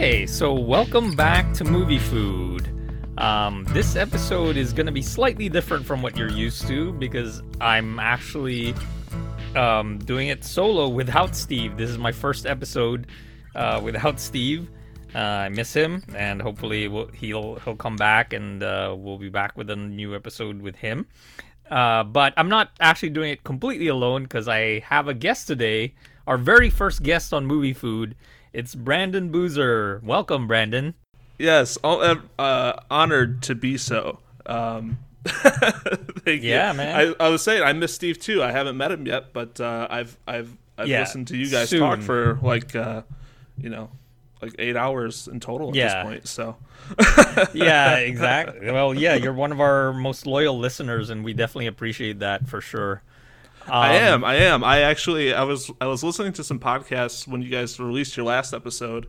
Okay, so welcome back to Movie Food. Um, this episode is going to be slightly different from what you're used to because I'm actually um, doing it solo without Steve. This is my first episode uh, without Steve. Uh, I miss him, and hopefully we'll, he'll he'll come back, and uh, we'll be back with a new episode with him. Uh, but I'm not actually doing it completely alone because I have a guest today, our very first guest on Movie Food. It's Brandon Boozer. Welcome, Brandon. Yes, uh, uh, honored to be so. Um, thank Yeah, you. man. I, I was saying I miss Steve too. I haven't met him yet, but uh, I've I've I've Yeah, listened to you guys soon. talk for like uh, you know like eight hours in total at Yeah. this point. So yeah, exactly. Well, yeah, you're one of our most loyal listeners, and we definitely appreciate that for sure. I Um, am I am I actually I was I was listening to some podcasts when you guys released your last episode.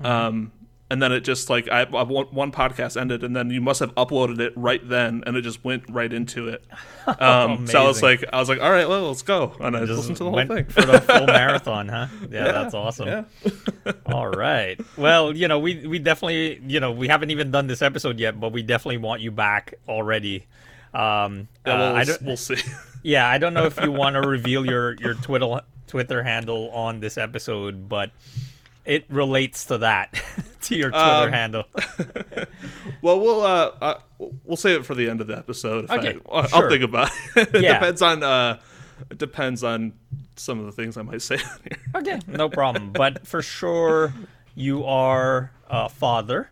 Mm-hmm. Um, and then it just like I, I one, podcast ended, and then you must have uploaded it right then, and it just went right into it. Um, so I was like, I was like, all right, well, let's go, and I Just listened to the whole thing. for the full marathon, huh? Yeah, that's awesome. Yeah. All right. Well, you know, we we definitely, you know, we haven't even done this episode yet, but we definitely want you back already. Um, Yeah, uh, well, don't, we'll see. Yeah, I don't know if you want to reveal your your Twitter Twitter handle on this episode, but it relates to that, to your Twitter Um, handle. well, we'll uh, uh, we'll save it for the end of the episode. If Okay, I, I'll sure. think about it. it Yeah. depends on uh, it depends on some of the things I might say here. Okay, no problem. But for sure, you are a father.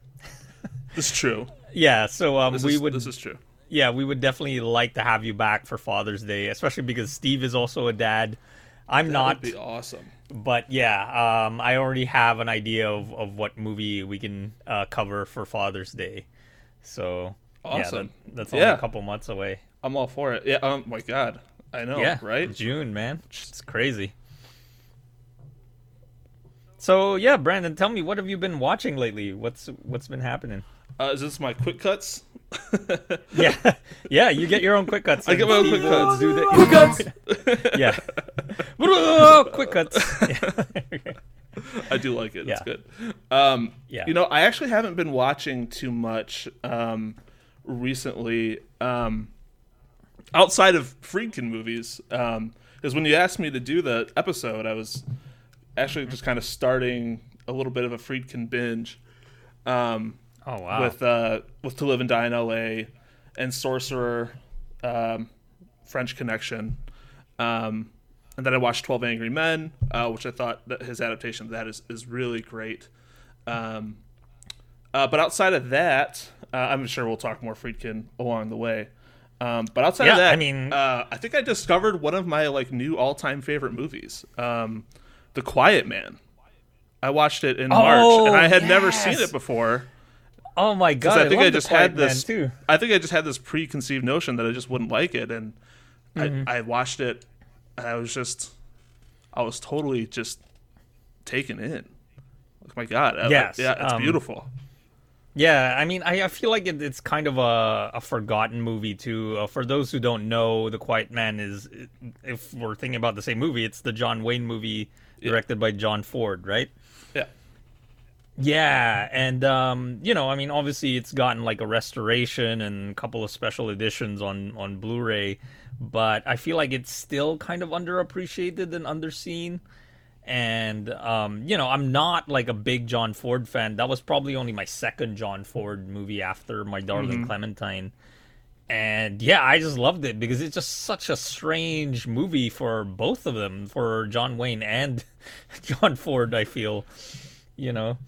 This is true. Yeah, so um, This we is, would This is true. Yeah, we would definitely like to have you back for Father's Day, especially because Steve is also a dad. I'm That not, would be awesome. but yeah, um, I already have an idea of, of what movie we can uh, cover for Father's Day. So yeah, Awesome. that, that's only Yeah. a couple months away. I'm all for it. Yeah. Oh my god. I know. yeah, Right. June, man, it's crazy. So yeah, Brandon, tell me what have you been watching lately? What's what's been happening? Uh, is this my quick cuts? Yeah, yeah, you get your own quick cuts. I get my own quick cuts. Do the quick cuts. yeah, quick cuts. Yeah. I do like it. Yeah. It's good. Um, Yeah. You know, I actually haven't been watching too much um, recently um, outside of Friedkin movies. Because when you asked me to do the episode, I was actually just kind of starting a little bit of a Friedkin binge um, oh wow. with uh, with To Live and Die in L.A. and Sorcerer, um, French Connection. Um, and then I watched Twelve Angry Men, uh, which I thought that his adaptation of that is, is really great. Um, uh, but outside of that, uh, I'm sure we'll talk more Friedkin along the way. Um, but outside Yeah, of that, I mean- uh, I think I discovered one of my like new all time favorite movies, um, The Quiet Man. I watched it in March, Oh, and I had never seen it before. Oh my god! I think I just had this. Too. I think I just had this preconceived notion that I just wouldn't like it, and Mm-hmm. I, I watched it, and I was just, I was totally just taken in. Like my God, I- I- yeah, it's um, beautiful. Yeah, I mean, I, I feel like it, it's kind of a, a forgotten movie too. Uh, for those who don't know, The Quiet Man is, if we're thinking about the same movie, it's the John Wayne movie directed by John Ford, right? Yeah, and um, you know, I mean, obviously it's gotten like a restoration and a couple of special editions on on Blu-ray, but I feel like it's still kind of underappreciated and underseen. And um, you know, I'm not like a big John Ford fan. That was probably only my second John Ford movie after My Darling Clementine. And yeah, I just loved it because it's just such a strange movie for both of them, for John Wayne and John Ford, I feel. You know.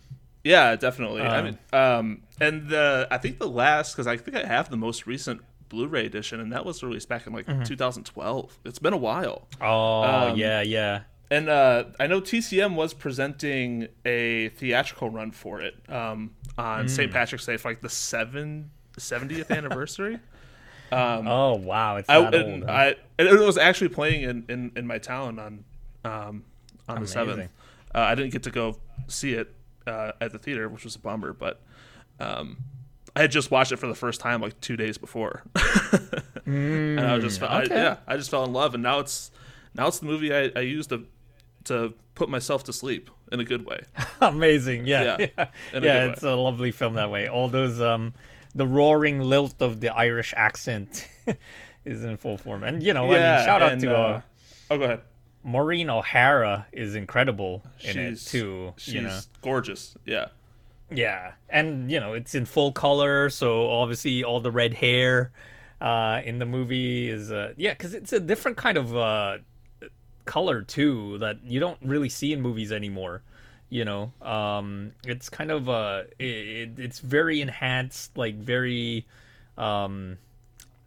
Yeah, definitely. I Um, mean, um, and the I think the last because I think I have the most recent Blu-ray edition, and that was released back in like Mm-hmm. 2012. It's been a while. Oh Um, yeah, yeah. And uh, I know TCM was presenting a theatrical run for it um, on Mm. St. Patrick's Day for like the seven, 70th anniversary. Um, Oh wow, it's I, that and old. huh? I it was actually playing in, in, in my town on um, on the seventh. Uh, I didn't get to go see it uh, at the theater, which was a bummer. But um, I had just watched it for the first time like two days before, and I was just I, Mm, okay. yeah I just fell in love, and now it's now it's the movie I, I use to to put myself to sleep in a good way. Amazing. Yeah. Yeah, Yeah, a yeah good it's a lovely film that way. All those um the roaring lilt of the Irish accent is in full form. And you know, I mean shout out and, to uh, oh, go ahead. Maureen O'Hara is incredible in it too. She's you know. gorgeous. Yeah. Yeah, and you know it's in full color, so obviously all the red hair uh, in the movie is uh, yeah, because it's a different kind of uh, color too that you don't really see in movies anymore. You know, um, it's kind of uh, it, it's very enhanced, like very, um,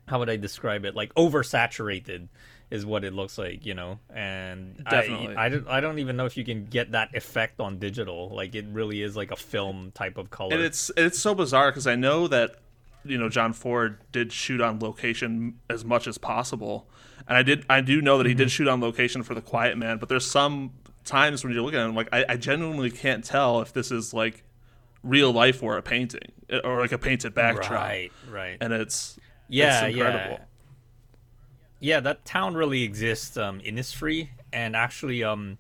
how would I describe it? Like oversaturated is what it looks like, you know. And Definitely. I, I, don't, I don't even know if you can get that effect on digital. Like it really is like a film type of color. And it's it's so bizarre because I know that you know John Ford did shoot on location as much as possible, and I did I do know that he Mm-hmm. did shoot on location for The Quiet Man. But there's some times when you're looking at him like I, I genuinely can't tell if this is like real life or a painting or like a painted backdrop, right, right. and it's yeah, it's incredible. yeah. Yeah, that town really exists, um, Innisfree, and actually, um,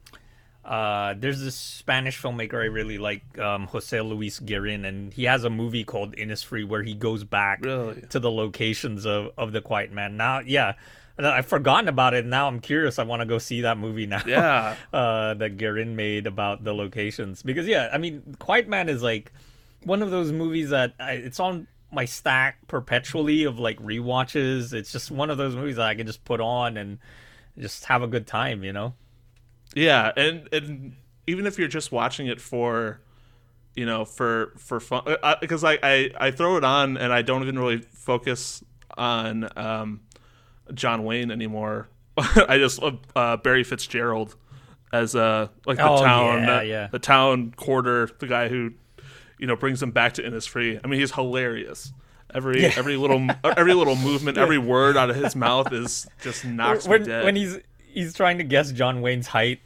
uh, there's this Spanish filmmaker I really like, um, Jose Luis Guerin, and he has a movie called Innisfree where he goes back Really? to the locations of, of the Quiet Man. Now, yeah, I've forgotten about it. Now I'm curious. I want to go see that movie now. Yeah. uh, that Guerin made about the locations because yeah, I mean, Quiet Man is like one of those movies that I, it's on my stack perpetually of like rewatches. It's just one of those movies that I can just put on and just have a good time, you know? Yeah, and and even if you're just watching it for, you know, for for fun, because I, I I throw it on and I don't even really focus on um, John Wayne anymore. I just love uh, Barry Fitzgerald as uh like the Oh, town yeah, uh, yeah. the town quarter the guy who you know brings him back to Innisfree. I mean he's hilarious. Every every little every little movement, every word out of his mouth is just knocks me dead. when he's he's trying to guess John Wayne's height,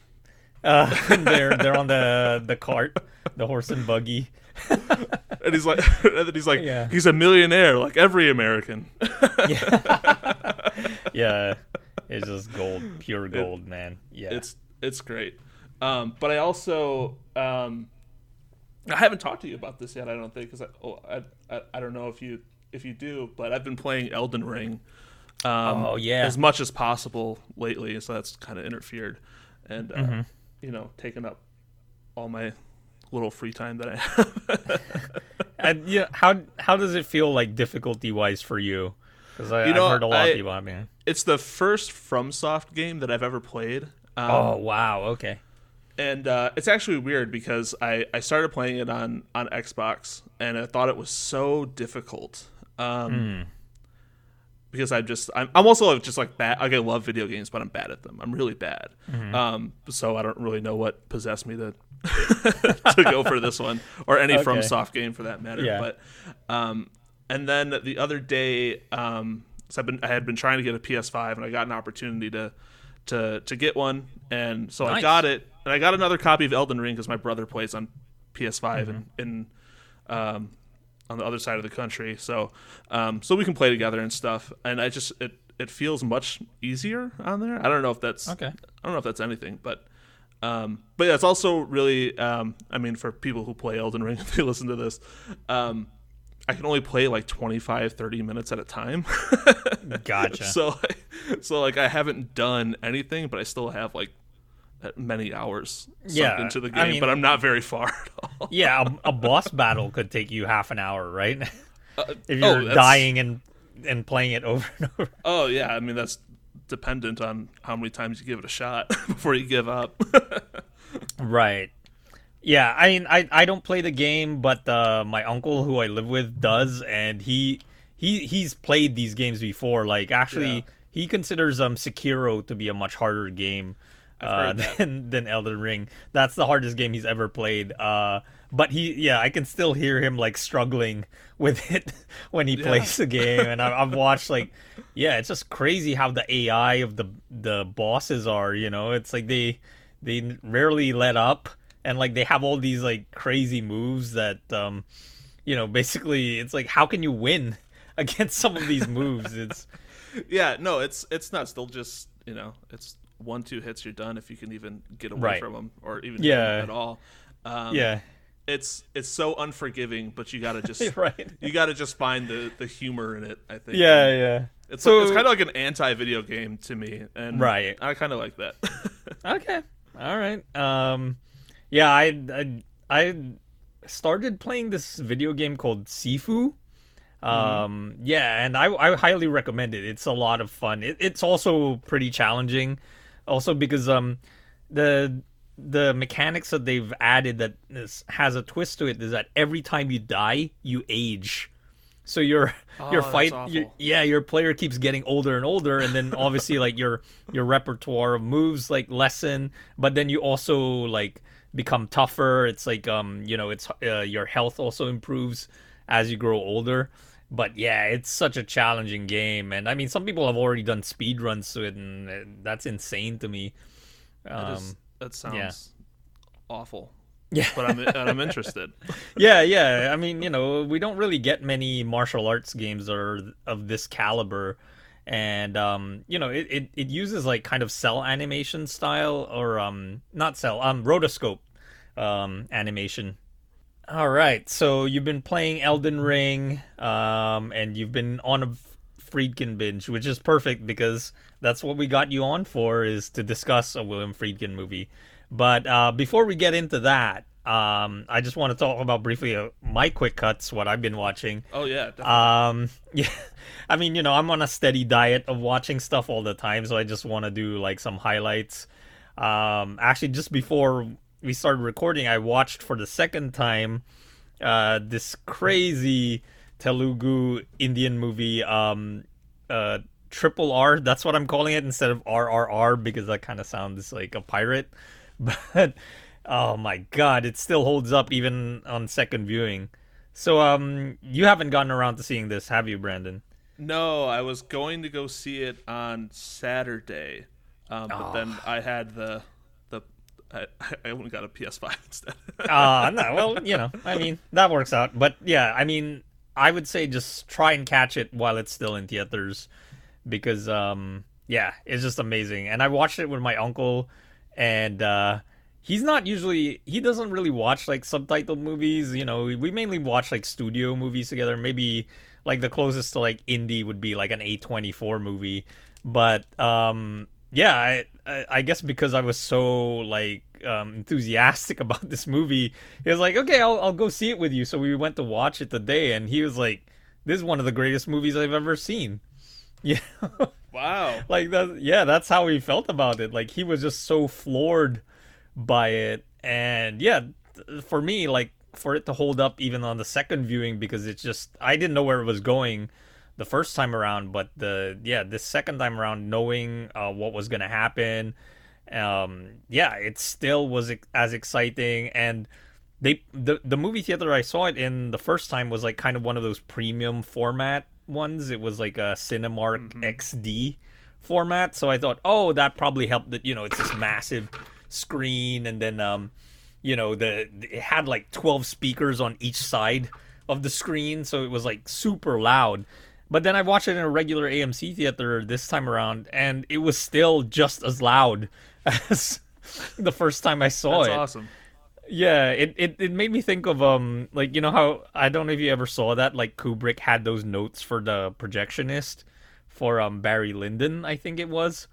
uh, they're they're on the the cart, the horse and buggy. and he's like, and he's like, Yeah. he's a millionaire, like every American. Yeah, it's just gold, pure gold, man. Yeah, It's it's great. Um, but I also um, I haven't talked to you about this yet. I don't think because I, oh, I, I I don't know if you if you do, but I've been playing Elden Ring. Um, Oh, yeah. as much as possible lately, so that's kind of interfered, and uh, Mm-hmm. you know, taken up all my little free time that I have. And yeah, how how does it feel like difficulty wise for you? Because I've heard a lot I- of people. I mean, it's the first FromSoft game that I've ever played. Um, oh wow, okay, and uh, it's actually weird because I, I started playing it on, on Xbox and I thought it was so difficult. Um, Because I'm just I'm, I'm also just like bad. Like I love video games, but I'm bad at them. I'm really bad. Um, so I don't really know what possessed me to to go for this one or any from Okay. soft game for that matter. Yeah. But um, and then the other day, um, so I've been I had been trying to get a PS5 and I got an opportunity to to to get one, and so I got it, and I got another copy of Elden Ring because my brother plays on PS5 Mm-hmm. and in um, on the other side of the country, so um, so we can play together and stuff. And I just it it feels much easier on there. I don't know if that's okay. I don't know if that's anything, but um, but yeah, it's also really um, I mean for people who play Elden Ring if they listen to this, um, I can only play like 25 30 minutes at a time. Gotcha. so so like I haven't done anything, but I still have like many hours sunk Yeah, into the I game, mean- but I'm not very far at all. yeah, a, a boss battle could take you half an hour, right? if oh, you're that's- dying and and playing it over and over. Oh yeah, I mean that's dependent on how many times you give it a shot before you give up. Right. Yeah, I mean, I, I don't play the game, but uh, my uncle who I live with does, and he he he's played these games before. Like, actually, Yeah. he considers um Sekiro to be a much harder game uh, than than Elden Ring. That's the hardest game he's ever played. Uh, but he, yeah, I can still hear him like struggling with it when he plays the game, and I, I've watched like, yeah, it's just crazy how the AI of the the bosses are. You know, it's like they they rarely let up, and like they have all these like crazy moves that, um, you know, basically it's like how can you win against some of these moves? It's yeah, no, it's it's nuts. They'll just you know, it's one two hits you're done if you can even get away Right. from them or even Yeah. at all. Um, yeah, it's it's so unforgiving, but you gotta just right. you gotta just find the the humor in it. I think. Yeah, yeah. It's So- it's kind of like an anti video game to me, and Right. I kind of like that. Okay. All right. Um, yeah, I, I I started playing this video game called Sifu. Um, yeah, and I I highly recommend it. It's a lot of fun. It, it's also pretty challenging, also because um the the mechanics that they've added that this has a twist to it is that every time you die, you age. So your Oh, your fight, your, yeah, your player keeps getting older and older, and then obviously like your your repertoire of moves like lessen, but then you also like become tougher. It's like um you know it's uh, your health also improves as you grow older. But yeah, it's such a challenging game, and I mean some people have already done speed runs to it, and uh, that's insane to me. That, Um, is, that sounds awful, yeah, but I'm and I'm interested. yeah, yeah. I mean, you know, we don't really get many martial arts games that are of this caliber, and um, you know, it, it, it uses like kind of cel animation style or um, not cel, um, rotoscope, um, animation. All right, so you've been playing Elden Ring, um, and you've been on a Friedkin binge, which is perfect because that's what we got you on for is to discuss a William Friedkin movie. But uh, before we get into that, um, I just want to talk about briefly uh, my quick cuts, what I've been watching. Oh yeah, definitely. Um, yeah, I mean, you know, I'm on a steady diet of watching stuff all the time, so I just want to do like some highlights. Um, actually, just before we started recording, I watched for the second time uh, this crazy Telugu Indian movie, um, uh, Triple R. That's what I'm calling it instead of RRR because that kind of sounds like a pirate. But oh my god, it still holds up even on second viewing. So um you haven't gotten around to seeing this, have you, Brandon? no, I was going to go see it on Saturday, um, but then Oh. I had the I, I only got a PS5 instead. Uh no, well, you know, I mean, that works out. But yeah, I mean, I would say just try and catch it while it's still in theaters because um yeah, it's just amazing. And I watched it with my uncle and uh he's not usually he doesn't really watch like subtitled movies, you know. We mainly watch like studio movies together. Maybe like the closest to like indie would be like an A24 movie. But um yeah, I, I I guess because I was so like um, enthusiastic about this movie, he was like, "Okay, I'll I'll go see it with you." So we went to watch it today, and he was like, "This is one of the greatest movies I've ever seen." Yeah, wow. like that. Yeah, that's how he felt about it. Like he was just so floored by it, and yeah, for me, like for it to hold up even on the second viewing because it's just I didn't know where it was going the first time around, but the yeah, the second time around, knowing uh, what was gonna happen, um, yeah, it still was as exciting. And they the the movie theater I saw it in the first time was like kind of one of those premium format ones. It was like a Cinemark XD format, so I thought, oh, that probably helped. That you know, it's this massive screen, and then um, you know, the it had like twelve speakers on each side of the screen, so it was like super loud. But then I watched it in a regular AMC theater this time around, and it was still just as loud as the first time I saw That's it. awesome. Yeah, it, it it made me think of um like you know how I don't know if you ever saw that like Kubrick had those notes for the projectionist for um Barry Lyndon I think it was.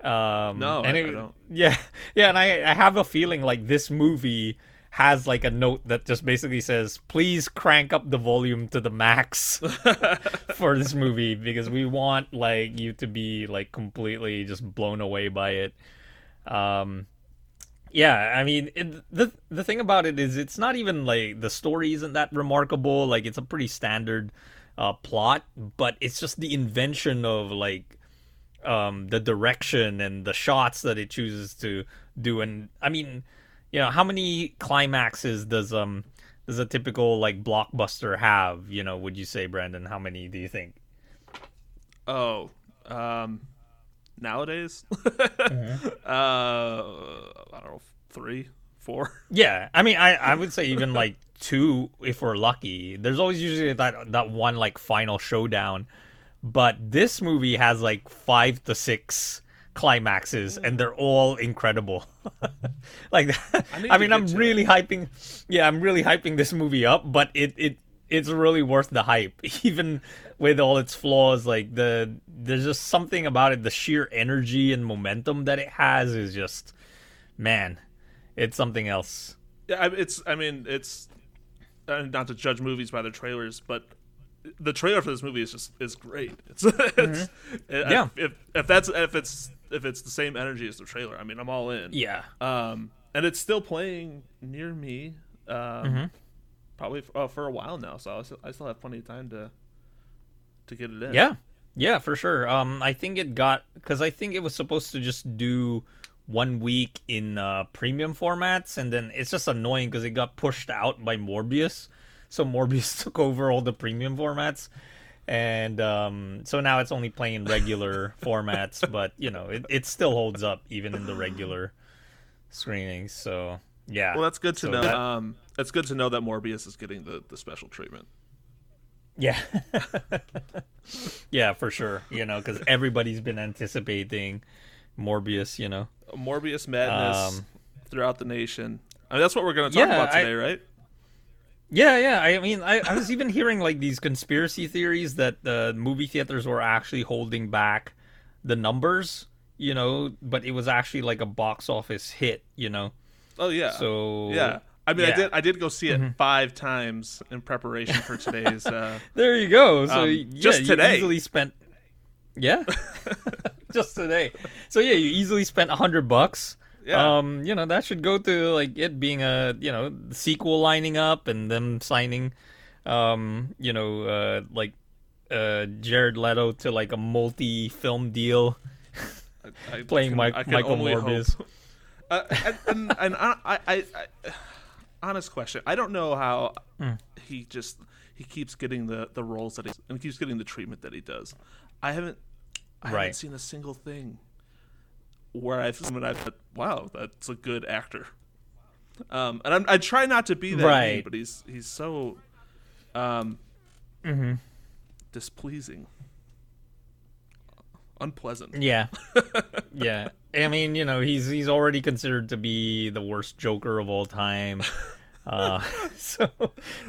Um No, and I- it- I don't. Yeah. Yeah, and I I have a feeling like this movie has like a note that just basically says please crank up the volume to the max for this movie because we want like you to be like completely just blown away by it. Um yeah, I mean, it, the the thing about it is, it's not even like the story isn't that remarkable. Like, it's a pretty standard uh, plot, but it's just the invention of like um, the direction and the shots that it chooses to do. And I mean, you know, how many climaxes does um does a typical like blockbuster have? You know, would you say, Brandon? How many do you think? Oh, um, nowadays, Mm-hmm. uh, I don't know, three, four. Yeah, I mean, I I would say even like two if we're lucky. There's always usually that that one like final showdown, but this movie has like five to six climaxes, and they're all incredible. like, I I mean, I'm really hyping. Yeah, I'm really hyping this movie up, but it it it's really worth the hype, even with all its flaws. Like the there's just something about it. The sheer energy and momentum that it has is just, man, it's something else. Yeah, I- it's. I mean, it's uh, not to judge movies by their trailers, but the trailer for this movie is just is great. It's, it's Mm-hmm. Yeah. If, if that's if it's if it's the same energy as the trailer, I mean, I'm all in. Yeah. Um, and it's still playing near me. Um, Mm-hmm. probably for, uh, for a while now, so I still, I still have plenty of time to to get it in. Yeah, yeah, for sure. Um, I think it got because I think it was supposed to just do one week in uh, premium formats, and then it's just annoying because it got pushed out by Morbius. So Morbius took over all the premium formats, and um, so now it's only playing in regular formats. But you know, it it still holds up even in the regular screenings. So yeah. Well, that's good to So know. that- Um, it's good to know that Morbius is getting the, the special treatment. Yeah. yeah, for sure. You know, because everybody's been anticipating Morbius, you know. Morbius madness Um, throughout the nation. I mean, that's what we're going to talk Yeah, about I- today, right? Yeah, yeah. I mean, I, I was even hearing like these conspiracy theories that the movie theaters were actually holding back the numbers, you know, but it was actually like a box office hit, you know. Oh yeah. So yeah. I mean, I yeah. Mm-hmm. did. I did go see it five times in preparation for today's. Uh, There you go. So Um, yeah, just you today. easily spent. Yeah, just today. So yeah, you easily spent a hundred bucks. Yeah. Um, you know that should go to like it being a you know sequel lining up and them signing, um, you know, uh, like uh Jared Leto to like a multi-film deal. I Playing can- Mike- I Michael Morbius. Uh, and and, and I, I, I, I, honest question. I don't know how Hmm. he just he keeps getting the the roles that he and keeps getting the treatment that he does. I haven't I haven't seen a single thing where I've when I've thought, wow, that's a good actor. Um, and I'm, I try not to be that mean, but he's he's so um, Mm-hmm. displeasing, unpleasant. Yeah, yeah. I mean, you know, he's he's already considered to be the worst Joker of all time. Uh, so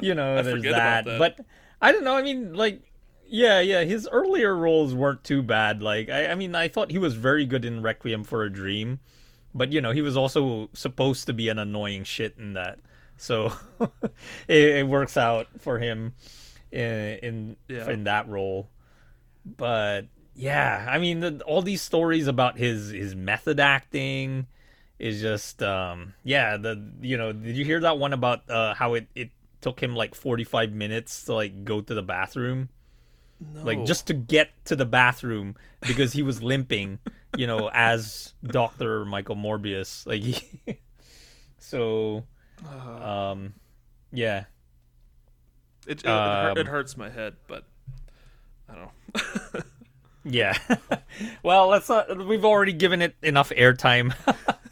you know, there's forget about that. that. But I don't know. I mean, like, yeah, yeah. His earlier roles weren't too bad. Like, I, I mean, I thought he was very good in Requiem for a Dream, but you know, he was also supposed to be an annoying shit in that. So it, it works out for him in in, Yeah. in that role. But yeah, I mean, the, all these stories about his his method acting is just um yeah the you know did you hear that one about uh how it it took him like 45 minutes to like go to the bathroom like just to get to the bathroom because he was limping you know as dr michael morbius like he, so um yeah It, it, it, hurt, it Um, hurts my head, but I don't know. Yeah. well, let's not. We've already given it enough airtime.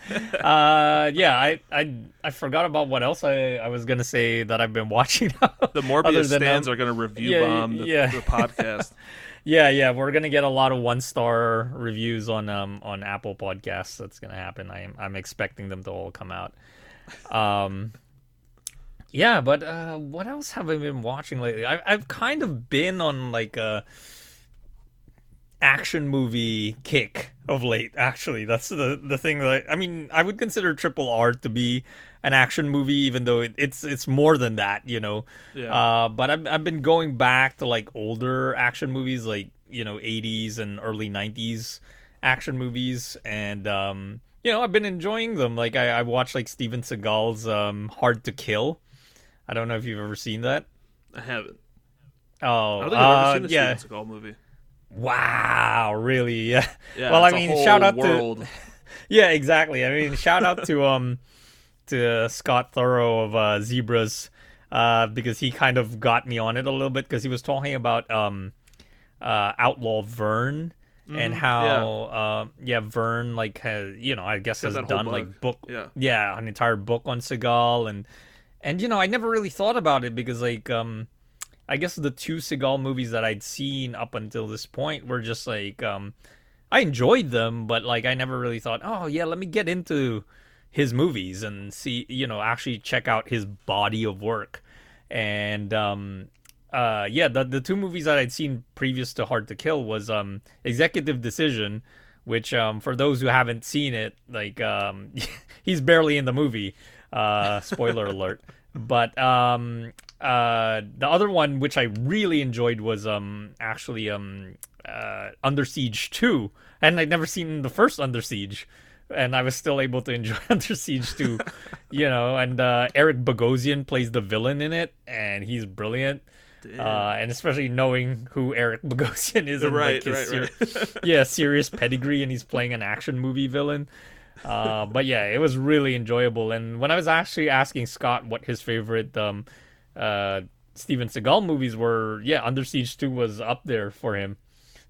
uh, yeah, I, I I forgot about what else I, I was gonna say that I've been watching. the Morbius stands um, are going to review yeah, bomb the, yeah. the podcast. yeah, yeah, we're gonna get a lot of one star reviews on um on Apple Podcasts. That's gonna happen. I'm I'm expecting them to all come out. Um. Yeah, but uh, what else have I been watching lately? I, I've kind of been on like a action movie kick of late. Actually, that's the the thing that I mean. I would consider Triple R to be an action movie, even though it, it's it's more than that, you know. Yeah. Uh, but I've I've been going back to like older action movies, like you know, 80s and early 90s action movies, and um, you know, I've been enjoying them. Like I, I watched like Steven Seagal's um, Hard to Kill. I don't know if you've ever seen that. I haven't. Oh, I don't think I've uh, ever seen a yeah. Steven Seagal movie. Wow, really? Yeah. Yeah, well, I mean, shout out world. to yeah, exactly. I mean, shout out to um to Scott Thorough of uh, Zebras uh, because he kind of got me on it a little bit because he was talking about um uh, Outlaw Vern and how uh, yeah Vern like has you know I guess Has has that whole done like book. book Yeah. an entire book on Seagal and and you know I never really thought about it because like um I guess the two Seagal movies that I'd seen up until this point were just like um I enjoyed them, but like I never really thought, oh yeah, let me get into his movies and see, you know, actually check out his body of work. And um, uh, yeah, the the two movies that I'd seen previous to Hard to Kill was um, Executive Decision, which um, for those who haven't seen it, like um, he's barely in the movie. Uh, spoiler alert. But um, uh, the other one, which I really enjoyed, was um, actually um, uh, Under Siege 2. And I'd never seen the first Under Siege. And I was still able to enjoy Under Siege 2, you know. And uh, Eric Bogosian plays the villain in it, and he's brilliant. Uh, and especially knowing who Eric Bogosian is, and Right, like his right, ser- right. yeah, serious pedigree, and he's playing an action movie villain. Uh, but yeah, it was really enjoyable. And when I was actually asking Scott what his favorite um, uh, Steven Seagal movies were, yeah, Under Siege 2 was up there for him.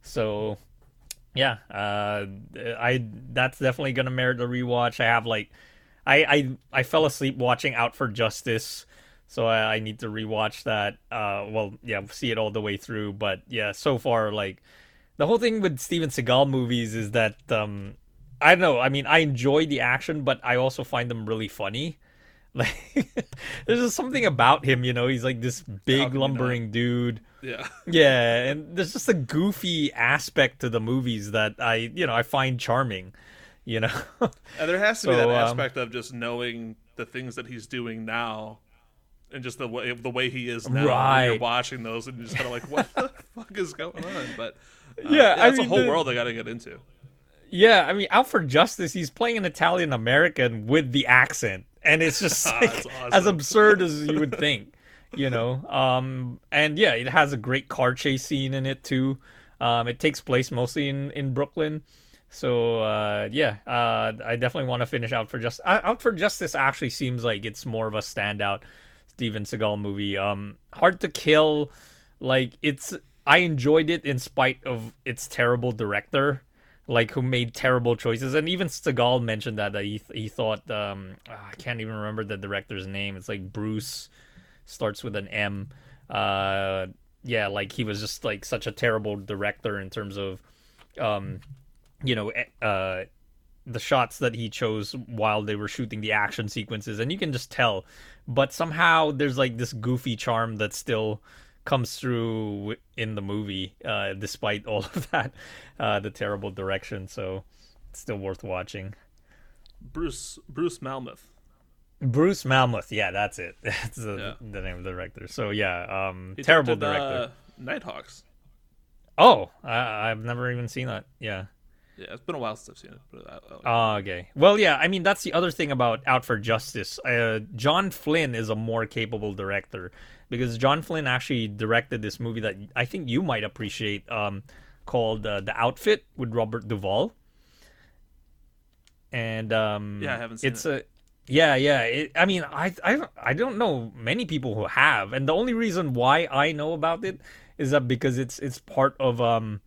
So yeah, uh, I that's definitely gonna merit a rewatch. I have like, I I I fell asleep watching Out for Justice, so I, I need to rewatch that. Uh, well, yeah, see it all the way through. But yeah, so far like the whole thing with Steven Seagal movies is that um, I don't know. I mean, I enjoy the action, but I also find them really funny. Like, there's just something about him, you know. He's like this big can you not? lumbering dude. Yeah. Yeah, and there's just a goofy aspect to the movies that I, you know, I find charming. You know, And there has to be So, that um, aspect of just knowing the things that he's doing now, and just the way the way he is now. when You're watching those, and you're just kind of like, what the fuck is going on? But uh, Yeah, I it's a whole the- world I got to get into. yeah. I mean, Out for Justice, he's playing an Italian American with the accent, and it's just like, That's as absurd as you would think. You know, um, and yeah, it has a great car chase scene in it too. Um, it takes place mostly in in Brooklyn. So uh, yeah, uh, I definitely want to finish out for just out for justice. Actually, seems like it's more of a standout Steven Seagal movie. Um, Hard to Kill, like it's I enjoyed it in spite of its terrible director, like who made terrible choices. And even Seagal mentioned that that he he thought um ah, I can't even remember the director's name. It's like Bruce, starts with an M. Uh, yeah, like he was just like such a terrible director in terms of um you know, eh, uh, the shots that he chose while they were shooting the action sequences, and you can just tell. But somehow there's like this goofy charm that still comes through in the movie, uh, despite all of that, uh, the terrible direction. So it's still worth watching. Bruce Bruce Malmuth. Bruce Malmuth, yeah, that's it. That's the, Yeah. the name of the director. So yeah, um, He terrible directed, director. Uh, Nighthawks. Oh, I, I've never even seen that. Yeah. Yeah, it's been a while since I've seen it. But I, like Oh, okay. Well, yeah. I mean, that's the other thing about Out for Justice. Uh, John Flynn is a more capable director because John Flynn actually directed this movie that I think you might appreciate, um, called uh, The Outfit with Robert Duvall. And um, Yeah, I haven't seen it's a yeah, yeah. It, I mean, I, I don't- I don't know many people who have, and the only reason why I know about it is that because it's it's part of um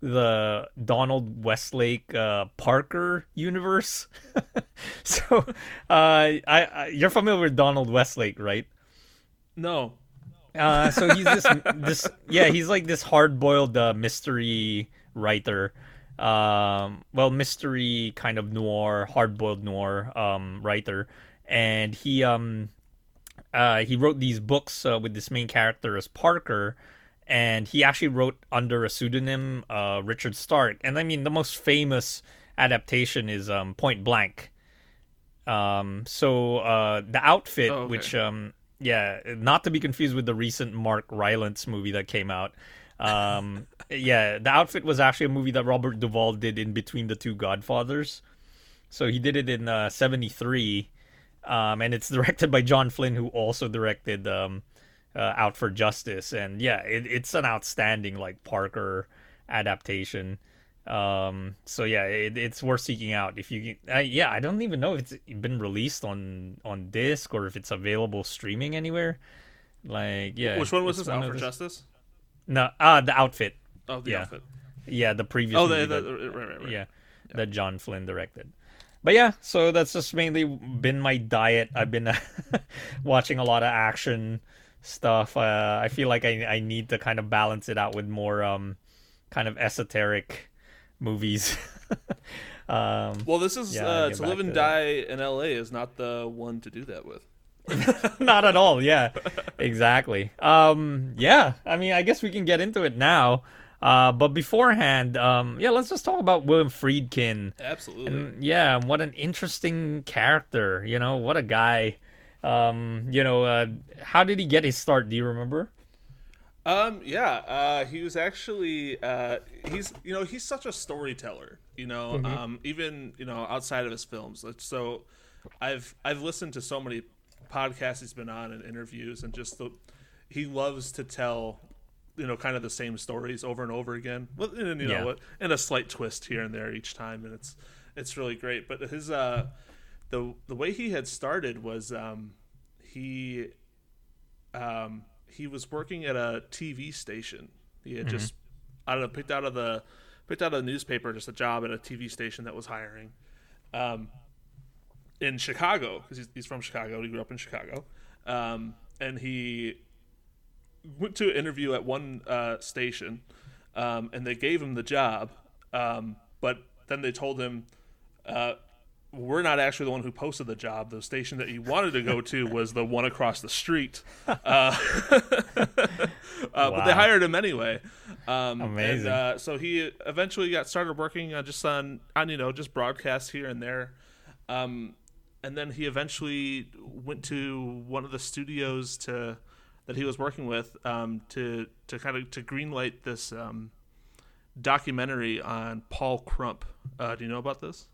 the Donald Westlake uh, Parker universe. so, uh, I, I you're familiar with Donald Westlake, right? no. Uh, so he's this this yeah he's like this hard boiled uh, mystery writer. Um, well, mystery kind of noir, hard boiled noir um, writer, and he um uh, he wrote these books uh, with this main character as Parker, and he actually wrote under a pseudonym, uh, Richard Stark. And I mean, the most famous adaptation is um, Point Blank. Um, so uh, the outfit, Oh, okay. which um, yeah, not to be confused with the recent Mark Rylance movie that came out. Um, yeah, the outfit was actually a movie that Robert Duvall did in between the two Godfathers. So he did it in uh, '73, um, and it's directed by John Flynn, who also directed um, uh, Out for Justice. And yeah, it, it's an outstanding like Parker adaptation. Um, so yeah, it, it's worth seeking out if you. Uh, yeah, I don't even know if it's been released on on disc or if it's available streaming anywhere. Like yeah, Which one was this? Out for Justice? No, ah, the outfit. Oh, the Yeah. outfit. Yeah, the previous. Oh, movie the, that- the, right, right, right. yeah, that John Flynn directed. But yeah, so that's just mainly been my diet. I've been watching a lot of action stuff. Uh, I feel like I I need to kind of balance it out with more um kind of esoteric movies. um, Well, this is Yeah, uh, to live and to die in L.A. is not the one to do that with. not at all. Yeah, exactly. Um, yeah. I mean, I guess we can get into it now. Uh, but beforehand, um, yeah, let's just talk about William Friedkin. Absolutely. And yeah, what an interesting character. You know, what a guy. Um, you know, uh, how did he get his start? Do you remember? Um, yeah, uh, he was actually uh, he's you know he's such a storyteller. You know, um, even you know outside of his films. So, I've I've listened to so many podcasts he's been on and interviews, and just the he loves to tell you know kind of the same stories over and over again. Well, and, you know, and a slight twist here and there each time, and it's it's really great. But his uh, the the way he had started was um, he um, he was working at a TV station. He had just I don't know picked out of the picked out of the newspaper just a job at a TV station that was hiring, um, in Chicago because he's, he's from Chicago. He grew up in Chicago, um, and he went to an interview at one uh, station, um, and they gave him the job, um, but then they told him. Uh, we're not actually the one who posted the job. The station that you wanted to go to was the one across the street. Uh, uh, But they hired him anyway. Um, Amazing. And, uh, so he eventually got started working uh, just on, on, you know, just broadcasts here and there. Um, and then he eventually went to one of the studios to that he was working with um, to to kind of to greenlight this um, documentary on Paul Crump. Uh, do you know about this?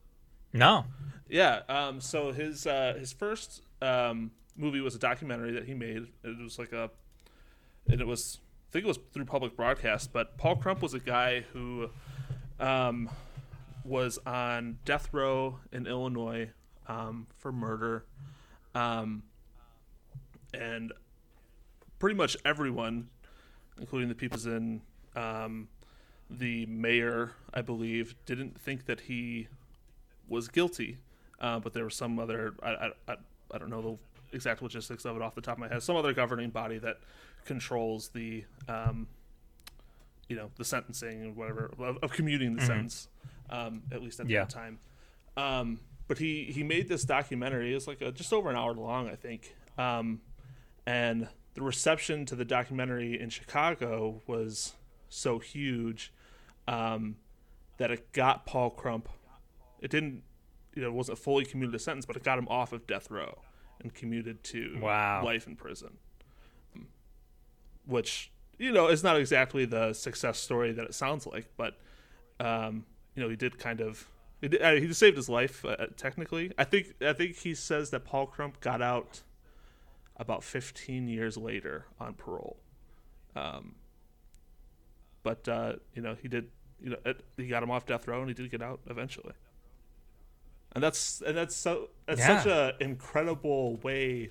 No. Yeah. Um, so his uh, his first um, movie was a documentary that he made. It was like a, and it was I think it was through public broadcast. But Paul Crump was a guy who um, was on death row in Illinois um, for murder, um, and pretty much everyone, including the people in um, the mayor, I believe, didn't think that he was guilty, uh, but there was some other I, I, I, don't know the exact logistics of it off the top of my head. Some other governing body that controls the um, you know the sentencing and whatever of, of commuting the sentence, um, at least at Yeah. that time. Um, but he he made this documentary. It's like a, just over an hour long, I think. Um, and the reception to the documentary in Chicago was so huge um, that it got Paul Crump. It didn't, you know, it wasn't a fully commuted sentence, but it got him off of death row and commuted to Wow. life in prison. Which you know is not exactly the success story that it sounds like, but um, you know he did kind of he, did, uh, he saved his life uh, technically. I think I think he says that Paul Crump got out about 15 years later on parole. Um, but uh, you know he did you know it, he got him off death row and he did get out eventually. And that's and that's so that's such an incredible way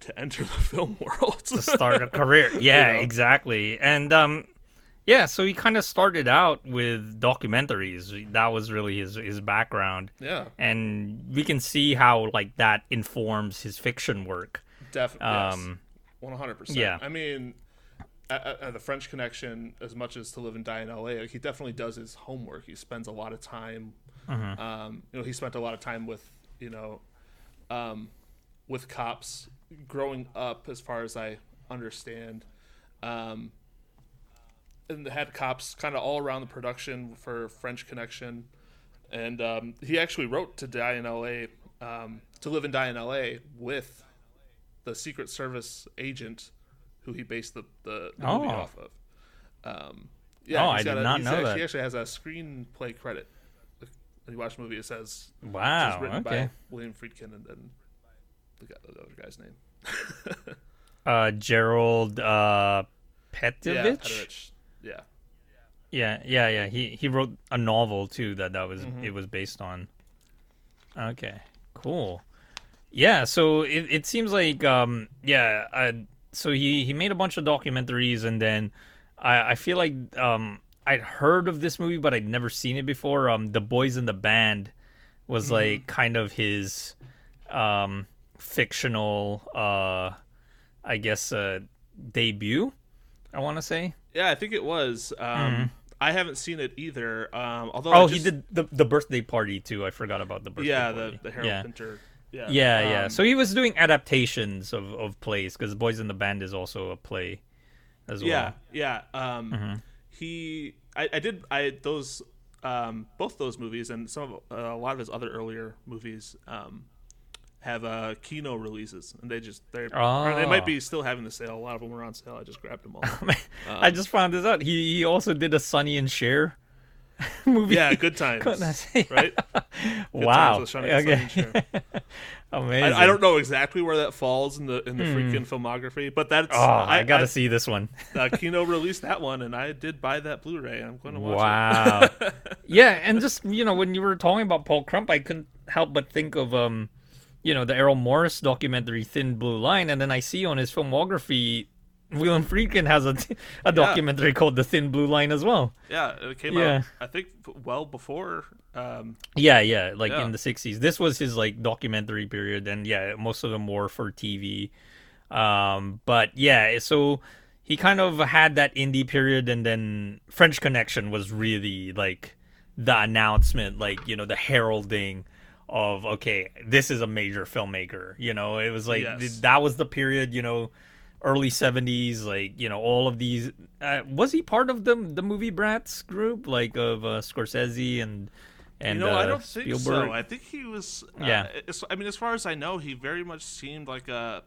to enter the film world. to start a career. Yeah, know? exactly. And um yeah, so he kind of started out with documentaries. That was really his his background. yeah, And we can see how like that informs his fiction work. definitely. Um One hundred percent. yeah. I mean, at- at the French Connection, as much as to live and die in L.A., like, he definitely does his homework. He spends a lot of time. Mm-hmm. Um, you know, he spent a lot of time with you know, um, with cops growing up, as far as I understand. Um, and had cops kind of all around the production for French Connection, and um, he actually wrote to die in L.A. Um, to live and die in L.A. with the Secret Service agent who he based the, the, the movie Oh. off of. Um, yeah, Oh, I did a- not know actually, that. He actually has a screenplay credit. When you watch the movie, it says wow. was written Okay. by William Friedkin and then the, guy, the other guy's name. Uh Gerald uh Yeah, Petievich. Yeah. Yeah, yeah, yeah. He he wrote a novel too that that was Mm-hmm. it was based on. Okay, cool. Yeah, so it it seems like um yeah, uh, so he he made a bunch of documentaries and then I I feel like um I'd heard of this movie but I'd never seen it before. Um, The Boys in the Band was Mm-hmm. like kind of his um fictional uh I guess uh debut. I want to say. Yeah, I think it was. Um, Mm-hmm. I haven't seen it either. Um, although Oh, just, he did the the birthday party too. I forgot about the birthday. Yeah, party. the the Harold yeah. Pinter. Yeah, Yeah, yeah. Um, So he was doing adaptations of, of plays because Boys in the Band is also a play as well. yeah, yeah. Um, Mm-hmm. he, I, I did, I those, um, both those movies and some of uh, a lot of his other earlier movies, um, have uh Kino releases, and they just they are they might Oh. be still having the sale. A lot of them were on sale. I just grabbed them all. I just found this out. He he also did a Sonny and Cher movie. yeah, good times, Couldn't I say? right? Good wow. times okay. Sonny and Cher. Amazing. I, I don't know exactly where that falls in the in the Friedkin filmography, but that's. Oh, I, gotta see this one. uh, Kino released that one, and I did buy that Blu-ray. I'm going to watch it. Wow. yeah, and just you know, when you were talking about Paul Crump, I couldn't help but think of um, you know, the Errol Morris documentary Thin Blue Line, and then I see on his filmography, William Friedkin has a a documentary called The Thin Blue Line as well. Yeah, it came Yeah. out I think well before. Um, Yeah, yeah, like Yeah. in the '60s. This was his like documentary period, and yeah, most of them were for TV. Um, but yeah, so he kind of had that indie period, and then French Connection was really like the announcement, like you know, the heralding of okay, this is a major filmmaker. You know, it was like Yes. th- that was the period. You know. Early '70s, like you know, all of these. Uh, was he part of the the movie Brats group, like of uh, Scorsese and and you know, uh, I don't think Spielberg? so. I think he was. Uh, Yeah. I mean, as far as I know, he very much seemed like a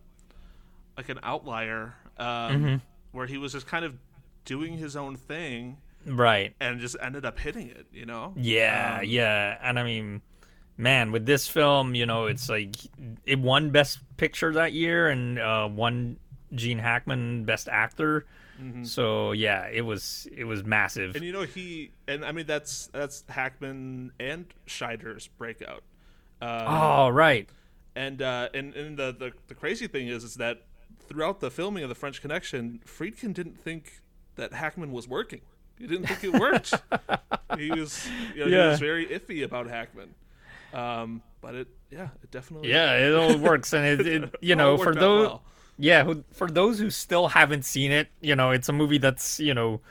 like an outlier, um, Mm-hmm. where he was just kind of doing his own thing Right. and just ended up hitting it. You know? Yeah, Um, yeah. And I mean, man, with this film, you know, it's like it won Best Picture that year and uh, won Gene Hackman Best Actor. So yeah, it was it was massive. Mm-hmm. And you know he and I mean that's that's Hackman and Scheider's breakout. Um, oh right. And uh, and and the, the the crazy thing is is that throughout the filming of the French Connection, Friedkin didn't think that Hackman was working. He didn't think it worked. he was you know, Yeah. he was very iffy about Hackman. Um, but it yeah it definitely Yeah, it all works, and it, it you know for those well. Yeah who, for those who still haven't seen it, you know, it's a movie that's you know.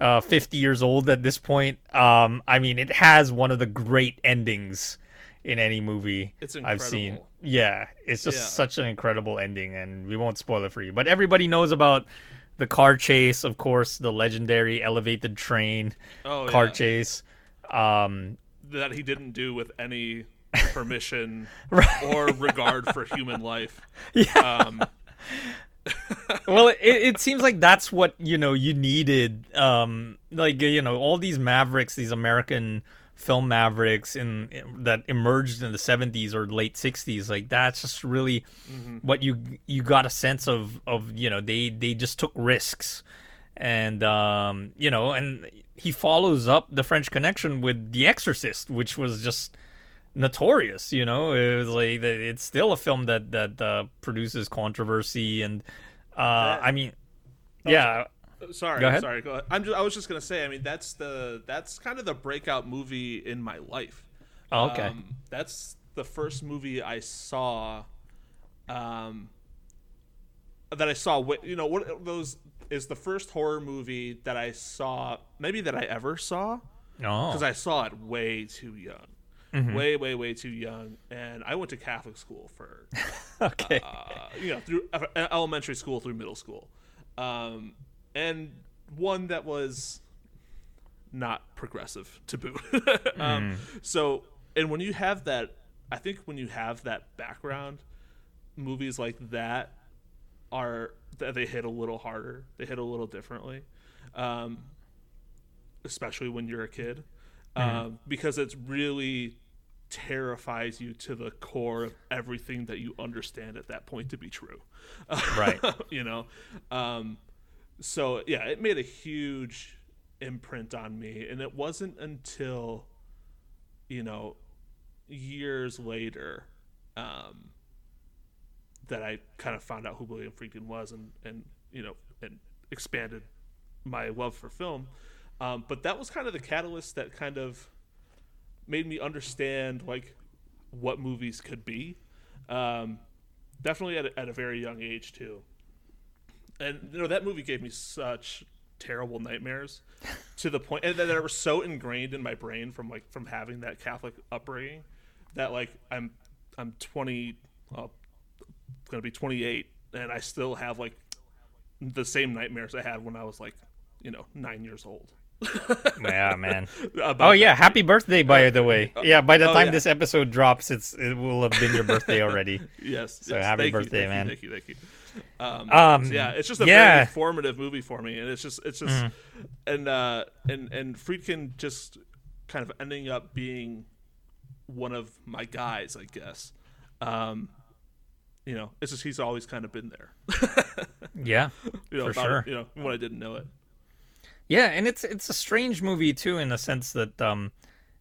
Uh, 50 years old at this point. Um, I mean, it has one of the great endings in any movie I've seen. Yeah, it's just Yeah. such an incredible ending, and we won't spoil it for you. But everybody knows about the car chase, of course, the legendary elevated train Oh, car yeah. chase. Um, that he didn't do with any permission Right. or regard for human life. Yeah. Um, well, it, it seems like that's what you know you needed. Um, like you know, all these mavericks, these American film mavericks, in, in- that emerged in the '70s or late '60s. Like that's just really what you you got a sense of. Of you know, they they just took risks, and um, you know, and he follows up the French Connection with The Exorcist, which was just notorious you know it was like it's still a film that that uh, produces controversy and uh i mean yeah sorry, Go ahead. sorry. Go ahead. I'm just, I was just gonna say. I mean, that's the that's kind of the breakout movie in my life. Oh, okay Um, that's the first movie I saw. Um, that I saw. You know, what of those is the first horror movie that I saw. Maybe that I ever saw. no because I saw it way too young, way, way, way too young. And I went to Catholic school for, okay uh, you know, through uh, elementary school through middle school, um, and one that was not progressive to boot. um, So, and when you have that, I think when you have that background, movies like that are th- they hit a little harder. They hit a little differently. Um, especially when you're a kid, um, because it's really terrifies you to the core of everything that you understand at that point to be true. Right. you know, um, so yeah, it made a huge imprint on me, and it wasn't until you know years later um, that I kind of found out who William Friedkin was, and and you know, and expanded my love for film. Um, but that was kind of the catalyst that kind of made me understand like what movies could be. Um, definitely at a, at a very young age too. And you know that movie gave me such terrible nightmares to the point and that are so ingrained in my brain from like from having that Catholic upbringing that like I'm I'm 20 uh, gonna be 28 and I still have like the same nightmares I had when I was like you know nine years old. yeah, man. Oh yeah, happy birthday by the way. Yeah, by the Oh, time yeah. this episode drops, it's it will have been your birthday already. Yes. So yes. happy Thank you, birthday, thank you, man. Thank you. Thank you. Um, Um, so yeah, it's just a yeah. Very informative movie for me, and it's just it's just and uh, and and Friedkin just kind of ending up being one of my guys, I guess. Um, you know, it's just he's always kind of been there. Yeah. you know, For sure. You know, when I didn't know it. Yeah, and it's it's a strange movie too in the sense that um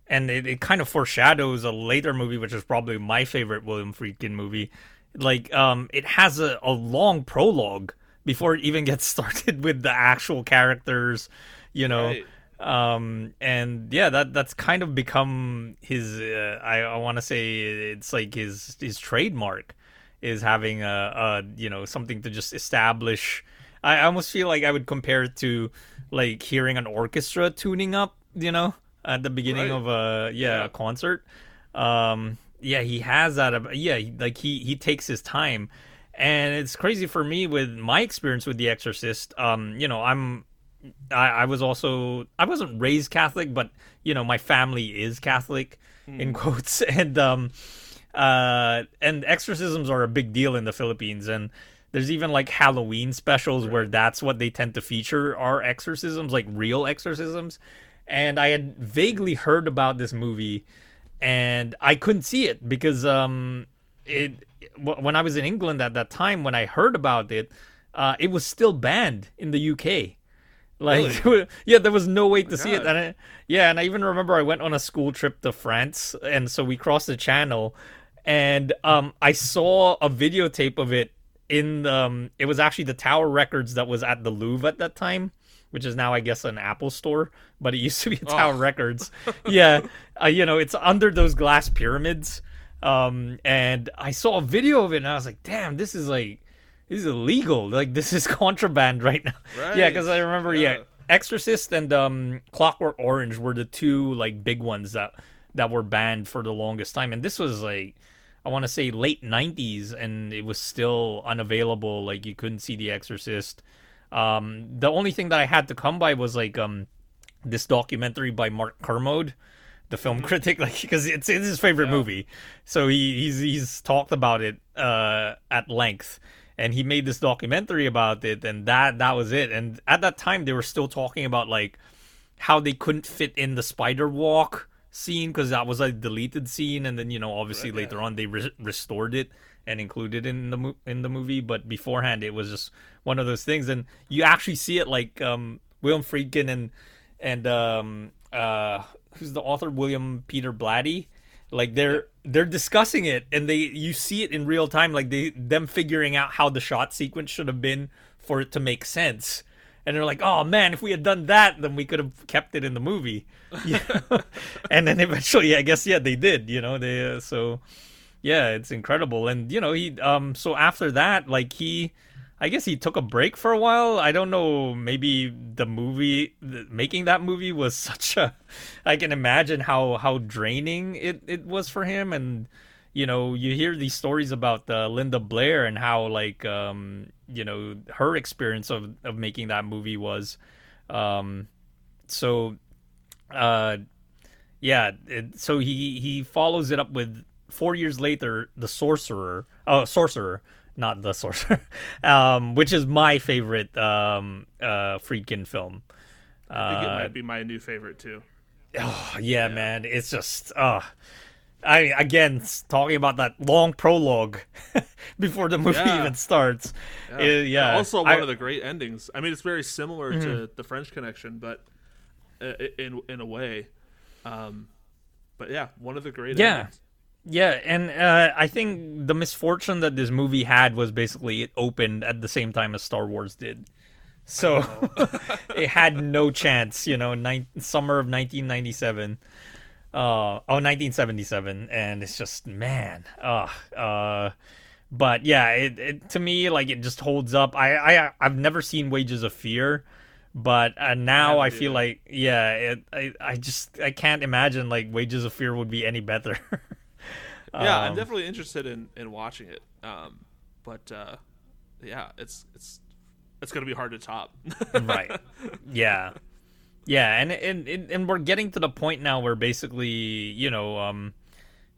and it, it kind of foreshadows a later movie which is probably my favorite William Friedkin movie. Like um it has a, a long prologue before it even gets started with the actual characters, you know. Right. Um and yeah, that that's kind of become his uh, I I want to say it's like his his trademark is having a, a you know something to just establish I almost feel like I would compare it to like hearing an orchestra tuning up, you know, at the beginning Right. of a yeah, Yeah. a concert. Um, yeah, he has that. ab- Yeah, like he he takes his time, and it's crazy for me with my experience with The Exorcist. Um, you know, I'm I, I was also I wasn't raised Catholic, but you know, my family is Catholic in quotes, and um, uh, and exorcisms are a big deal in the Philippines, and there's even like Halloween specials where that's what they tend to feature are exorcisms, like real exorcisms. And I had vaguely heard about this movie, and I couldn't see it because um, it when I was in England at that time when I heard about it, uh, it was still banned in the UK. Like, yeah, there was no way to see it. And I, yeah, and I even remember I went on a school trip to France, and so we crossed the channel, and um, I saw a videotape of it in um, it was actually the Tower Records that was at the Louvre at that time, which is now I guess an Apple store, but it used to be a Tower Records. yeah, uh, you know, it's under those glass pyramids. Um, and I saw a video of it, and I was like, damn, this is like this is illegal. Like this is contraband right now. Yeah, because I remember, yeah. Yeah. Exorcist and um, Clockwork Orange were the two like big ones that that were banned for the longest time, and this was like I want to say late '90s, and it was still unavailable. Like you couldn't see The Exorcist. Um, the only thing that I had to come by was like um, this documentary by Mark Kermode, the film critic, like because it's, it's his favorite movie. So he, he's he's talked about it uh, at length, and he made this documentary about it, and that that was it. And at that time, they were still talking about like how they couldn't fit in the spider walk scene because that was a deleted scene, and then you know obviously Right, yeah. later on they re- restored it and included it in the mo- in the movie, but beforehand it was just one of those things, and you actually see it like um, William Friedkin and and um, uh, who's the author William Peter Blatty, like they're they're discussing it, and they you see it in real time, like they them figuring out how the shot sequence should have been for it to make sense. And they're like, "Oh man, if we had done that, then we could have kept it in the movie." Yeah. and then eventually, I guess, yeah, they did. You know, they uh, so yeah, it's incredible. And you know, he um so after that, like he I guess he took a break for a while. I don't know, maybe the movie the, making that movie was such a I can imagine how how draining it it was for him and you know, you hear these stories about uh, Linda Blair and how like um you know, her experience of of making that movie was um so uh yeah it, so he he follows it up with four years later the sorcerer oh sorcerer not the sorcerer um which is my favorite um uh friedkin film I think it uh might be my new favorite too. oh, yeah, man it's just uh I again talking about that long prologue before the movie Yeah. even starts yeah, yeah. Also, one I- Mm-hmm. of the great endings. I mean, it's very similar to the French Connection, but uh, in in a way. Um, but yeah, one of the great. Yeah. endings. Yeah, and uh, I think the misfortune that this movie had was basically it opened at the same time as Star Wars did. So it had no chance, you know, nine, summer of 1997. Uh, oh, 1977. And it's just, man. Uh, uh, but yeah, it, it to me, like, it just holds up. I, I, I've never seen Wages of Fear, But uh, now haven't I feel like yeah, it, I I just I can't imagine like Wages of Fear would be any better. Yeah, I'm Um, definitely interested in in watching it. Um, but uh, yeah, it's it's it's gonna be hard to top. right yeah yeah and, and and we're getting to the point now where basically you know um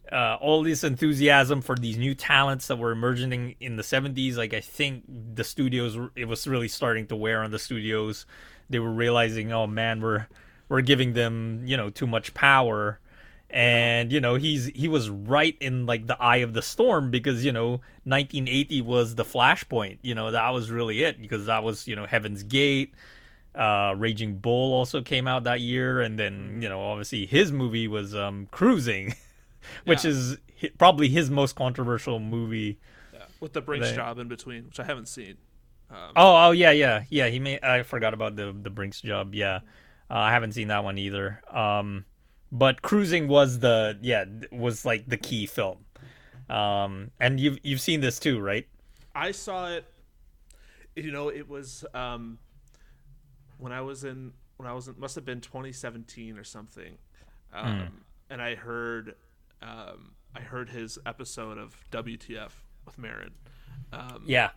uh, all this enthusiasm for these new talents that were emerging in the 70s like i think the studios it was really starting to wear on the studios. They were realizing oh man we're we're giving them you know too much power. And you know he's he was right in like the eye of the storm because you know 1980 was the flashpoint you know that was really it because that was you know heaven's gate uh raging bull also came out that year and then you know obviously his movie was um cruising which Yeah. is hi- probably his most controversial movie yeah, with the Brinks They- job in between, which I haven't seen. Um, oh oh yeah yeah yeah he may i forgot about the the brinks job yeah uh, i haven't seen that one either um but cruising was the yeah was like the key film um and you've you've seen this too right I saw it. You know, it was um, when I was in when I was in, must have been 2017 or something, um, and I heard um, I heard his episode of WTF with Maron. Um, yeah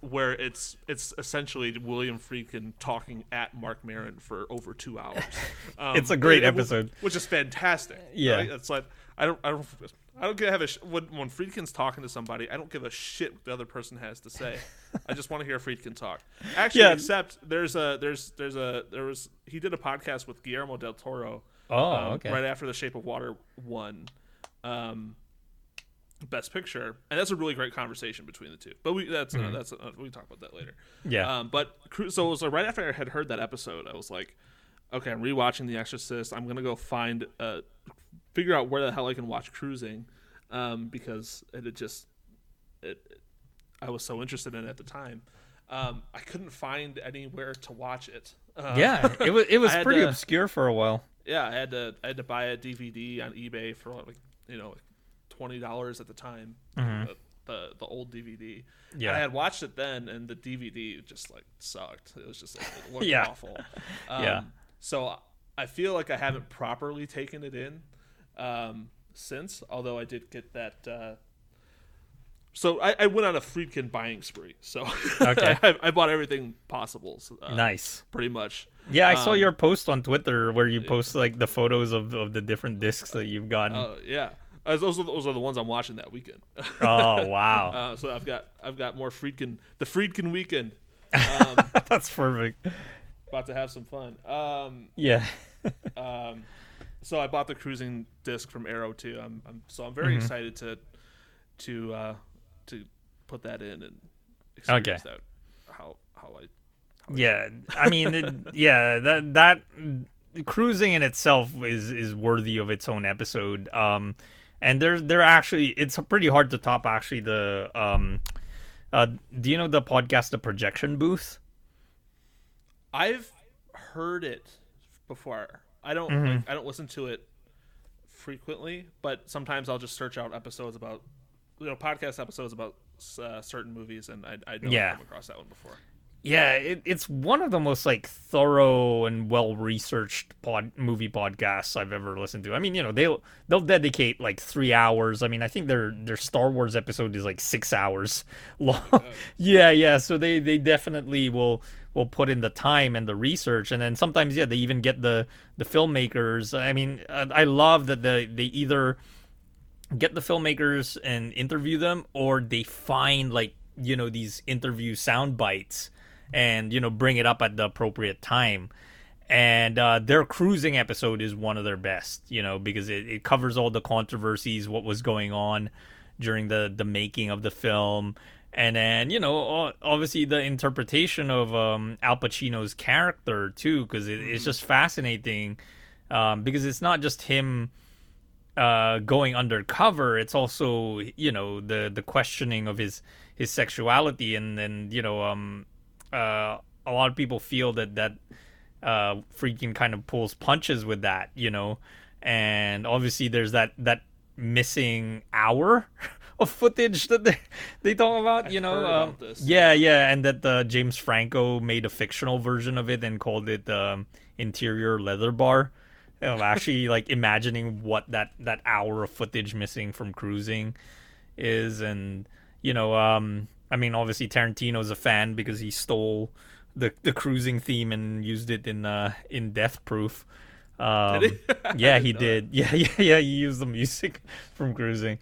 where it's it's essentially William Friedkin talking at Mark Maron for over two hours. Um, It's a great it- episode. which is fantastic. Yeah. right? it's like I don't I don't I don't give a sh- when when Friedkin's talking to somebody, I don't give a shit what the other person has to say. I just want to hear Friedkin talk. Actually, Yeah. except there's a there's there's a there was he did a podcast with Guillermo del Toro. Oh, um, okay. Right after The Shape of Water won. Um, Best Picture, and that's a really great conversation between the two. But we that's uh, that's uh, we can talk about that later. Mm-hmm. Yeah. Um, but so it was like right after I had heard that episode, I was like, okay, I'm rewatching The Exorcist. I'm gonna go find uh, figure out where the hell I can watch Cruising, um, because it had just it, it- I was so interested in it at the time. Um, I couldn't find anywhere to watch it. Uh, yeah it was it was pretty to- obscure for a while yeah, I had to I had to buy a DVD on eBay for like you know twenty dollars at the time. The, the the old DVD. Mm-hmm. Yeah. I had watched it then, and the DVD just like sucked. It was just it looked Yeah. awful. Um, Yeah. So I feel like I haven't properly taken it in um, since. Although I did get that. Uh, so I, I went on a Friedkin buying spree. So Okay. I, I bought everything possible. so, uh, nice Pretty much. yeah i saw Um, your post on twitter where you post like the photos of, of the different discs that you've gotten Uh, yeah. Uh, those, are, those are the ones I'm watching that weekend. oh wow uh, so I've got I've got more Friedkin the Friedkin weekend. Um, that's perfect about to have some fun. Um, yeah um, so I bought the cruising disc from Arrow too. I'm, I'm so I'm very Mm-hmm. excited to to uh, to put that in and experience that how how I yeah i mean it, yeah that that cruising in itself is is worthy of its own episode um and they're they're actually it's pretty hard to top actually the um uh do you know the podcast the projection booth I've heard it before. I don't Mm-hmm. like, I don't listen to it frequently, but sometimes I'll just search out episodes about you know podcast episodes about uh, certain movies, and I I don't Yeah. come across that one before. yeah it, it's one of the most like thorough and well researched pod movie podcasts i've ever listened to i mean you know they'll they'll dedicate like three hours i mean i think their their star wars episode is like six hours long yeah yeah so they they definitely will will put in the time and the research and then sometimes yeah they even get the the filmmakers. I mean i love that they they either get the filmmakers and interview them or they find like you know these interview sound bites and you know bring it up at the appropriate time. And uh, their cruising episode is one of their best you know because it, it covers all the controversies what was going on during the the making of the film and then you know obviously the interpretation of um, al pacino's character too because it, it's just fascinating um, because it's not just him uh, going undercover, it's also you know the the questioning of his his sexuality, and then you know um uh, a lot of people feel that that uh, Friedkin kind of pulls punches with that, you know, and obviously there's that that missing hour of footage that they they talk about. You know, um, yeah, yeah, and that uh, James Franco made a fictional version of it and called it um, interior leather bar. Of actually like imagining what that that hour of footage missing from cruising is, and you know, um, I mean, obviously Tarantino's a fan because he stole the the cruising theme and used it in uh in Death Proof. Um, he? yeah, he did. Yeah, yeah, yeah. He used the music from Cruising.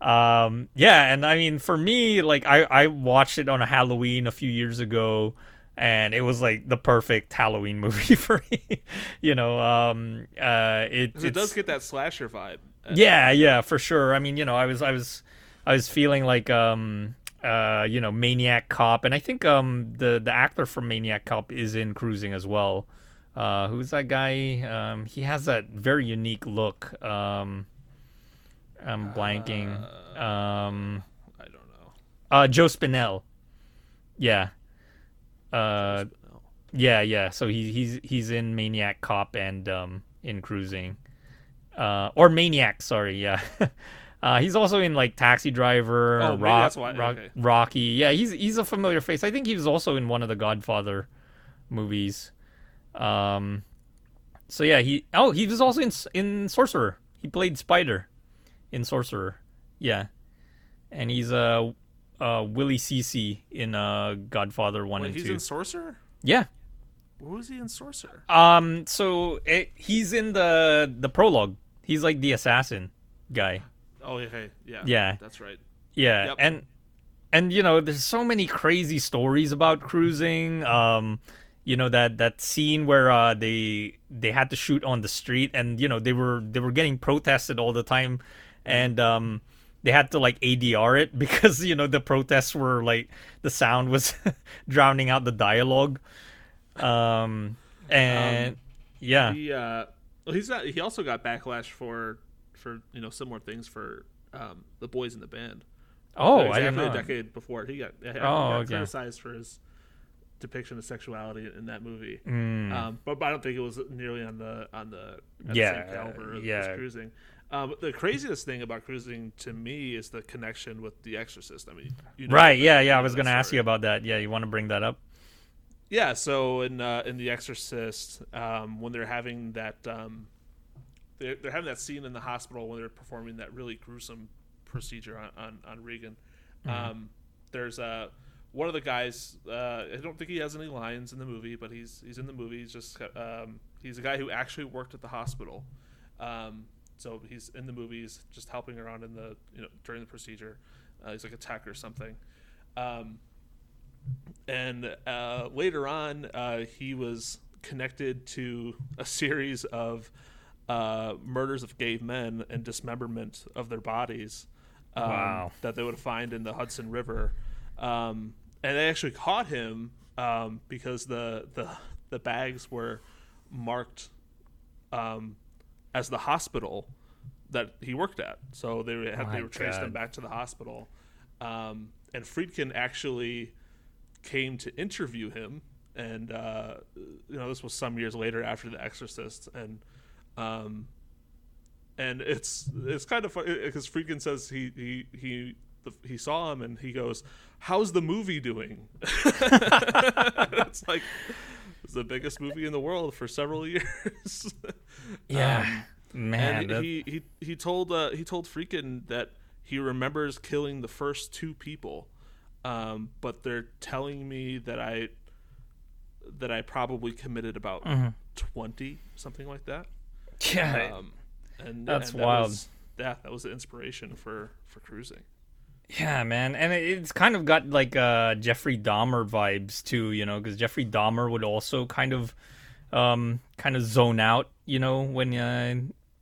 Um, yeah, and I mean, for me, like I I watched it on a Halloween a few years ago, and it was like the perfect Halloween movie for me. you know, um, uh, it it does get that slasher vibe. Uh, yeah, yeah, for sure. I mean, you know, I was I was I was feeling like um uh you know Maniac Cop, and I think um the the actor from Maniac Cop is in Cruising as well. Uh, who's that guy? Um, he has that very unique look. Um, I'm blanking. Um, I don't know. uh, Joe Spinell. Yeah. Uh, No. yeah, yeah. So he, he's he's in Maniac Cop and um in Cruising, uh, or Maniac. Sorry, yeah. uh, he's also in like Taxi Driver, Oh, Rock, that's why- Rock- okay. Rocky. Yeah, he's he's a familiar face. I think he was also in one of the Godfather movies. Um, so yeah, he oh he was also in in Sorcerer. He played Spider in Sorcerer. Yeah, and he's uh uh Willie Cicci in uh Godfather one Wait, and he's two. in Sorcerer. yeah. Was he in Sorcerer? Um. So it, he's in the the prologue. He's like the assassin guy. Oh, okay, yeah, Yeah. that's right. Yeah. Yep. And and you know, there's so many crazy stories about cruising. Um. You know that that scene where uh they they had to shoot on the street and you know they were they were getting protested all the time, and um they had to like ADR it because you know the protests were like the sound was drowning out the dialogue. Um and yeah. He uh, well, he's not. He also got backlash for for you know similar things for um the boys in the band. Oh, exactly I didn't know. a decade before he got, he Oh, okay. criticized for his depiction of sexuality in that movie. Mm. Um, but, but I don't think it was nearly on the on the, Yeah, the same caliber yeah. cruising. Um, the craziest thing about cruising to me is the connection with The Exorcist. I mean, you know Right, that- yeah, yeah. I was gonna ask you about that. Yeah, you want to bring that up? Yeah, so in uh, in The Exorcist, um, when they're having that, um, they're, they're having that scene in the hospital when they're performing that really gruesome procedure on on, on Regan. Um, there's uh, one of the guys. Uh, I don't think he has any lines in the movie, but he's he's in the movie. He's just um, he's a guy who actually worked at the hospital. So he's in the movies, just helping around in the you know during the procedure. Uh, he's like a tech or something. Um, and uh, later on, uh, he was connected to a series of uh, murders of gay men and dismemberment of their bodies um, Wow. that they would find in the Hudson River. Um, and they actually caught him um, because the, the the bags were marked um, as the hospital that he worked at. So they had My they traced them back to the hospital. Um, and Friedkin actually came to interview him, and uh, you know this was some years later after The Exorcist, and um, and it's it's kind of funny because Friedkin says he he he he saw him and he goes, "How's the movie doing?" it's like the biggest movie in the world for several years. Yeah, man. and that- he, he he told uh, he told Friedkin that he remembers killing the first two people, um, but they're telling me that I that I probably committed about Mm-hmm. twenty something like that. yeah, Um, and That's and that wild. Was, yeah, that was the inspiration for for cruising. Yeah, man. And it's kind of got like uh, Jeffrey Dahmer vibes too, you know, because Jeffrey Dahmer would also kind of, um, kind of zone out, you know, when uh,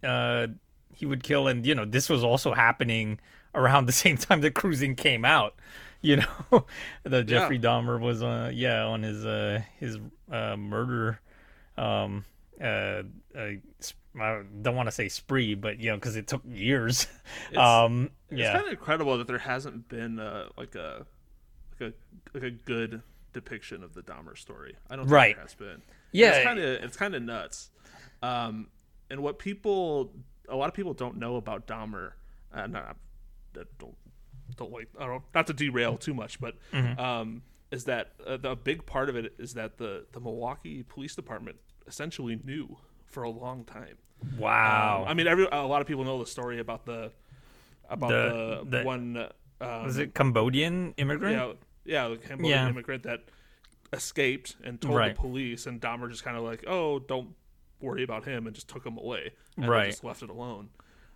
uh, he would kill, and you know, this was also happening around the same time that Cruising came out. You know, the Jeffrey Dahmer was, uh, yeah, on his uh, his uh, murder, um, uh, uh, I don't want to say spree, but you know, because it took years. um, It's yeah, kind of incredible that there hasn't been uh, like a like a like a good depiction of the Dahmer story. I don't think Right. there has been. Yeah. it's kind of it's kind of nuts. Um, and what people a lot of people don't know about Dahmer, uh, not that don't don't like I don't not to derail too much, but Mm-hmm. um, is that uh, the big part of it is that the the Milwaukee Police Department essentially knew for a long time. Wow. Um, I mean, every a lot of people know the story about the about The- the, the- one. Uh, um, Was it Cambodian immigrant? Yeah, yeah, the Cambodian Yeah. immigrant that escaped and told Right. the police, and Dahmer just kind of like, "Oh, don't worry about him," and just took him away, and Right. just left it alone.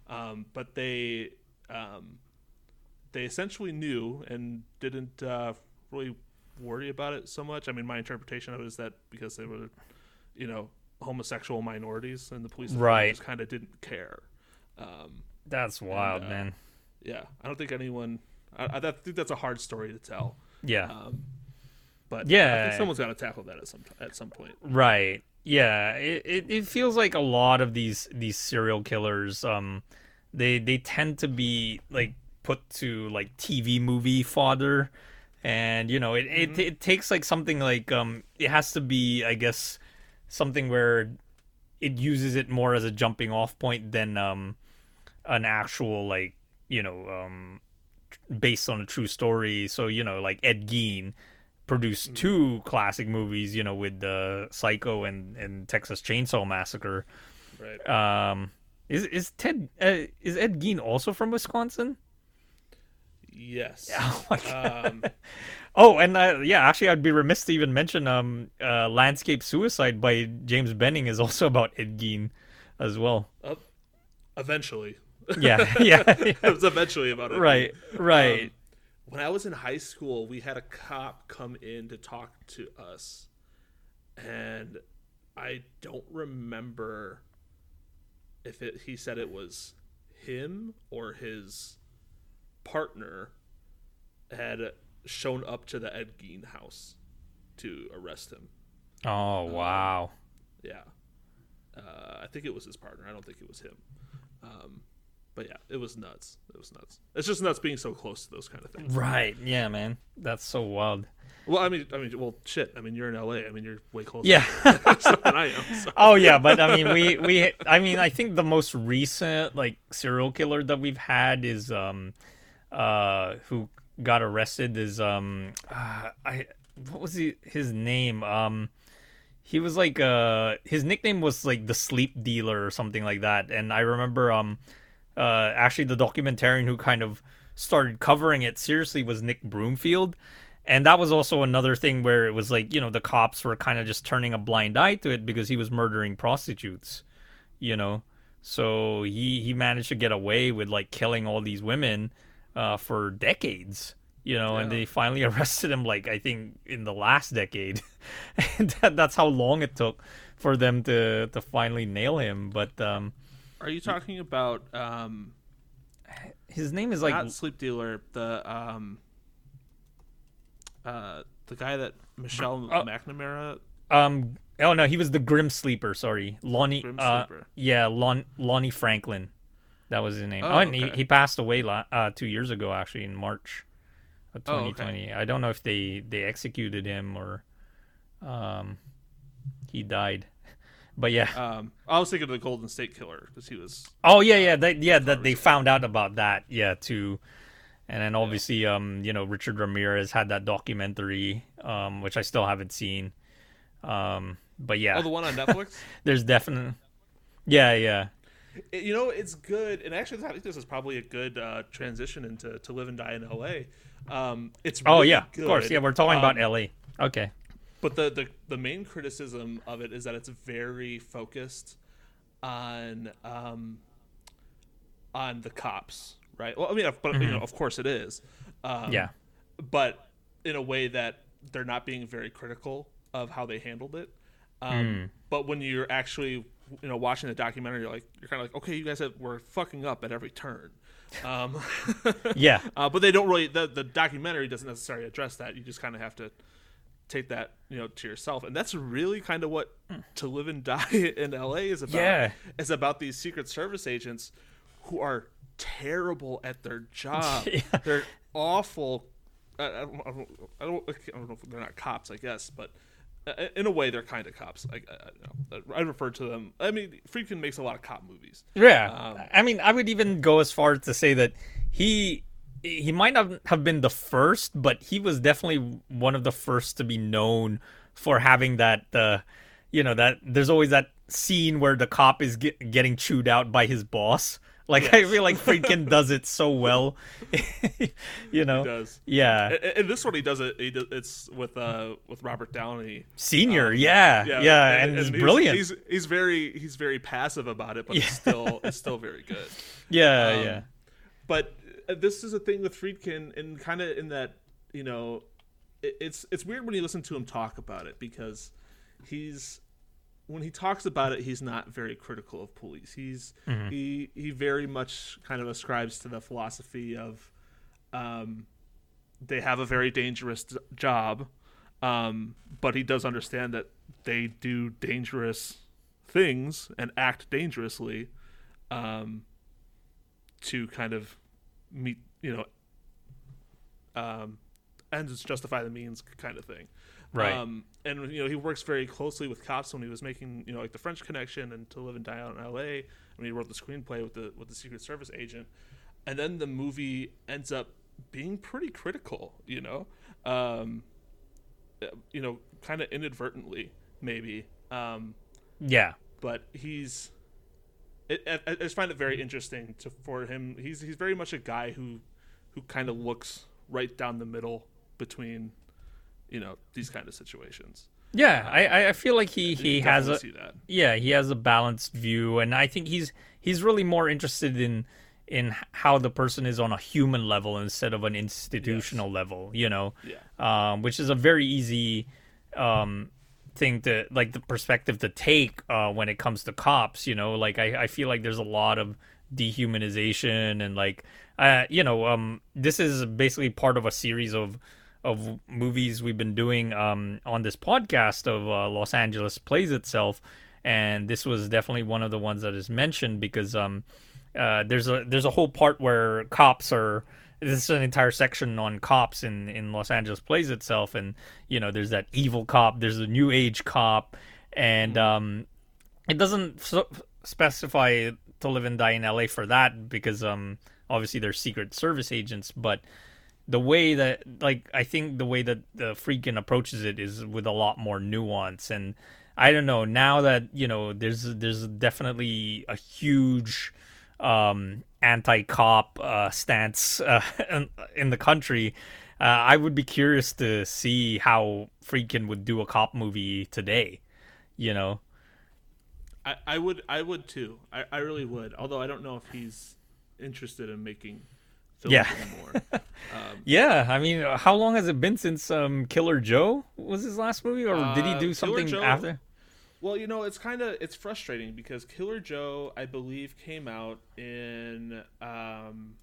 Um, but they um, they essentially knew and didn't uh, really worry about it so much. I mean, my interpretation of it is that because they were, you know, homosexual minorities, and the police Right. just kind of didn't care. Um, That's wild, uh, man. yeah, I don't think anyone. I, I think that's a hard story to tell. Yeah. Um, but I Yeah. think someone's got to tackle that at some at some point. Right. Yeah. It, it it feels like a lot of these these serial killers um they they tend to be like put to like TV movie fodder and you know it it, it takes like something like um it has to be I guess something where it uses it more as a jumping off point than um an actual like you know um based on a true story so you know like Ed Gein produced two classic movies, you know, with the Psycho and, and Texas Chainsaw Massacre. Right. Um, is is Ted uh, is Ed Gein also from Wisconsin? yes. Oh my god. Um, Oh, and uh, yeah, actually, I'd be remiss to even mention um, uh, Landscape Suicide by James Benning is also about Ed Gein as well. uh, eventually. Yeah, yeah, it was eventually about it. right, right. Um, when I was in high school, we had a cop come in to talk to us, and I don't remember if it, he said it was him or his partner had shown up to the Ed Gein house to arrest him. oh wow. Yeah, uh, I think it was his partner. I don't think it was him. Um, but yeah, it was nuts. It was nuts. It's just nuts being so close to those kind of things. Right. Yeah, man. That's so wild. Well, I mean, I mean, well, shit. I mean, you're in LA. I mean, you're way closer Yeah. than I am. So. Oh yeah, but I mean, we we I mean, I think the most recent like serial killer that we've had is um, uh, who got arrested is um, uh, I what was he his name? Um. He was like uh his nickname was like the sleep dealer or something like that. And I remember um uh actually the documentarian who kind of started covering it seriously was Nick Broomfield. And that was also another thing where it was like you know the cops were kind of just turning a blind eye to it because he was murdering prostitutes you know? So he he managed to get away with like killing all these women uh for decades you know and they finally arrested him like i think in the last decade and that, that's how long it took for them to to finally nail him but um Are you talking about um, his name is like not sleep dealer? The um, uh, the guy that Michelle Oh. McNamara. Um. Oh no, he was the Grim Sleeper. Sorry, Lonnie. Grim uh, Sleeper. yeah, Lon Lonnie Franklin. That was his name. Oh, Oh, and he, okay. he passed away la- uh, two years ago, actually, in March of Oh, okay. 2020. I don't know if they they executed him or um he died. But yeah. Um, I was thinking of the Golden State Killer because he was. Oh yeah, yeah, that yeah, that they found out about that, yeah, too. And then obviously, um, you know, Richard Ramirez had that documentary, um, which I still haven't seen. Um, but yeah, Oh, the one on Netflix. there's definitely, yeah, yeah, It- you know, it's good, and actually, I think this is probably a good uh, transition into to live and die in L.A. Um, it's oh really yeah, of course, yeah. We're talking about Um, L.A. Okay, But the, the the main criticism of it is that it's very focused on um, on the cops, right? Well, I mean, but you know, of course it is. Um, Mm-hmm. yeah, but in a way that they're not being very critical of how they handled it. Um, Hmm. But when you're actually, you know, watching the documentary, you're like, you're kind of like, okay, you guys have, were fucking up at every turn. Um, yeah, uh, but they don't really. The, the documentary doesn't necessarily address that. You just kind of have to take that, you know, to yourself, and that's really kind of what to live and die in L.A. is about. Yeah. It's about these Secret Service agents who are terrible at their job. Yeah. They're awful. I, I, don't, I, don't, I, don't, know if they're not cops, I guess, but in a way, they're kind of cops. I, I, I. I refer to them. I mean, Friedkin makes a lot of cop movies. yeah. Um, I mean, I would even go as far as to say that he he might not have been the first, but he was definitely one of the first to be known for having that. Uh, you know that there's always that scene where the cop is get, getting chewed out by his boss. Like yes. I feel like Friedkin does it so well. you know. He does. Yeah. And, this one he does it. He does, it's with uh with Robert Downey Senior. Um, yeah. yeah. Yeah. And, and, and it's brilliant. He's, he's very he's very passive about it, but yeah. it's still it's still very good. Yeah. Um, yeah. But uh, this is a thing with Friedkin, and kind of in that you know, it, it's it's weird when you listen to him talk about it because he's when he talks about it, he's not very critical of police. He's mm-hmm. he he very much kind of ascribes to the philosophy of, um, they have a very dangerous job, um, but he does understand that they do dangerous things and act dangerously, um, to kind of meet you know, um, ends justify the means kind of thing. Right. Um, and you know he works very closely with cops when he was making you know like the French Connection and To Live and Die Out in L.A. when he wrote the screenplay with the with the Secret Service agent, and then the movie ends up being pretty critical. You know, um, you know, kind of inadvertently maybe. Um, yeah. But he's. It, I, I just find it very interesting to for him. He's he's very much a guy who, who kind of looks right down the middle between you know these kind of situations. Yeah, I, I feel like he, he has a yeah he has a balanced view, and I think he's he's really more interested in in how the person is on a human level instead of an institutional yes. level. You know, yeah. um, which is a very easy um, thing to like the perspective to take uh, when it comes to cops. You know, like I, I feel like there's a lot of dehumanization and like uh, you know um, this is basically part of a series of of movies we've been doing um, on this podcast of uh, Los Angeles plays itself, and this was definitely one of the ones that is mentioned because um, uh, there's a there's a whole part where cops are. This is an entire section on cops in in Los Angeles plays itself, and you know there's that evil cop, there's a new age cop, and mm-hmm. um, it doesn't specify to live and die in LA for that because um obviously they're secret service agents, but the way that like I think the way that the Friedkin approaches it is with a lot more nuance and I don't know now that you know there's there's definitely a huge um, anti-cop uh, stance uh, in, the country. Uh, I would be curious to see how Friedkin would do a cop movie today. You know, I, I would I would too. I, I really would. Although I don't know if he's interested in making yeah. um, yeah, I mean, how long has it been since um, Killer Joe was his last movie, or uh, did he uh, do something Joe, after? Well, you know, it's kind of it's frustrating because Killer Joe, I believe, came out in um,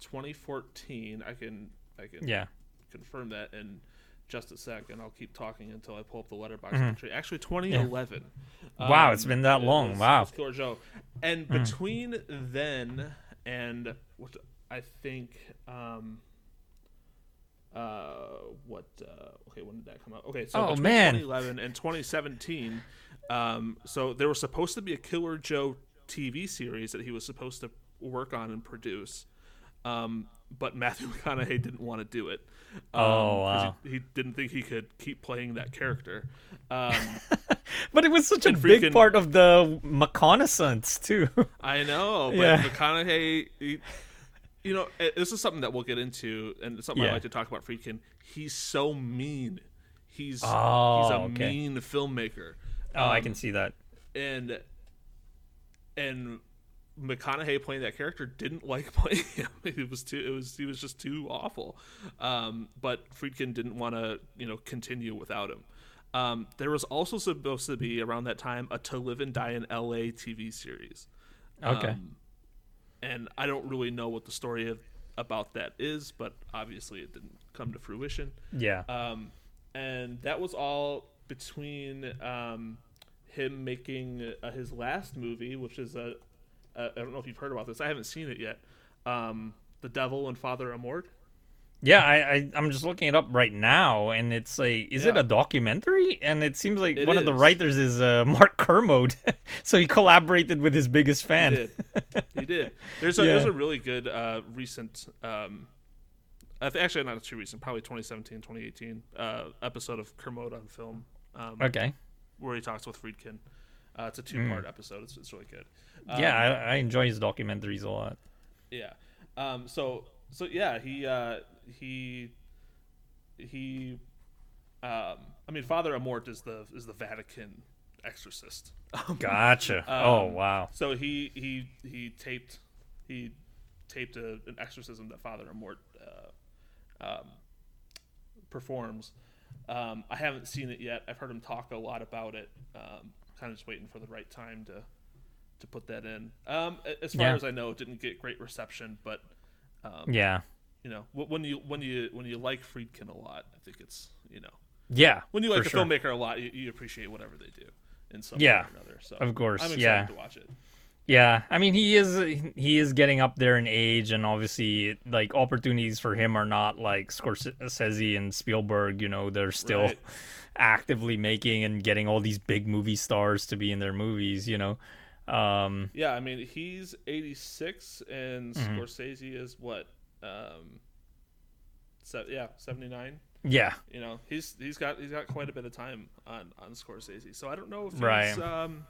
2014. I can I can yeah confirm that in just a second. I'll keep talking until I pull up the Letterboxd mm-hmm. entry. Actually, 2011. Yeah. Wow, um, it's been that long. Was, wow, Killer Joe, and mm. between then and what I think um, uh, what uh, okay when did that come out? Okay, so oh, man. 2011 and 2017. Um, so there was supposed to be a Killer Joe TV series that he was supposed to work on and produce. Um, but Matthew McConaughey didn't want to do it. Um, oh wow! He, he, didn't think he could keep playing that character. Um, but it was such a freaking, big part of the McConaissance too. I know, but yeah. McConaughey. He, you know, this is something that we'll get into, and it's something yeah. I like to talk about. Friedkin, he's so mean. He's oh, he's a okay. mean filmmaker. Oh, um, I can see that. And and McConaughey playing that character didn't like playing him. It was too. It was he was just too awful. Um, but Friedkin didn't want to you know continue without him. Um, there was also supposed to be around that time a To Live and Die in L.A. TV series. Okay. Um, and I don't really know what the story of, about that is, but obviously it didn't come to fruition. Yeah. Um, and that was all between um, him making uh, his last movie, which is a, a I don't know if you've heard about this. I haven't seen it yet. Um, the Devil and Father Amorth. Yeah, I, I I'm just looking it up right now, and it's like, is it a documentary? And it seems like It one of the writers is uh, Mark Kermode, so he collaborated with his biggest He fan. did. He did. There's a Yeah. there's a really good uh, recent. Um, actually not too recent, probably 2017, 2018 uh, episode of Kermode on film. Um, Okay, where he talks with Friedkin. Uh, it's a two part episode. It's, it's really good. Um, yeah, I, I enjoy his documentaries a lot. Yeah. Um, so so yeah, he uh, he he. Um, I mean, Father Amorth is the is the Vatican exorcist. Gotcha. oh Um, wow. So he he he taped he taped a, an exorcism that Father Amorth uh, um, performs. Um, I haven't seen it yet. I've heard him talk a lot about it. Um, kind of just waiting for the right time to to put that in. Um, as far Yeah. as I know, it didn't get great reception, but um, Yeah, you know, when you when you when you like Friedkin a lot, I think it's you know yeah. when you like a sure. filmmaker a lot, you, you appreciate whatever they do in some Yeah, way or another. So of course, I'm excited yeah. to watch it. Yeah, I mean he is he is getting up there in age, and obviously like opportunities for him are not like Scorsese and Spielberg. You know, they're still Right. actively making and getting all these big movie stars to be in their movies. You know, um, Yeah, I mean he's 86 and Mm-hmm. Scorsese is what um se- yeah, 79. yeah, You know, he's he's got he's got quite a bit of time on on Scorsese. So I don't know if he's Right. um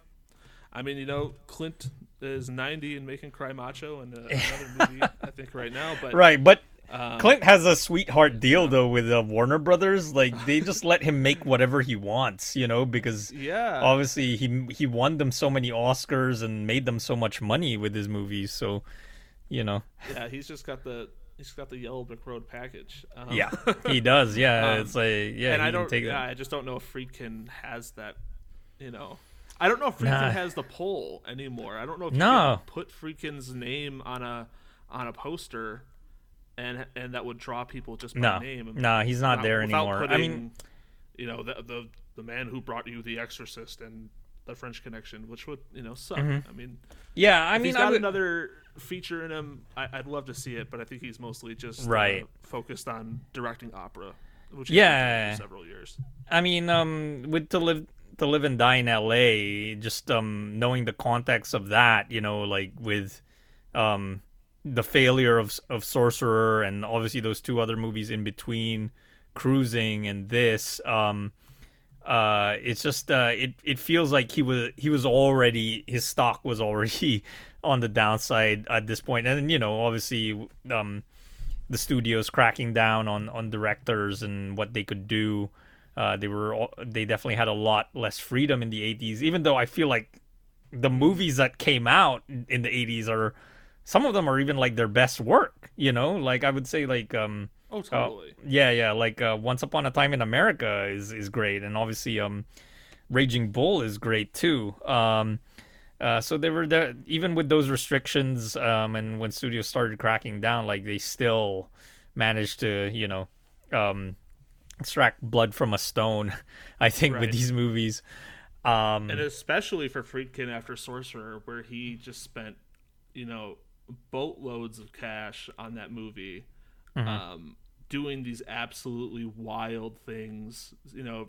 I mean, you know, Clint is 90 and making Cry Macho and uh, another movie I think right now, but right. But um, Clint has a sweetheart deal though with uh, Warner Brothers. Like they just let him make whatever he wants. You know, because yeah. obviously he he won them so many Oscars and made them so much money with his movies. So, you know. yeah, he's just got the he's got the Yellow Brick Road package. Um, Yeah, he does. Yeah, Um, it's like yeah, and I don't. take yeah, that. I just don't know if Friedkin has that. You know, I don't know if Friedkin Nah. has the pull anymore. I don't know if you No. can put Friedkin's name on a on a poster, and and that would draw people just by No, name. no, he's not without- there anymore. I putting, mean, you know, the the the man who brought you The Exorcist and The French Connection, which would you know suck. I mean, yeah, Mm-hmm. I mean, he's I got would, another feature in him, I, I'd love to see it, but I think he's mostly just uh, Right. focused on directing opera, which he's Yeah. several years. I mean, um, with to live to live and die in L.A., just um knowing the context of that, you know, like with um the failure of of Sorcerer and obviously those two other movies in between, Cruising and this, um. Uh, it's just uh, it it feels like he was he was already his stock was already on the downside at this point, and you know obviously um the studios cracking down on on directors and what they could do. Uh, they were all, they definitely had a lot less freedom in the 80s. Even though I feel like the movies that came out in the 80s are some of them are even like their best work. You know, like I would say like um Oh, uh, totally. yeah yeah like uh, Once Upon a Time in America is is great, and obviously um Raging Bull is great too. Um, uh, so they were there even with those restrictions, um, and when studios started cracking down, like they still managed to, you know, um, extract blood from a stone. I think with these movies. Um, and especially for Friedkin after Sorcerer, where he just spent, you know, boatloads of cash on that movie, Mm-hmm. um, doing these absolutely wild things, you know,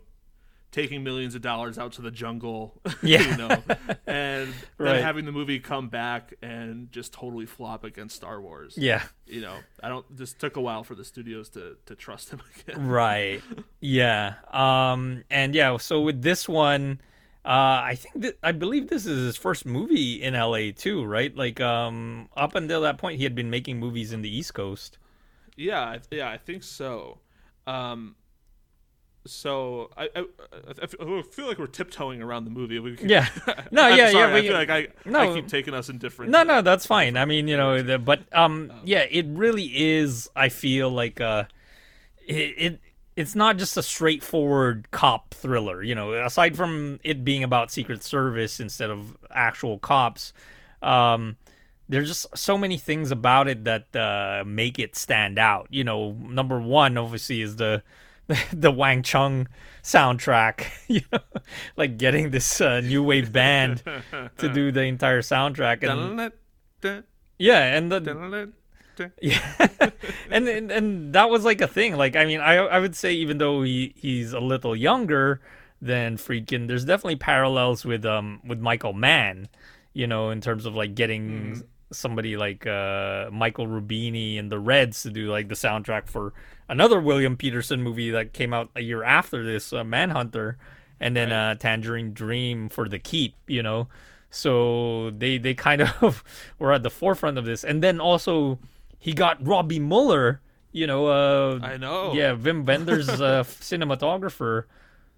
taking millions of dollars out to the jungle, Yeah. you know, and Right. then having the movie come back and just totally flop against Star Wars. yeah, You know, I don't. Just took a while for the studios to to trust him again. right. Yeah. Um, and yeah, so with this one, uh, I think that I believe this is his first movie in LA too, right? Like, um, up until that point, he had been making movies in the East Coast. Yeah, I- yeah, I think so. Um, so I, I, I feel- like we're tiptoeing around the movie. We can, Yeah. No, I'm yeah, yeah, sorry, I we- feel like I, no. I keep taking us in different. No, no, that's fine. I mean, you know, the, but um, yeah, it really is. I feel like uh, it, it it's not just a straightforward cop thriller. You know, aside from it being about Secret Service instead of actual cops, um, there's just so many things about it that uh, make it stand out. You know, number one obviously is the the Wang Chung soundtrack. You know, like getting this uh, new wave band to do the entire soundtrack and yeah, and the. Yeah, and, and and that was like a thing. Like, I mean, I I would say even though he he's a little younger than Friedkin, there's definitely parallels with um with Michael Mann, you know, in terms of like getting mm. Somebody like uh Michael Rubini and the Reds to do like the soundtrack for another William Petersen movie that came out a year after this, uh, Manhunter, and then right. uh Tangerine Dream for The Keep, you know. So they they kind of were at the forefront of this, and then also he got Robby Müller. You know, uh, I know. Yeah, Wim Wenders' uh, cinematographer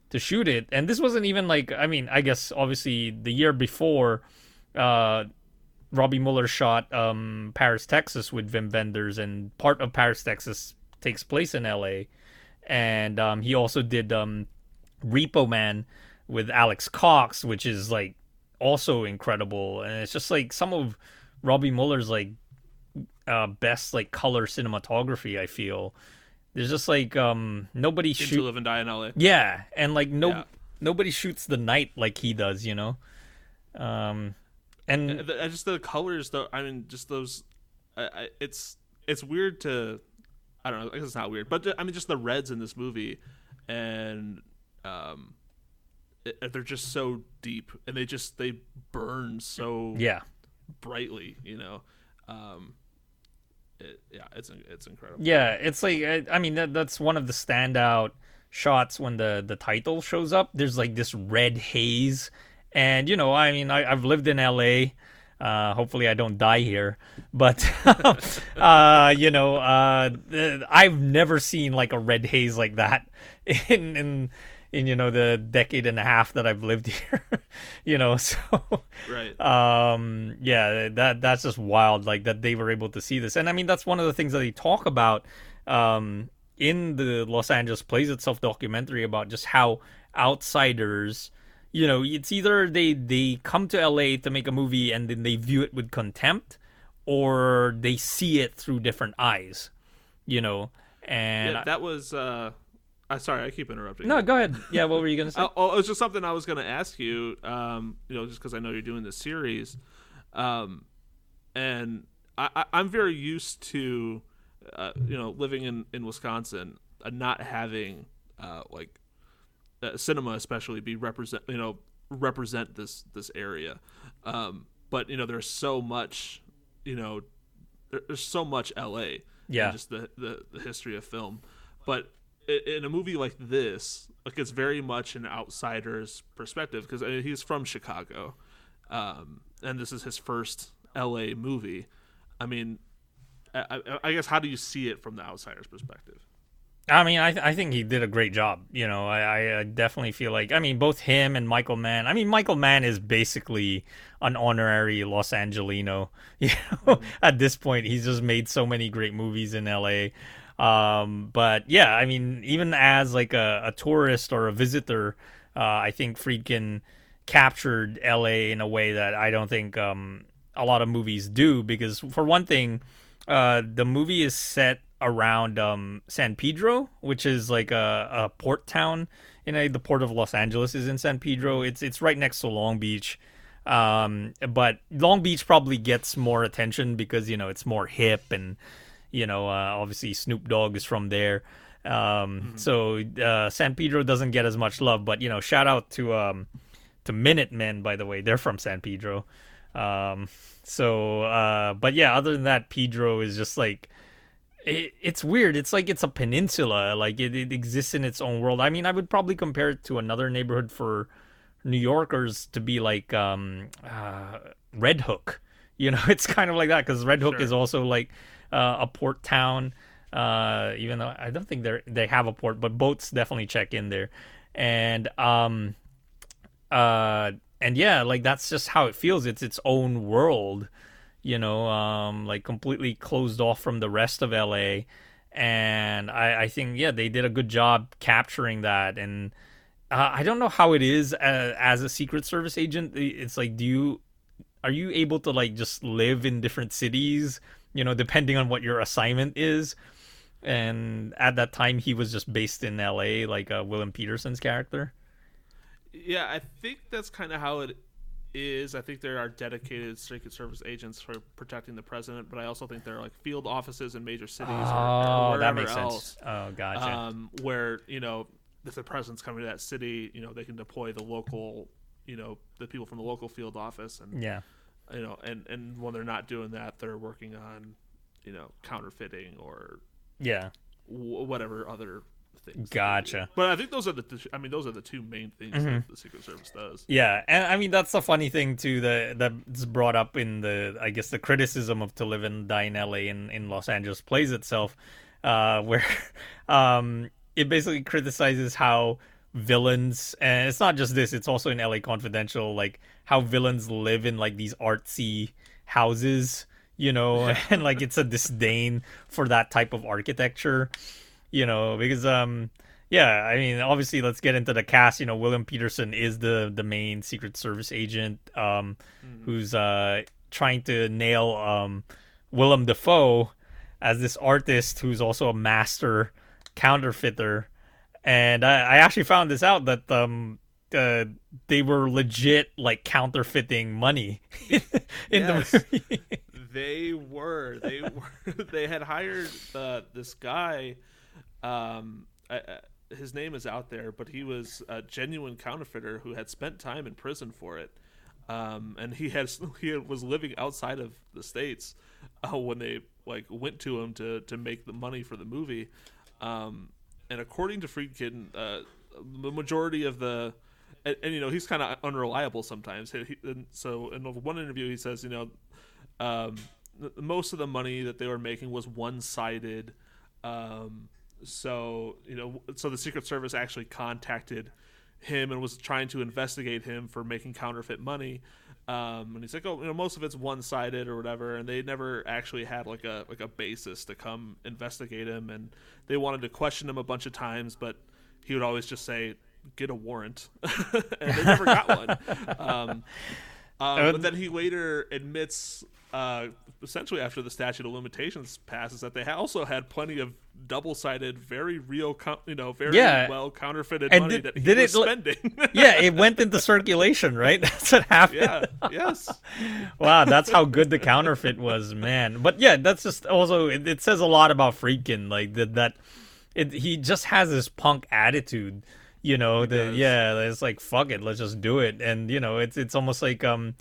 to shoot it, and this wasn't even like I mean, I guess obviously the year before, uh, Robby Müller shot um, Paris, Texas with Wim Wenders, and part of Paris, Texas takes place in L.A. And um, he also did um, Repo Man with Alex Cox, which is like also incredible, and it's just like some of Robby Müller's like uh, best like color cinematography. I feel there's just like um nobody shoots. Live and Die in LA. Yeah, and like no yeah. nobody shoots the night like he does. You know, um, and the, just the colors though. I mean, just those. I, I, it's it's weird to. I don't know. I guess it's not weird, but I mean, just the reds in this movie, and um, it, they're just so deep and they just they burn so yeah brightly you know um it, yeah it's it's incredible yeah it's like i, I mean that, that's one of the standout shots when the the title shows up there's like this red haze and you know i mean I, i've lived in la uh, hopefully I don't die here, but uh, you know, uh, I've never seen like a red haze like that in in in you know the decade and a half that I've lived here. you know, so right. Um, yeah, that that's just wild. Like that they were able to see this, and I mean that's one of the things that they talk about um, in the Los Angeles Plays Itself documentary about just how outsiders. You know, it's either they they come to LA to make a movie and then they view it with contempt, or they see it through different eyes. You know, and yeah, that was uh uh, sorry, I keep interrupting. No, go ahead. Yeah, what were you gonna say? oh, it was just something I was gonna ask you. Um, you know, just because I know you're doing this series, um, and I, am very used to, uh, you know, living in in Wisconsin, uh, not having uh, like uh, cinema, especially be represent, you know, represent this this area. Um, but you know, there's so much, you know, there's so much LA. Yeah. Just the, the the history of film, but in a movie like this, like it's very much an outsider's perspective because I mean, he's from Chicago, um, and this is his first L.A. movie. I mean, I, I, guess how do you see it from the outsider's perspective? I mean, I th- I think he did a great job. You know, I, I definitely feel like I mean both him and Michael Mann. I mean, Michael Mann is basically an honorary Los Angelino. You know, mm-hmm. at this point, he's just made so many great movies in L.A. Um, but yeah, I mean, even as like a, a tourist or a visitor, uh, I think Friedkin captured LA in a way that I don't think um, a lot of movies do. Because for one thing, uh, the movie is set around um, San Pedro, which is like a, a port town. You know, the port of Los Angeles is in San Pedro. It's it's right next to Long Beach. Um, but Long Beach probably gets more attention because you know it's more hip and you know, uh, obviously Snoop Dogg is from there. Um, mm-hmm. So uh, San Pedro doesn't get as much love, but you know, shout out to um, to Minutemen, by the way, they're from San Pedro. Um, so, uh, but yeah, other than that, Pedro is just like it, it's weird. It's like it's a peninsula, like it, it exists in its own world. I mean, I would probably compare it to another neighborhood for New Yorkers to be like um, uh, Red Hook. You know, it's kind of like that because Red Hook sure. is also like uh, a port town. Uh, even though I don't think they they have a port, but boats definitely check in there, and um, uh, and yeah, like that's just how it feels. It's its own world, you know, um, like completely closed off from the rest of LA. And I, I think yeah, they did a good job capturing that. And uh, I don't know how it is uh, as a Secret Service agent. It's like, do you are you able to like just live in different cities? you know, depending on what your assignment is. And at that time, he was just based in L.A., like uh, William Petersen's character. Yeah, I think that's kind of how it is. I think there are dedicated Secret Service agents for protecting the president, but I also think there are like field offices in major cities or, Oh, or that wherever makes else, sense. Oh, gotcha. um, where you know if the president's coming to that city, you know they can deploy the local, you know, the people from the local field office, and yeah. you know, and and when they're not doing that, they're working on, you know, counterfeiting or Yeah. w- whatever other things. Gotcha. But I think those are the. I mean, those are the two main things Mm-hmm. that the Secret Service does. Yeah, and I mean that's the funny thing too that that's brought up in the I guess the criticism of To Live and Die in L.A. in in Los Angeles plays itself, uh, where um it basically criticizes how villains and it's not just this it's also in LA Confidential like how villains live in like these artsy houses you know and like it's a disdain for that type of architecture you know because um yeah i mean obviously let's get into the cast you know william petersen is the the main secret service agent um who's uh trying to nail um willem dafoe as this artist who's also a master counterfeiter and i, I actually found this out that um uh, they were legit like counterfeiting money in Yes. the movie They were. They were. They had hired uh, this guy. Um, I, his name is out there, but he was a genuine counterfeiter who had spent time in prison for it. Um, and he has he was living outside of the states uh, when they like went to him to to make the money for the movie. Um, and according to Friedkin, uh, the majority of the and, and you know he's kind of unreliable sometimes. He, he- and so in one interview he says, you know, um, th- most of the money that they were making was one-sided. Um, so you know, so the Secret Service actually contacted him and was trying to investigate him for making counterfeit money. Um, and he's like, oh, you know, most of it's one-sided or whatever, and they never actually had like a like a basis to come investigate him, and they wanted to question him a bunch of times, but he would always just say, "Get a warrant," and they never got one. Um, um, but then he later admits, uh, essentially after the statute of limitations passes, that they also had plenty of double-sided, very real, co- you know, very Yeah. well counterfeited And money did- that he did was it spending. yeah, it went into circulation, right? That's what happened. yeah. Yes. Wow, that's how good the counterfeit was, man. But yeah, that's just also it, it says a lot about Friedkin, like that that it he just has this punk attitude, you know. The yeah, it's like fuck it, let's just do it, and you know, it's it's almost like um.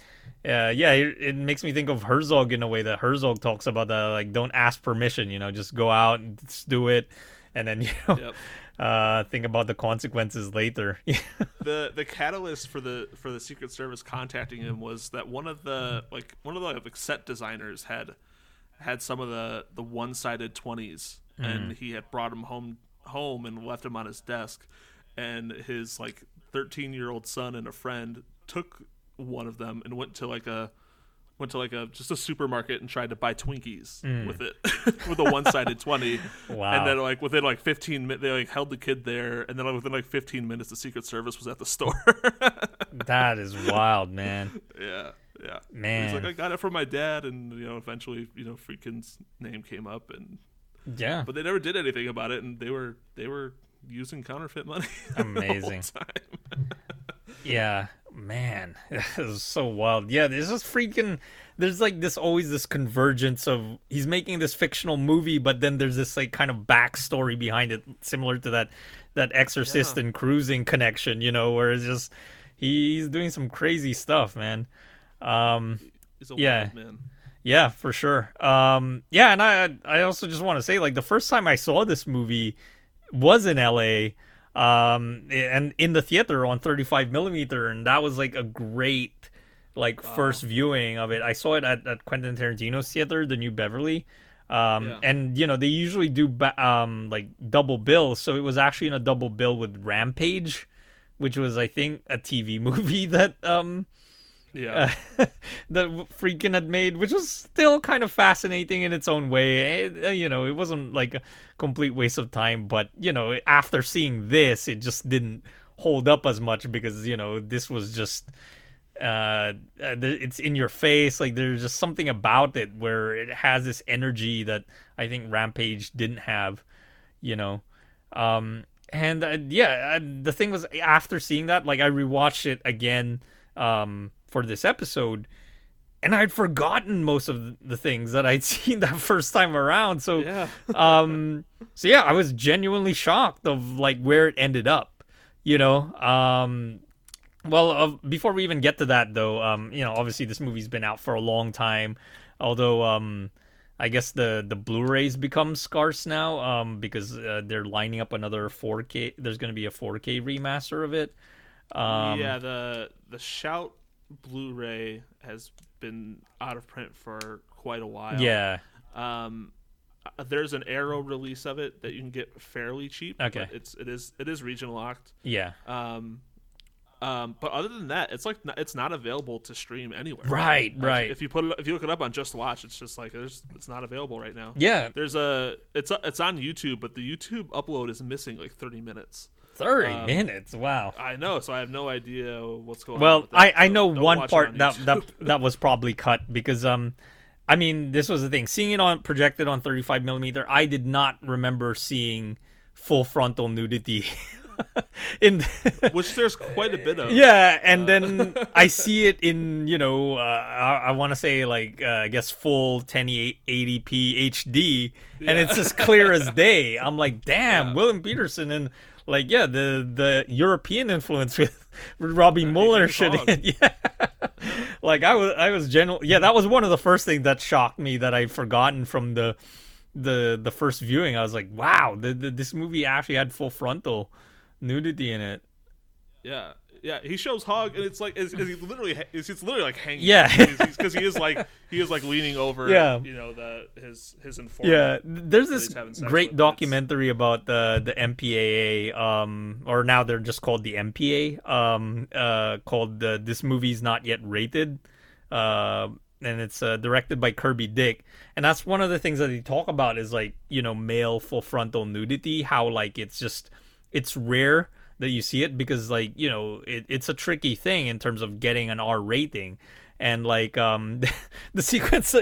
Uh, yeah, it, it makes me think of Herzog in a way that Herzog talks about that, like don't ask permission, you know, just go out and just do it, and then you know, Yep. uh, think about the consequences later. the the catalyst for the for the Secret Service contacting him was that one of the like one of the like, set designers had had some of the the one sided twenties, and he had brought him home home and left him on his desk, and his like thirteen year old son and a friend took one of them and went to like a went to like a just a supermarket and tried to buy Twinkies mm. with it with a one sided twenty. Wow. And then like within like fifteen minutes, they like held the kid there, and then like, within like fifteen minutes, the Secret Service was at the store. that is wild, man. yeah, yeah. Man. he's like, I got it from my dad, and you know, eventually, you know, Friedkin's name came up, and Yeah. but they never did anything about it, and they were they were using counterfeit money. Amazing. Yeah, man, it was so wild. Yeah, this is freaking. There's like this always this convergence of he's making this fictional movie, but then there's this like kind of backstory behind it, similar to that that Exorcist Yeah. and Cruising connection, you know, where it's just he's doing some crazy stuff, man. Um, Yeah. man. yeah, for sure. Um, yeah, and I I also just want to say like the first time I saw this movie was in L.A. Um, and in the theater on 35 millimeter, and that was like a great like first viewing of it. I saw it at, at Quentin Tarantino's theater, the New Beverly. Um, Yeah. and you know they usually do ba- um like double bills, so it was actually in a double bill with Rampage, which was I think a TV movie that um Yeah, uh, that Friedkin had made, which was still kind of fascinating in its own way. It- uh, you know, it wasn't like a complete waste of time, but you know, after seeing this, it just didn't hold up as much because you know this was just uh uh, it's in your face. Like there's just something about it where it has this energy that i think rampage didn't have you know? Um and uh, yeah uh, the thing was after seeing that like i rewatched it again um for this episode, and I'd forgotten most of the things that I'd seen that first time around. So, Yeah. um, so yeah, I was genuinely shocked of like where it ended up. You know, um, well, uh, before we even get to that, though, um, you know, obviously this movie's been out for a long time. Although, um, I guess the the Blu-rays become scarce now, um, because uh, they're lining up another 4K. There's going to be a 4K remaster of it. Um, yeah, the the Shout Blu-ray has been out of print for quite a while. yeah, Um, uh, there's an Arrow release of it that you can get fairly cheap. Okay. But it's it is it is region locked. yeah. Um, um, but other than that, it's like it's not available to stream anywhere. Right, Like, right. If you put it, if you look it up on Just Watch, it's just like there's it's not available right now. Yeah, There's a it's it's on YouTube, but the YouTube upload is missing like 30 minutes. 30 um, minutes. Wow. I know, so I have no idea what's going on. Well, I, I so know one part on that, that that was probably cut because um I mean this was the thing seeing it on projected on 35 millimeter I did not remember seeing full frontal nudity in which there's quite a bit of. yeah and then I see it in you know uh, I, I want to say like uh, I guess full 1080p HD and it's as clear as day I'm like damn Yeah. William Petersen and like yeah the the European influence with, Robby Müller Adrian shit yeah. Like I was I was general yeah that was one of the first things that shocked me that I'd forgotten from the the the first viewing. I was like wow the, the, this movie actually had full frontal nudity in it. Yeah, yeah. He shows Hog, and it's like it's, it's literally it's, it's literally like hanging. Yeah. because he is like he is like leaning over. Yeah. you know the his his informant. Yeah, there's this he's great documentary about the the MPAA, um, or now they're just called the MPA, um, uh, called the "This Movie's Not Yet Rated," uh, and it's uh, directed by Kirby Dick, and that's one of the things that they talk about is like you know male full frontal nudity, how like it's just it's rare that you see it because like you know it, it's a tricky thing in terms of getting an R rating and like um the sequence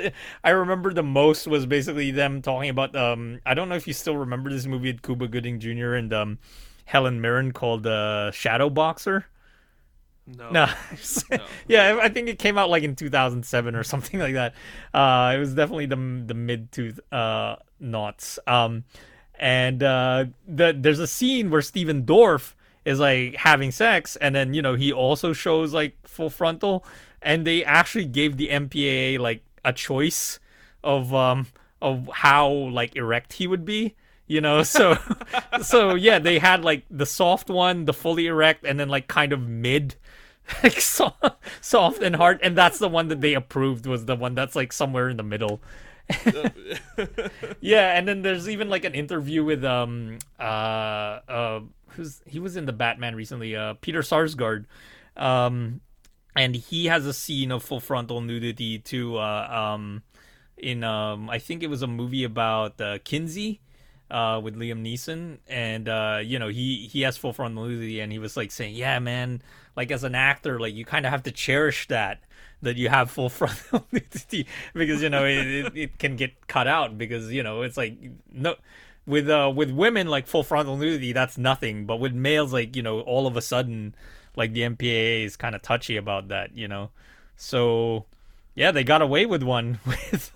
I remember the most was basically them talking about um I don't know if you still remember this movie with Cuba Gooding Jr. and um Helen Mirren called uh Shadow Boxer. No. No. No. yeah, I think it came out like in 2007 or something like that. Uh, it was definitely the the mid to uh knots. Um, and uh, the there's a scene where Stephen Dorff is like having sex, and then you know he also shows like full frontal, and they actually gave the MPAA like a choice of um of how like erect he would be you know? So so yeah they had like the soft one the fully erect and then like kind of mid like so, soft and hard and that's the one that they approved was the one that's like somewhere in the middle yeah and then there's even like an interview with um uh uh who's he was in the batman recently uh peter sarsgaard. Um and he has a scene of full frontal nudity too uh um in um i think it was a movie about uh kinsey uh with liam neeson and uh you know he he has full frontal nudity and he was like saying yeah man like as an actor like you kind of have to cherish that that you have full frontal nudity because you know it, it, it can get cut out because you know it's like no with uh with women like full frontal nudity that's nothing but with males like you know all of a sudden like the MPAA is kind of touchy about that you know? So yeah they got away with one with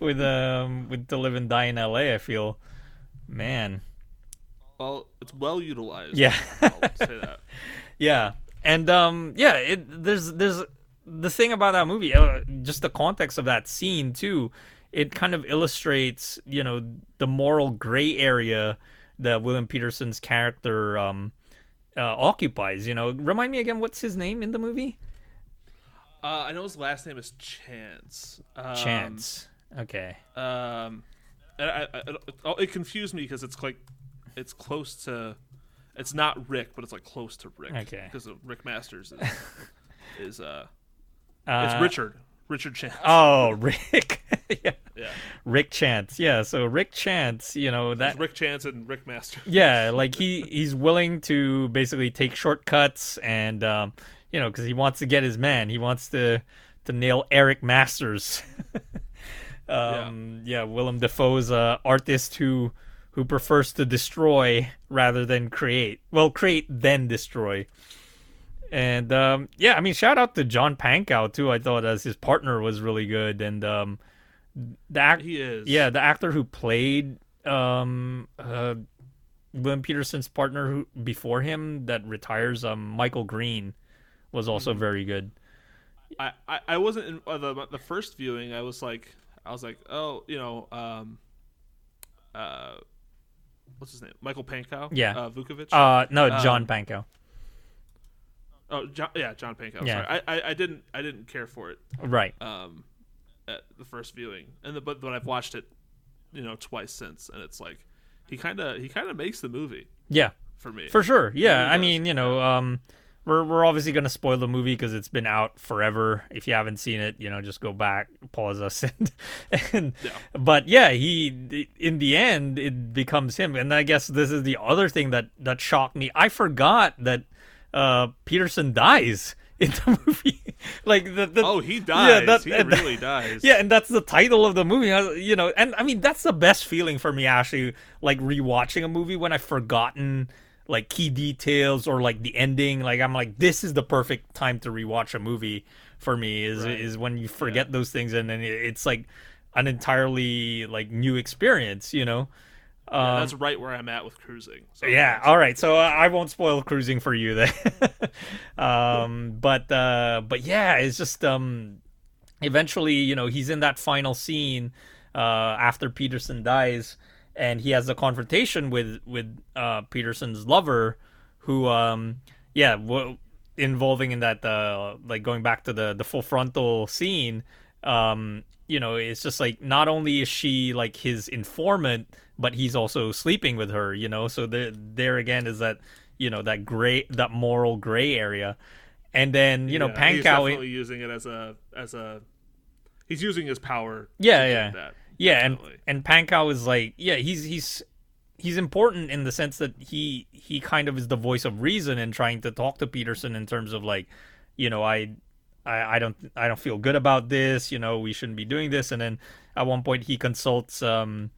with um with to live and die in LA I feel man Well, it's well utilized. yeah I'll say that. Yeah, and um, yeah, it, there's there's the thing about that movie, uh, just the context of that scene too. It kind of illustrates, you know, the moral gray area that William Petersen's character um, uh, occupies. You know, remind me again, what's his name in the movie? Uh, I know his last name is Chance. Um, Chance. Okay. Um, I, I, it, it confused me because it's like it's close to. It's not Rick, but it's like close to Rick. Okay. Because Rick Masters is, is uh, Uh, it's Richard. Richard Chance. Oh, Rick. yeah. yeah. Rick Chance. Yeah. So Rick Chance, you know that Rick Chance and Rick Masters. yeah like he he's willing to basically take shortcuts and um you know because he wants to get his man. He wants to to nail eric masters. Um yeah, willem dafoe's uh artist who who prefers to destroy rather than create. Well create then destroy. And um, yeah, I mean, shout out to John Pankow too. I thought as his partner was really good, and um, the act- He is. yeah, the actor who played um, uh, William Petersen's partner who, before him that retires, um, Michael Greene, was also Mm-hmm. very good. I, I, I wasn't in uh, the the first viewing. I was like, I was like, oh, you know, um, uh, what's his name? Michael Pankow. Yeah. Uh, Vukovich. Uh, no, Um, John Pankow. oh, John, yeah, John Pankow. Yeah. Sorry, I, I, I didn't I didn't care for it. Right. Um, at the first viewing, and the, but but I've watched it, you know, twice since, and it's like he kind of he kind of makes the movie Yeah. for me. For sure. Yeah. I mean, you know, um, we're we're obviously gonna spoil the movie because it's been out forever. If you haven't seen it, you know, just go back, pause us, and, and Yeah. but yeah, he in the end it becomes him, and I guess this is the other thing that that shocked me. I forgot that uh Petersen dies in the movie. like the, the oh, he dies. that- he really dies. yeah, and that's the title of the movie. You know, and I mean that's the best feeling for me actually, like rewatching a movie when I've forgotten like key details or like the ending. Like I'm like, this is the perfect time to rewatch a movie for me. Is Right. is when you forget those things and then it's like an entirely like new experience. You know. Yeah, Um, that's right where I'm at with cruising. So yeah. All right. So uh, I won't spoil cruising for you then. um, but uh, but yeah, it's just um, eventually, you know, he's in that final scene uh, after Petersen dies, and he has a confrontation with with uh, Petersen's lover, who um, yeah, w- involving in that uh, like going back to the the full frontal scene. Um, you know, it's just like not only is she like his informant, but he's also sleeping with her. You know, so there there again is that you know that gray that moral gray area, and then you know Yeah, Pankow. definitely using it as a as a he's using his power. Yeah, to yeah. That. Yeah, and Definitely. and Pankow is like, yeah, he's he's he's important in the sense that he he kind of is the voice of reason and trying to talk to Petersen in terms of like, you know, I I, I don't I don't feel good about this, you know, we shouldn't be doing this. And then at one point he consults um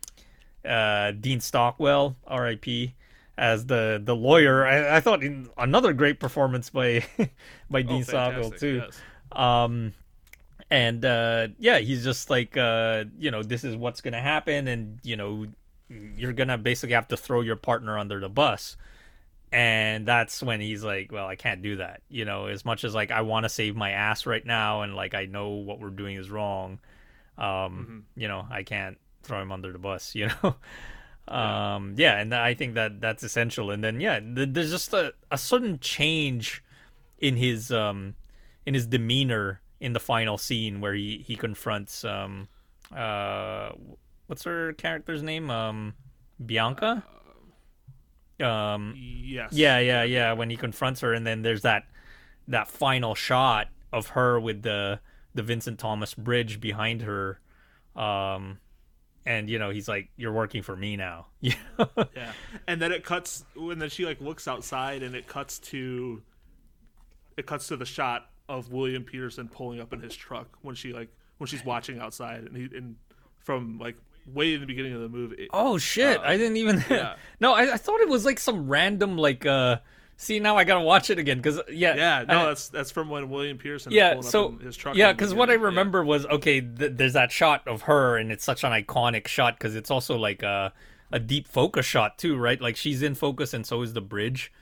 uh Dean Stockwell, R.I.P. as the the lawyer. I, I thought in, another great performance by by Oh, Dean Stockwell too yes. um and uh yeah he's just like uh you know this is what's gonna happen and you know you're gonna basically have to throw your partner under the bus. And that's when he's like well i can't do that. You know as much as like i want to save my ass right now and like i know what we're doing is wrong um you know i can't throw him under the bus you know? Um yeah and i think that that's essential. And then yeah th- there's just a, a sudden change in his um in his demeanor in the final scene where he he confronts um uh what's her character's name? Um Bianca? Um Yes. yeah yeah yeah. when he confronts her and then there's that that final shot of her with the the Vincent Thomas bridge behind her um and you know he's like you're working for me now. You Yeah. And then it cuts when then she like looks outside and it cuts to it cuts to the shot of William Petersen pulling up in his truck when she like when she's watching outside and he and from like way in the beginning of the movie. Oh shit! I didn't even. yeah. no, I, I thought it was like some random like. uh See now I gotta watch it again because yeah Yeah, no, I- that's that's from when William Petersen yeah. So up in his truck. yeah, because what I beginning. Yeah. remember was okay. Th- there's that shot of her, and it's such an iconic shot because it's also like a a deep focus shot too, right? Like she's in focus, and so is the bridge.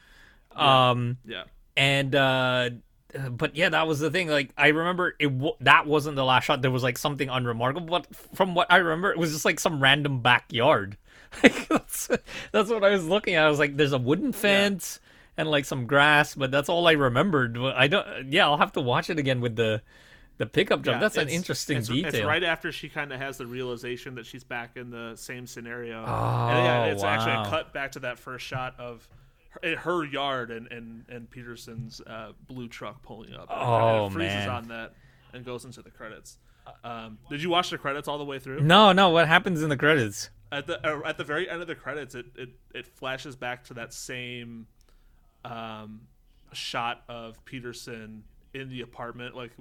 Um, Yeah. and uh Uh, but yeah that was the thing. Like i remember it w- that wasn't the last shot. There was like something unremarkable but from what i remember it was just like some random backyard. Like that's, that's what i was looking at. I was like there's a wooden fence and like some grass but that's all i remembered. I don't yeah i'll have to watch it again with the the pickup truck Yeah, that's an interesting it's, detail. It's right after she kind of has the realization that she's back in the same scenario. Oh, and yeah, it's actually a oh, cut back to that first shot of her, her yard and and and Petersen's uh, blue truck pulling up. And it Oh, freezes man. on that and goes into the credits. Um, did you watch the credits all the way through? no no what happens in the credits At the uh, at the very end of the credits, it, it it flashes back to that same um, shot of Petersen in the apartment, like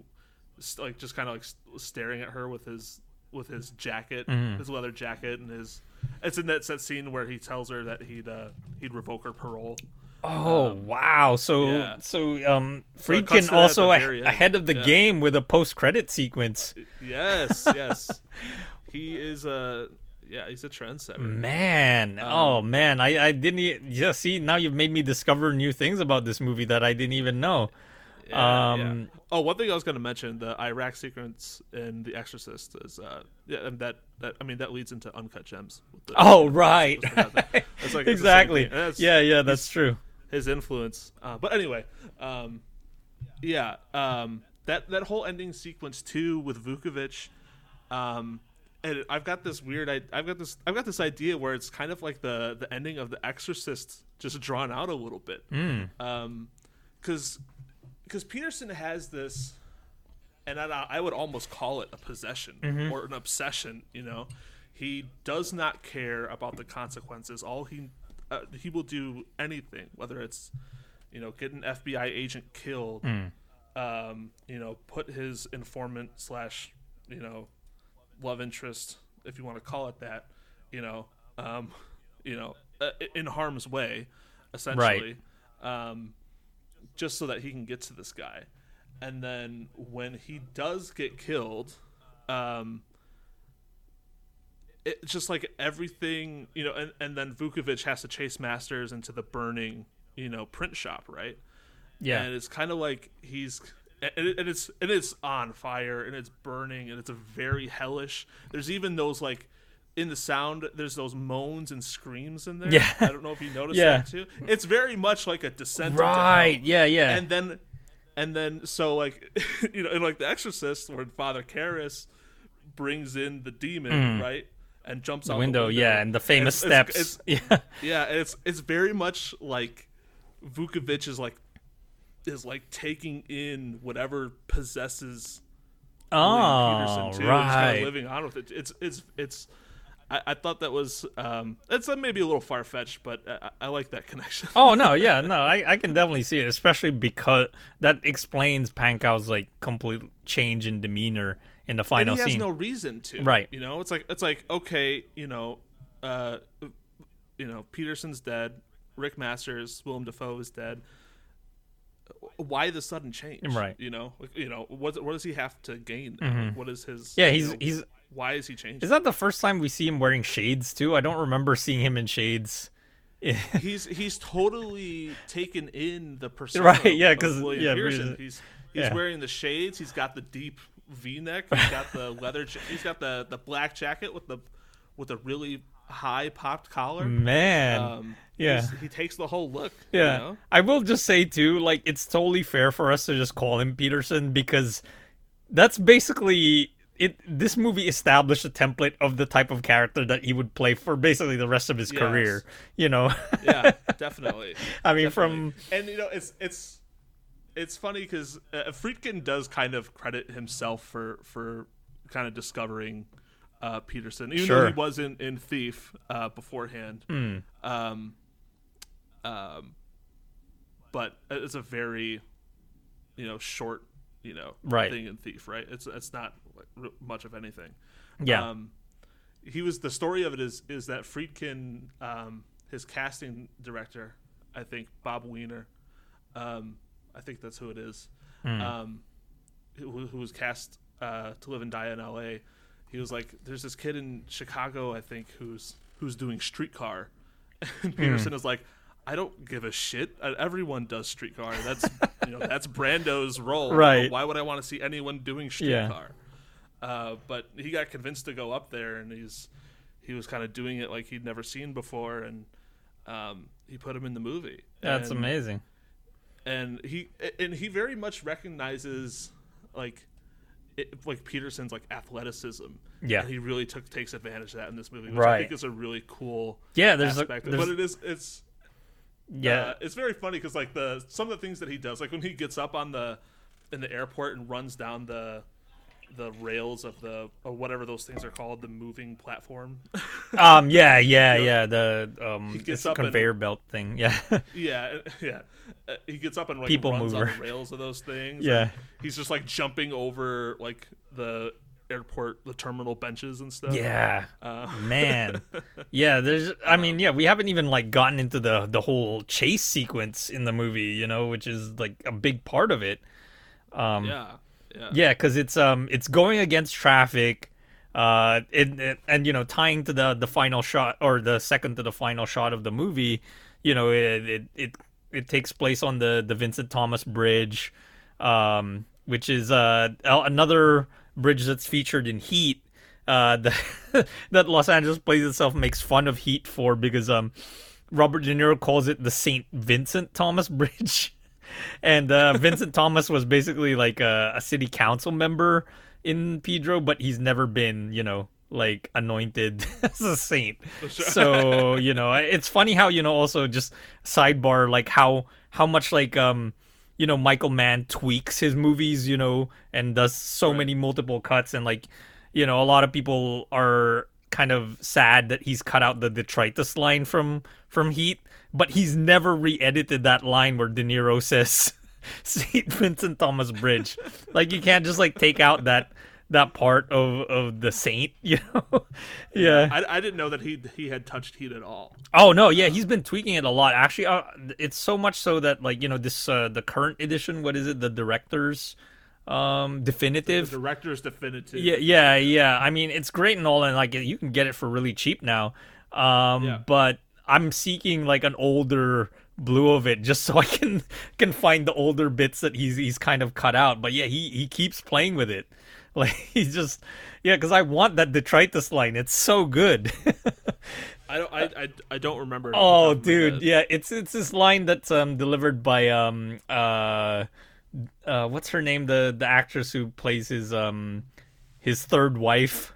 like just kind of like staring at her with his with his jacket, Mm-hmm. his leather jacket, and his. It's in that, set scene where he tells her that he'd uh, he'd revoke her parole. Oh wow! So yeah. so um, So Friedkin at also a- ahead of the Yeah. game with a post-credit sequence. Yes, yes. he is a yeah, he's a trendsetter. Man, Um, oh man, I I didn't e- yeah. See, now you've made me discover new things about this movie that I didn't even know. Yeah, yeah. Um, Oh, one thing I was going to mention: the Iraq sequence in The Exorcist is, uh, yeah, and that that I mean that leads into Uncut Gems. with the- Oh right, It's like- it's exactly. that's- Yeah, yeah, that's true. his influence. Uh, but anyway, um, yeah, um, that that whole ending sequence too with Vukovich, um, and I've got this weird, I, I've got this, I've got this idea where it's kind of like the the ending of The Exorcist, just drawn out a little bit, um, because because Petersen has this. And I, I would almost call it a possession or an obsession. You know, he does not care about the consequences. All he uh, he will do anything, whether it's you know get an FBI agent killed, um, you know, put his informant slash you know love interest, if you want to call it that, you know, um, you know, uh, in harm's way, essentially, um, just so that he can get to this guy. And then when he does get killed, um, it's just like everything, you know, and, and then Vukovich has to chase Masters into the burning, you know, print shop, right? Yeah, and it's kind of like he's and, it, and it's and it's on fire and it's burning and it's a very hellish there's even those like in the sound there's those moans and screams in there Yeah. i don't know if you noticed Yeah. that too it's very much like a descent right. Yeah, yeah. and then and then so like you know in like the exorcist where father Karras brings in the demon mm. right and jumps the out window, the window yeah, and the famous It's- steps. it's- yeah, yeah, it's it's very much like Vukovich is like is like taking in whatever possesses oh, Petersen ah, too, and just kind right. of living on with it. It's it's it's. I, I thought that was um, it's uh, maybe a little far fetched, but I, I like that connection. Oh no, yeah, no, I, I can definitely see it, especially because that explains Pankow's like complete change in demeanor in the and final he has no reason to, Right. You know, it's like it's like okay, you know, uh, you know, Petersen's dead, Rick Masters, Willem Dafoe is dead. Why the sudden change? Right. You know, you know, what what does he have to gain? now? What is his? Mm-hmm. yeah, he's know, he's. Why is he changing? Is that the first time we see him wearing shades too? I don't remember seeing him in shades. he's he's totally taken in the persona. Right, yeah, of 'cause- William yeah, Pearson. because- He's he's yeah. wearing the shades. He's got the deep V-neck. He's got the leather. He's got the the black jacket with the with a really high popped collar. Man, Um, yeah. he takes the whole look. yeah. you know? I will just say too, like it's totally fair for us to just call him Petersen because that's basically it. This movie established a template of the type of character that he would play for basically the rest of his Yes. career. You know, yeah, definitely. I mean, Definitely. from and you know it's it's it's funny because uh, Friedkin does kind of credit himself for for kind of discovering uh, Petersen, even though he was in in Thief uh, beforehand. Hmm. Um, um, but it's a very you know short you know Right. thing in Thief, right? It's it's not like, much of anything. yeah, Um, he was the story of it is is that Friedkin, um, his casting director, I think Bob Weiner, um, I think that's who it is, um, who, who was cast uh, to live and die in L.A. He was like, "There's this kid in Chicago, I think, who's who's doing Streetcar," and Petersen is like. I don't give a shit. Uh, Everyone does streetcar. That's you know that's Brando's role. Right. Why would I want to see anyone doing streetcar? Uh, but he got convinced to go up there, and he's he was kind of doing it like he'd never seen before, and um, he put him in the movie. that's and, amazing. And he and he very much recognizes like it, like Petersen's like athleticism. Yeah. and he really took takes advantage of that in this movie, which I Right. think is a really cool Yeah, there's a, aspect. there's, but it is it's yeah, uh, it's very funny because like the some of the things that he does, like when he gets up on the in the airport and runs down the the rails of the or whatever those things are called, the moving platform. um, yeah, yeah, You know, yeah. The um, gets it's a up and- conveyor belt thing. Yeah, yeah, yeah. Uh, he gets up and like People runs mover. on the rails of those things. Yeah. he's just like jumping over like the airport the terminal benches and stuff. Yeah, Uh, man. Yeah, there's. I mean, yeah, we haven't even like gotten into the the whole chase sequence in the movie, you know, which is like a big part of it. Um, yeah. Yeah. Yeah, because it's um it's going against traffic, uh, it, it- and you know tying to the the final shot or the second to the final shot of the movie, you know it it it, it takes place on the the Vincent Thomas Bridge, um, which is uh another bridge that's featured in Heat. Uh, the, that Los Angeles Plays itself makes fun of Heat for because um, Robert De Niro calls it the Saint Vincent Thomas Bridge and uh, Vincent Thomas was basically like a, a city council member in Pedro, but he's never been, you know, like anointed as a saint. So you know, it's funny how you know also just sidebar like how how much like um you know Michael Mann tweaks his movies, you know, and does so many multiple cuts. And like you know a lot of people are kind of sad that he's cut out the detritus line from from Heat, but he's never re-edited that line where De Niro says St. Vincent Thomas Bridge. like you can't just like take out that that part of of the saint, you know? yeah. I, I didn't know that he he had touched heat at all. Oh no, yeah, he's been tweaking it a lot. Actually, uh, it's so much so that like you know this uh, the current edition. What is it? The director's um The definitive. director's definitive. Yeah, yeah, yeah. I mean, it's great and all, and like you can get it for really cheap now. Um, Yeah. but I'm seeking like an older blue of it just so I can can find the older bits that he's he's kind of cut out. But yeah, he he keeps playing with it. Like he's just yeah, because I want that detritus line. It's so good. I don't I, I, I don't remember. Oh, the top of my dude, yeah, it's it's this line that's um delivered by um uh uh what's her name the the actress who plays his um his third wife,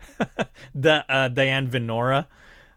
the uh, Diane Venora.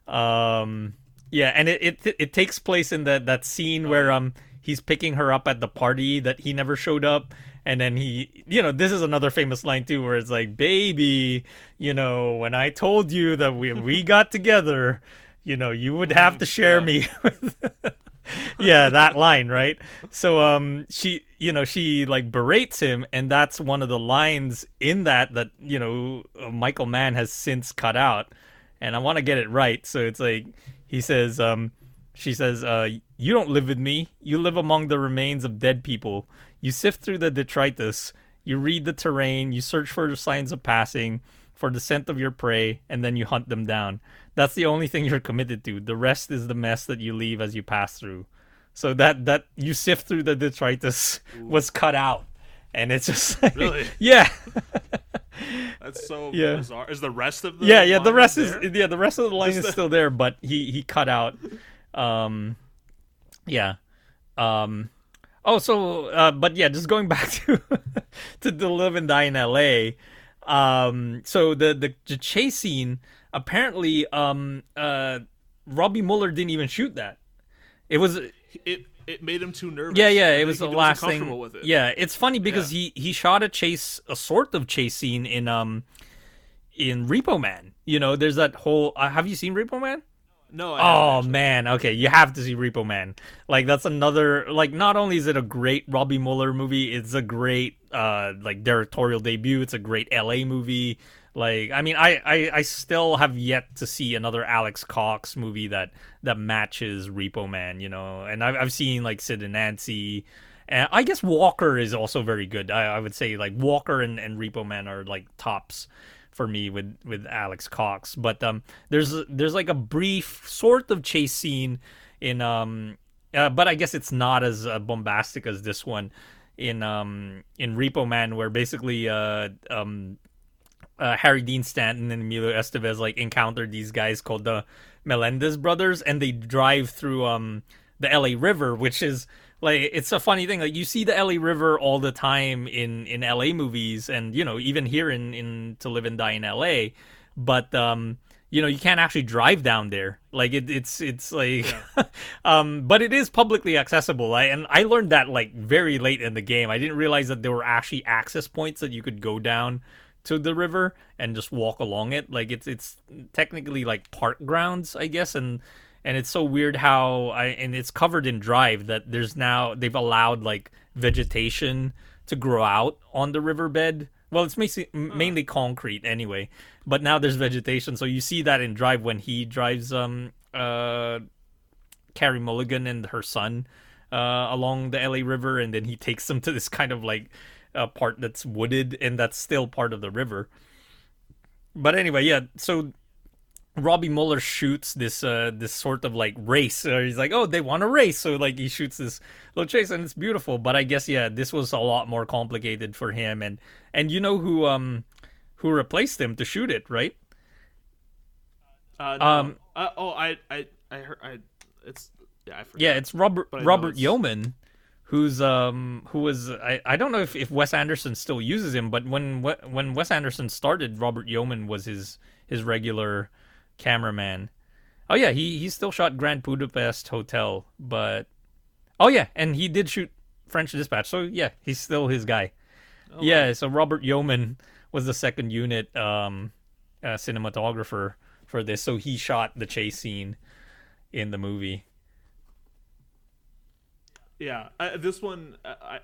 Um, yeah, and it, it it takes place in that that scene where um he's picking her up at the party that he never showed up. And then he, you know, this is another famous line too, where it's like, "Baby, you know, when I told you that we we got together, you know, you would have to share me yeah, that line, right? So um she you know, she like berates him and that's one of the lines in that that, you know, Michael Mann has since cut out. And I want to get it right. So it's like he says um she says uh you don't live with me. You live among the remains of dead people. You sift through the detritus. You read the terrain, you search for the signs of passing, for the scent of your prey, and then you hunt them down. That's the only thing you're committed to. The rest is the mess that you leave as you pass through. So that that you sift through the detritus was cut out, and it's just like, Really? yeah, That's so Yeah. bizarre. Is the rest of the yeah, yeah. The rest there? is yeah, the rest of the line Just is the- still there, but he he cut out. Um, yeah. Um. Oh, so uh, but yeah, just going back to to the live and die in L.A. Um. So the the, the chase scene apparently um uh Robby Müller didn't even shoot that. It was it it made him too nervous. yeah, yeah. It was the last thing. With it. Yeah, it's funny because Yeah. he he shot a chase, a sort of chase scene in um in Repo Man. You know, there's that whole. Uh, have you seen Repo Man? No. I Oh man, okay, you have to see Repo Man. Like that's another. Like not only is it a great Robby Müller movie, it's a great uh like directorial debut. It's a great L.A. movie. Like I mean, I, I I still have yet to see another Alex Cox movie that that matches Repo Man. You know, and I've I've seen like Sid and Nancy. And I guess Walker is also very good. I, I would say like Walker and, and Repo Man are like tops for me with with Alex Cox. But um, there's there's like a brief sort of chase scene in um, uh, but I guess it's not as uh, bombastic as this one in um in Repo Man, where basically uh um. Uh, Harry Dean Stanton and Emilio Estevez like encounter these guys called the Melendez brothers, and they drive through um the LA River, which is like it's a funny thing. Like you see the LA River all the time in in LA movies, and you know even here in in To Live and Die in LA, but um you know you can't actually drive down there. Like it, it's it's like, um but it is publicly accessible. I and I learned that like very late in the game. I didn't realize that there were actually access points that you could go down to the river and just walk along it. Like it's it's technically like park grounds, I guess, and and it's so weird how I and it's covered in drive that there's now they've allowed like vegetation to grow out on the riverbed. Well, it's mainly mainly concrete anyway, but now there's vegetation, so you see that in Drive when he drives um uh Carey Mulligan and her son uh along the LA River, and then he takes them to this kind of like uh, part that's wooded and that's still part of the river. But anyway, yeah. So Robby Müller shoots this uh this sort of like race. Uh, he's like, oh, they want to race, so like he shoots this little chase, and it's beautiful. But I guess yeah, this was a lot more complicated for him, and and you know who um who replaced him to shoot it, right? Uh, no. Um, uh, oh, I, I, I heard. I, it's yeah, I forgot. Yeah, it's Robert But I know Robert Yeoman, who's um who was I, I don't know if, if Wes Anderson still uses him, but when when Wes Anderson started, Robert Yeoman was his his regular cameraman. Oh yeah, he he still shot Grand Budapest Hotel, but oh yeah, and he did shoot French Dispatch. So yeah, he's still his guy. Oh, yeah, so Robert Yeoman was the second unit um uh, cinematographer for this, so he shot the chase scene in the movie. Yeah, uh, this one I,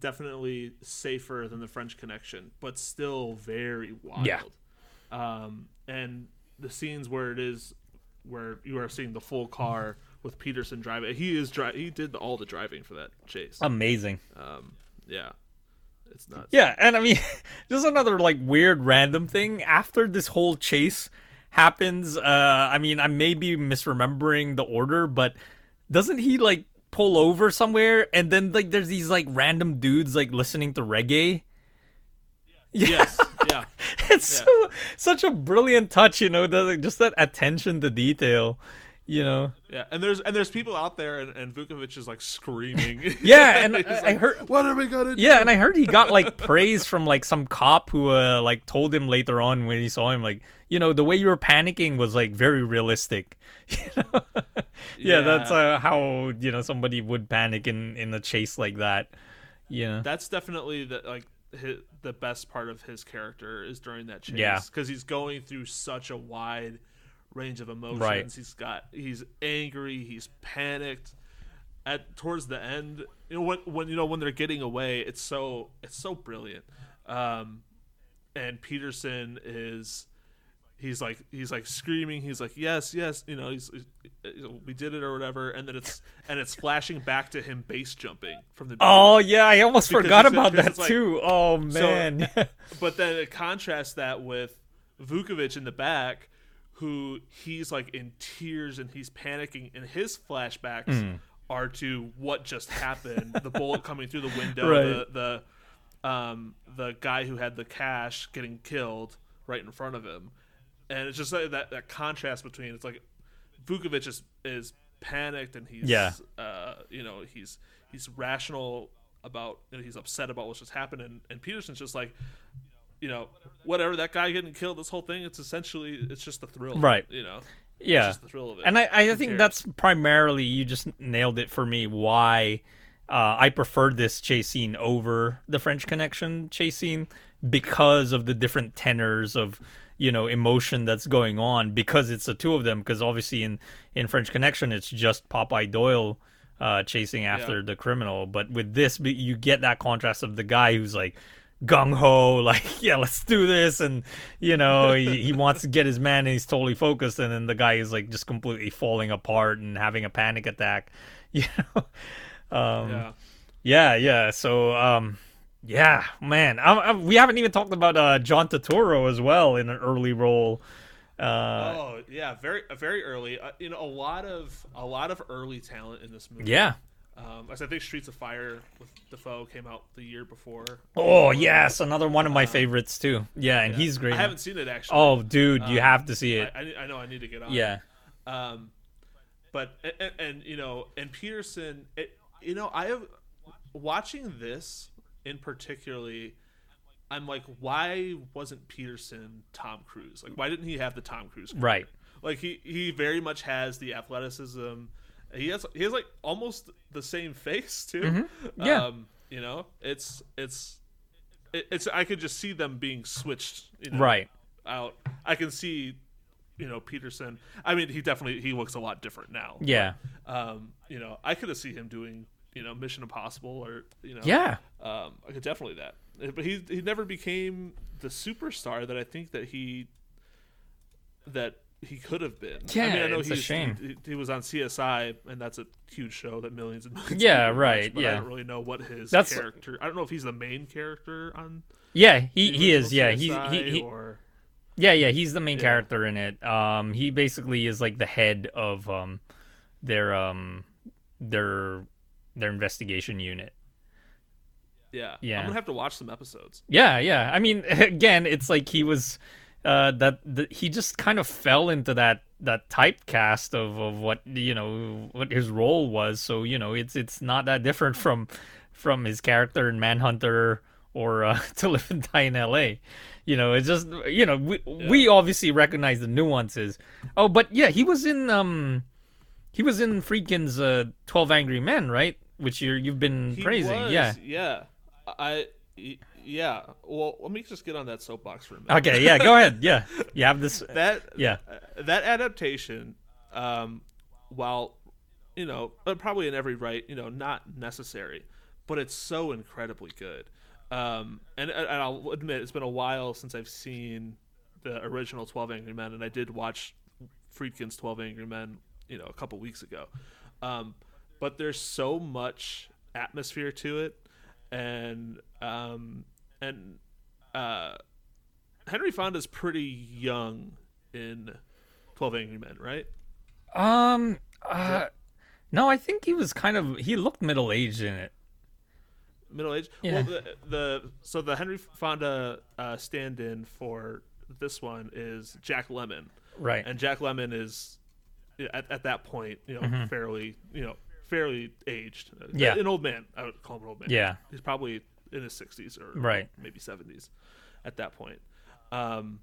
definitely safer than the French Connection, but still very wild. Yeah. Um, and the scenes where it is where you are seeing the full car with Petersen driving, he is dri- He did all the driving for that chase. Amazing. Um, yeah, it's nuts. Yeah, and I mean, just another like weird random thing. After this whole chase happens, uh, I mean, I may be misremembering the order, but doesn't he like pull over somewhere and then like there's these like random dudes like listening to reggae? Yeah. Yes. Yeah. It's so such a brilliant touch, you know, the, like, just that attention to detail, you know. Yeah. And there's and there's people out there, and, and Vukovich is like screaming. Yeah, and He's I, I heard What are we gonna do? Yeah, and I heard he got like praise from like some cop who uh like told him later on when he saw him like, you know, the way you were panicking was like very realistic. You know? yeah, that's uh, how, you know, somebody would panic in in a chase like that. Yeah. that's definitely the like hi the best part of his character is during that chase Yeah. because he's going through such a wide range of emotions Right. he's got he's angry he's panicked at towards the end you know when when you know when they're getting away it's so it's so brilliant um and petersen is he's like he's like screaming he's like yes yes you know he's, he's- we did it or whatever and then it's and it's flashing back to him base jumping from the Oh yeah, I almost Because forgot about that like- too. Oh man. but then it contrasts that with Vukovich in the back, who he's like in tears and he's panicking, and his flashbacks Hmm. are to what just happened: the bullet coming through the window, Right. the the um the guy who had the cash getting killed right in front of him, and it's just like that that contrast between it's like Vukovich is is panicked and he's Yeah. uh you know he's he's rational about you know, he's upset about what's just happened and, and Petersen's just like you know whatever that guy getting killed this whole thing it's essentially it's just the thrill Right. you know yeah. it's just the thrill of it And I, I Who think cares? that's primarily you just nailed it for me. Why uh, I preferred this chase scene over the French Connection chase scene because of the different tenors of you know emotion that's going on. Because it's the two of them. Because obviously in in French Connection it's just Popeye Doyle uh, chasing after the criminal, but with this you get that contrast of the guy who's like gung ho, like yeah, let's do this, and you know he, he wants to get his man, and he's totally focused, and then the guy is like just completely falling apart and having a panic attack, you know. Um, yeah yeah, yeah. So, um, yeah, man, I, I, we haven't even talked about uh, John Turturro as well in an early role. Uh, oh yeah very very early uh, you know a lot of a lot of early talent in this movie yeah. Um I think Streets of Fire with Dafoe came out the year before Oh yes, another one of my favorites too. Yeah, and he's great. I haven't seen it actually Oh, dude, you Um, have to see it. I, I know I need to get on Yeah. Um, but and, and you know, and Petersen, it, you know, I have watching this in particularly. I'm like, why wasn't Petersen Tom Cruise? Like, why didn't he have the Tom Cruise? career? Right. Like he he very much has the athleticism. He has he has like almost the same face too. Mm-hmm. Yeah. Um, you know, it's it's it's I could just see them being switched. You know, Right. out. I can see, you know, Petersen. I mean, he definitely he looks a lot different now. Yeah. Um, you know, I could have seen him doing, you know, Mission Impossible or you know, Yeah. Um, I could definitely that. but he he never became the superstar that I think that he that he could have been. Yeah, I mean, I know he's, shame. He, he was on CSI, and that's a huge show that millions and millions. Yeah, of people right, Watch, but yeah. I don't really know what his That's- character. I don't know if he's the main character on. Yeah, he he is. Yeah, he's CSI he, he or yeah yeah he's the main Yeah. character in it. Um, he basically is like the head of um their um their their investigation unit. yeah. Yeah. I'm gonna have to watch some episodes. Yeah, yeah. I mean, again, it's like he was uh that the, he just kind of fell into that that typecast of of what you know what his role was. So you know, it's it's not that different from from his character in Manhunter or uh, To Live and Die in L.A. You know, it's just you know we we obviously recognize the nuances. Oh, but yeah, he was in um he was in Friedkin's uh, Twelve Angry Men, right? Which you're you've been He praising, was, yeah. yeah. I yeah. Well, let me just get on that soapbox for a minute. Okay, yeah, go ahead. Yeah, you have this. that Yeah. uh, that adaptation um while you know uh, probably in every right you know not necessary but it's so incredibly good um and, and i'll admit it's been a while since i've seen the original 12 angry men and i did watch friedkin's 12 angry men you know a couple weeks ago um but there's so much atmosphere to it and um and uh Henry Fonda's pretty young in Twelve Angry Men, right? Um, uh, no, I think he was kind of he looked middle aged in it. Middle aged. Yeah. Well, the, the so the Henry Fonda uh, stand-in for this one is Jack Lemmon, Right. and Jack Lemmon is at, at that point, you know, fairly, you know, fairly aged. Yeah. an old man. I would call him an old man. Yeah. he's probably in his sixties or Right. maybe seventies at that point. Um,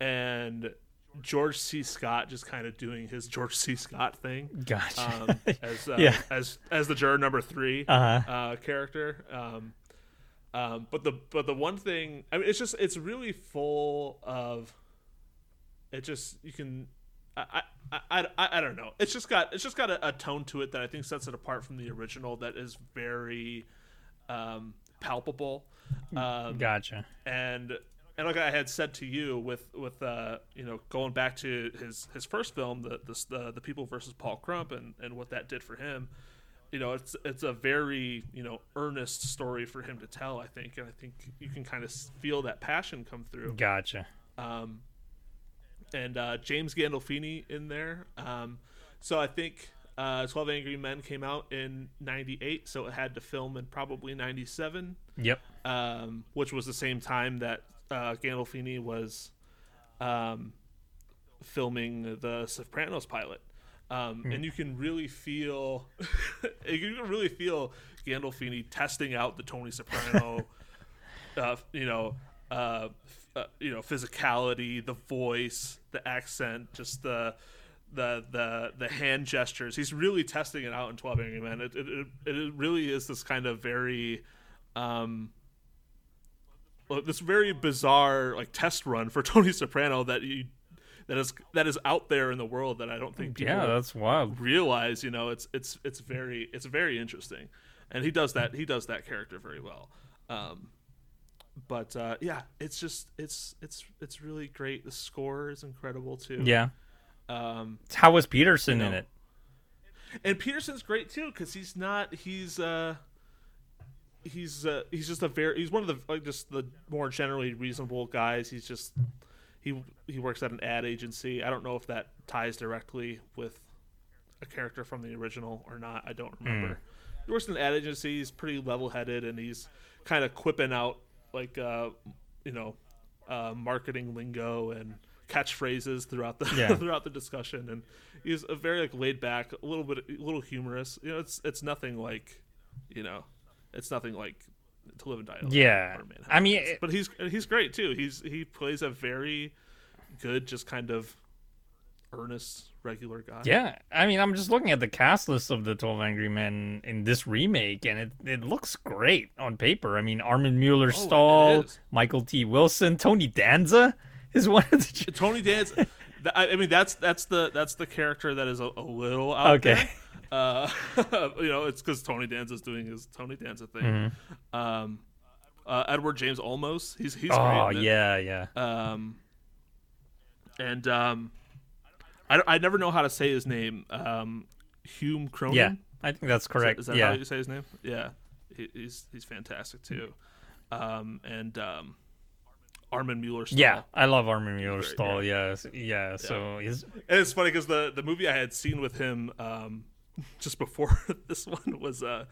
and George C. Scott just kind of doing his George C. Scott thing. Gotcha. um, as uh, Yeah. as as the juror number 3 Uh-huh. uh, character. Um, um, but the but the one thing I mean, it's just it's really full of. It just you can. I, I, I, I, don't know. It's just got it's just got a, a tone to it that I think sets it apart from the original. That is very um, palpable. Um, gotcha. and and like I had said to you with with uh, you know going back to his his first film, the the the, the People versus Paul Crump, and and what that did for him. You know, it's it's a very you know earnest story for him to tell. I think, and I think you can kind of feel that passion come through Gotcha. um, and uh, James Gandolfini in there. Um, so I think uh, Twelve Angry Men came out in '98, so it had to film in probably '97 Yep. um, which was the same time that uh, Gandolfini was um, filming the Sopranos pilot. Um, And you can really feel, you can really feel Gandolfini testing out the Tony Soprano, uh, you know, uh, uh, you know, physicality, the voice, the accent, just the the the the hand gestures. He's really testing it out in Twelve Angry Men. It it, it, really is this kind of very um, this very bizarre like test run for Tony Soprano that you that is that is out there in the world that I don't think people Yeah, that's wild. realize. You know, it's it's it's very it's very interesting, and he does that he does that character very well. Um, but uh, yeah, it's just it's it's it's really great. The score is incredible too. Yeah. Um, How was Petersen in know, it? and Petersen's great too because he's not he's uh he's uh, he's just a very he's one of the like just the more generally reasonable guys. He's just he he works at an ad agency. I don't know if that ties directly with a character from the original or not. I don't remember. He works in an ad agency. He's pretty level headed and he's kind of quipping out like uh you know uh, marketing lingo and catchphrases throughout the Yeah. throughout the discussion and he's a very like laid back a little bit a little humorous you know it's it's nothing like you know it's nothing like to live and die Yeah. I mean, it- but he's he's great too he's he plays a very good just kind of earnest regular guy Yeah, I mean, I'm just looking at the cast list of the Twelve Angry Men in this remake, and it it looks great on paper. I mean, Armin Mueller, oh, Stahl. Michael T. Wilson, Tony Danza is one of the. Tony Danza. I mean, that's that's the that's the character that is a, a little out Okay. there. Uh, you know, it's because Tony Danza's doing his Tony Danza thing. Mm-hmm. Um, uh, Edward James Olmos. He's he's Oh yeah, yeah. Um, and um, I, I never know how to say his name. Um, Hume Cronyn. Yeah, I think that's correct. Is that yeah. how you say his name? Yeah, he, he's he's fantastic too. Um, and um, Armin Mueller. Yeah, I love Armin Mueller Stahl. Yeah, s- yeah. So he's and it's funny because the the movie I had seen with him um, just before this one was uh,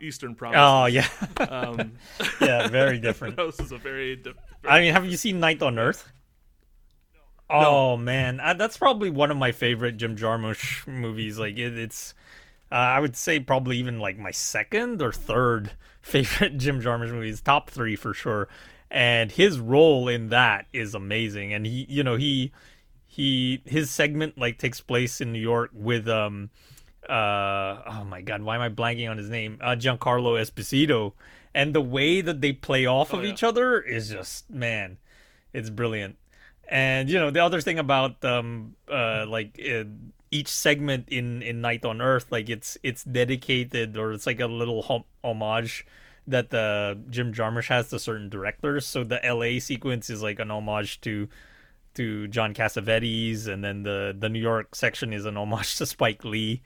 Eastern Promise. oh yeah, Um, yeah, very different. this is a very. Di- I mean, have you seen Night on Earth? Oh man, uh, that's probably one of my favorite Jim Jarmusch movies. Like it, it's, uh, I would say probably even like my second or third favorite Jim Jarmusch movies, top three for sure. And his role in that is amazing. And he, you know, he, he, his segment like takes place in New York with um, uh, oh my god, why am I blanking on his name? Uh, Giancarlo Esposito. And the way that they play off of yeah. each other is just man, it's brilliant. And you know the other thing about um uh like uh, each segment in in Night on Earth like it's it's dedicated or it's like a little hom- homage that the Jim Jarmusch has to certain directors. So the L.A. sequence is like an homage to to John Cassavetes, and then the the New York section is an homage to Spike Lee,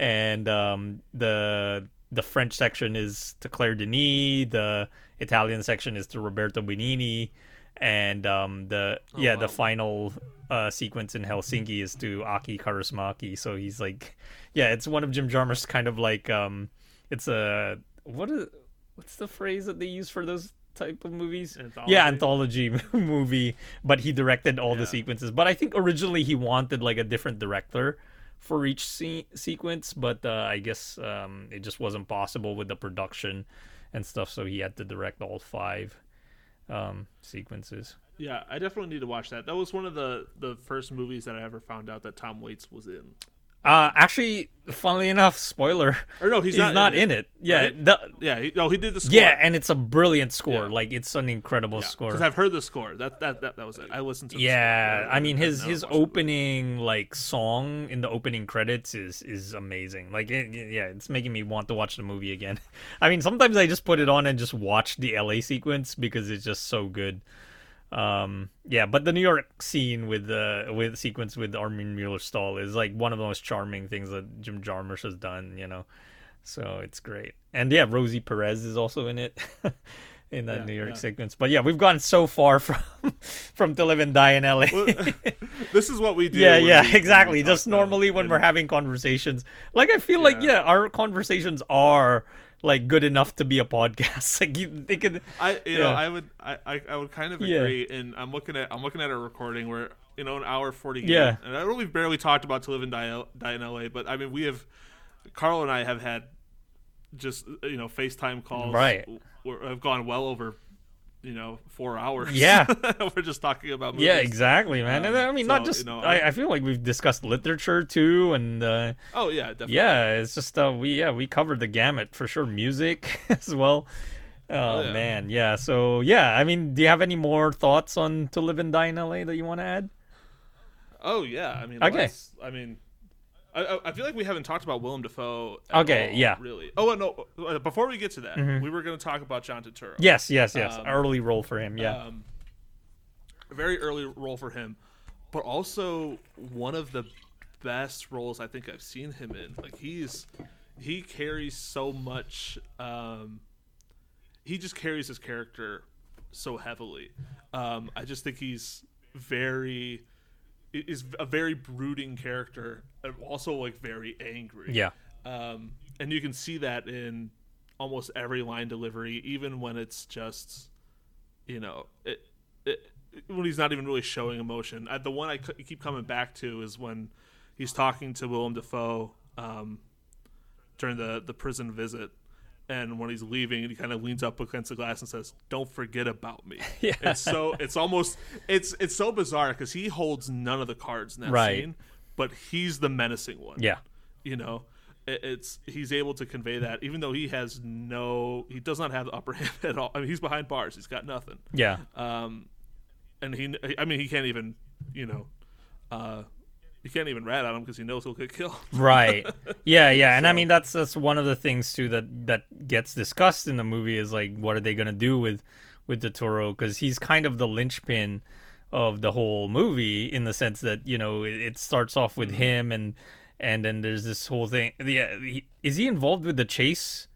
and um, the the French section is to Claire Denis, the Italian section is to Roberto Benigni, and um, the yeah the final uh, sequence in Helsinki is to Aki Kaurismäki. So he's like, yeah, it's one of Jim Jarmusch's kind of like um, it's a what is what's the phrase that they use for those type of movies? Yeah, Anthology? anthology movie, but he directed all the sequences. But I think originally he wanted like a different director for each se- sequence, but uh, I guess um, it just wasn't possible with the production and stuff, so he had to direct all five um, sequences. Yeah, I definitely need to watch that. That was one of the the first movies that I ever found out that Tom Waits was in. Uh, actually, funnily enough, spoiler, Or no, he's, he's, not, in it. Yeah, right? the- Yeah, he, no, he did the score. yeah, and it's a brilliant score. Yeah. Like it's an incredible score. because I've heard the score. That that that, that was it. I listened to. Yeah, score. I mean his his watched the movie. opening like song in the opening credits is is amazing. Like it, yeah, it's making me want to watch the movie again. I mean, sometimes I just put it on and just watch the LA sequence because it's just so good. Um, yeah, but the New York scene with the with sequence with Armin Mueller Stahl is like one of the most charming things that Jim Jarmusch has done. You know, so it's great. And yeah, Rosie Perez is also in it. In that Yeah, New York yeah. sequence, but yeah, we've gone so far from from to live and die in LA. Well, this is what we do. yeah, yeah, we- exactly. Just normally when And- we're having conversations, like I feel like Yeah. yeah, our conversations are like good enough to be a podcast. Like you, they could. I you know I would I, I, I would kind of Yeah. agree and I'm looking at I'm looking at a recording where you know an hour forty Yeah. and I know we've barely talked about to live and die, die in LA but I mean we have Carl and I have had just you know FaceTime calls Right. have gone well over you know four hours Yeah. we're just talking about movies. Yeah, exactly, man. and Um, I mean, not just. you know, I, I- feel like we've discussed literature too, and uh, oh yeah definitely yeah, it's just uh, we yeah we covered the gamut for sure. Music as well. Oh, yeah. man, yeah. So yeah, I mean, do you have any more thoughts on to live and die in LA that you want to add? oh yeah I mean Okay. I mean I, I- feel like we haven't talked about Willem Dafoe. Okay, all, yeah. really. Oh no! uh, Before we get to that, Mhm. we were going to talk about John Turturro. Yes, yes, yes. Um, Early role for him. Yeah. Um, very early role for him, but also one of the best roles I think I've seen him in. Like he's he carries so much. Um, he just carries his character so heavily. Um, I just think he's very is a very brooding character, and also like very angry yeah. um, and you can see that in almost every line delivery, even when it's just, you know, it, it, when he's not even really showing emotion. Uh, the one I c- keep coming back to is when he's talking to Willem Dafoe um, during the the prison visit. And when he's leaving, he kind of leans up against the glass and says, "Don't forget about me." Yeah. It's so it's almost it's it's so bizarre because he holds none of the cards in that Right. scene, but he's the menacing one Yeah. you know it, it's he's able to convey that even though he has no he does not have the upper hand at all i mean he's behind bars he's got nothing Yeah. um and he i mean he can't even you know uh you can't even rat on him because he knows he'll get killed. right. Yeah yeah and i mean that's that's one of the things too that that gets discussed in the movie is like what are they gonna do with with the toro? Because he's kind of the linchpin of the whole movie in the sense that you know it, it starts off Mm-hmm. with him and and then there's this whole thing yeah he, is he involved with the chase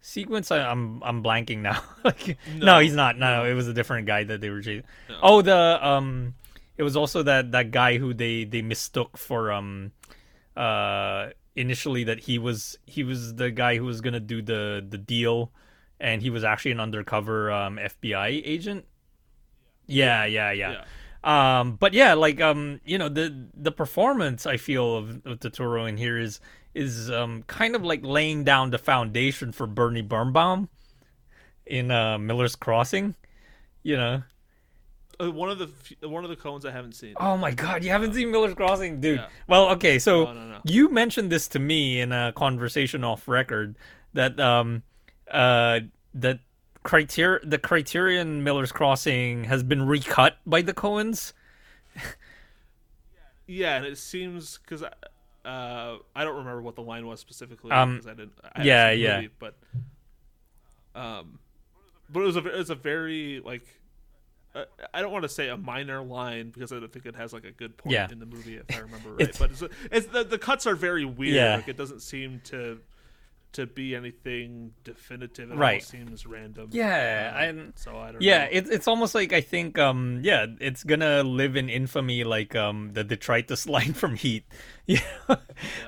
sequence? I, i'm i'm blanking now. Like no, No, he's not. No, it was a different guy that they were chasing. Oh the um it was also that that guy who they they mistook for um uh initially that he was he was the guy who was gonna do the the deal and he was actually an undercover um fbi agent? Yeah. Yeah yeah, um but yeah like um you know the the performance i feel of, of Turturro in here is is um kind of like laying down the foundation for bernie birnbaum in uh miller's crossing you know Uh, one of the f- one of the Coens I haven't seen. Oh my god, you haven't seen Miller's Crossing, dude. Yeah. Well, okay, so No, no, no. you mentioned this to me in a conversation off record that um uh that criteria the Criterion Miller's Crossing has been recut by the Coens. Yeah, and it seems because uh, I don't remember what the line was specifically Um, because I didn't. I yeah, yeah. movie, but um, but it was a ve- it was a very like. Uh, I don't want to say a minor line because I don't think it has like a good point Yeah. in the movie if I remember right. It's- but it's, it's the, the cuts are very weird. Yeah. Like it doesn't seem to to be anything definitive. It Right. seems random. Yeah, Um, so I don't. Yeah, know. it's it's almost like I think um yeah, it's gonna live in infamy like um the detritus line from Heat. Yeah.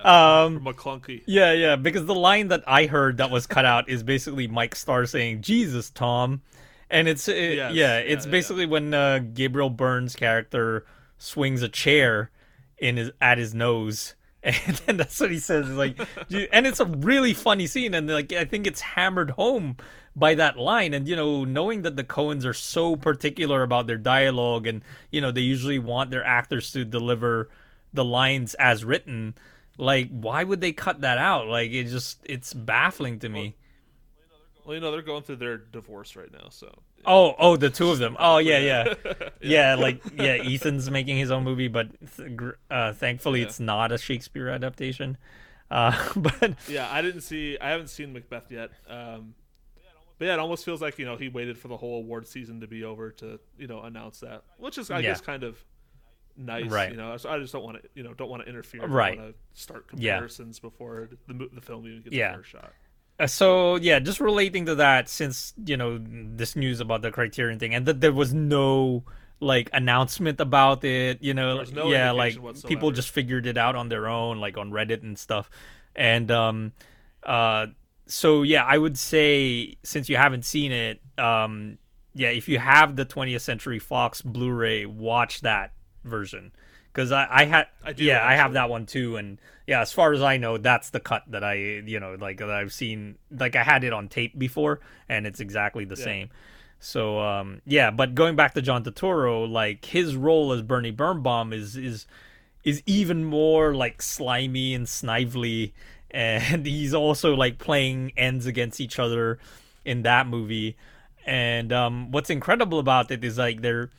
um McClunky. Yeah, yeah, because the line that I heard that was cut out is basically Mike Starr saying "Jesus, Tom," and it's it, Yes, yeah, yeah, it's yeah, basically when uh, Gabriel Byrne's character swings a chair in his at his nose, and then that's what he says. Like, and it's a really funny scene, and like I think it's hammered home by that line, and you know, knowing that the Coens are so particular about their dialogue, and you know, they usually want their actors to deliver the lines as written like why would they cut that out like it just it's baffling to me Well, you know they're going through their divorce right now, so oh oh the two of them oh yeah yeah yeah like yeah ethan's making his own movie but th- uh thankfully Yeah. it's not a shakespeare adaptation uh but yeah, I didn't see. I haven't seen Macbeth yet. Um, but yeah, it almost feels like you know he waited for the whole award season to be over to you know announce that, which is I Yeah. guess kind of nice. Right. You know, so I just don't want to you know don't want to interfere. Right. I want to start Yeah. comparisons before the the film even gets Yeah. a fair shot. Uh, so yeah just relating to that since you know this news about the criterion thing and that there was no like announcement about it you know no yeah like indication people just figured it out on their own like on reddit and stuff. And um uh so yeah i would say since you haven't seen it um yeah if you have the 20th century fox blu-ray watch that version because I, I had I do, yeah I have that one too and yeah as far as I know that's the cut that I you know like that I've seen like I had it on tape before and it's exactly the Yeah. same. So um yeah but going back to John Turturro like his role as Bernie Birnbaum is is is even more like slimy and snively and he's also like playing ends against each other in that movie. And um what's incredible about it is like they're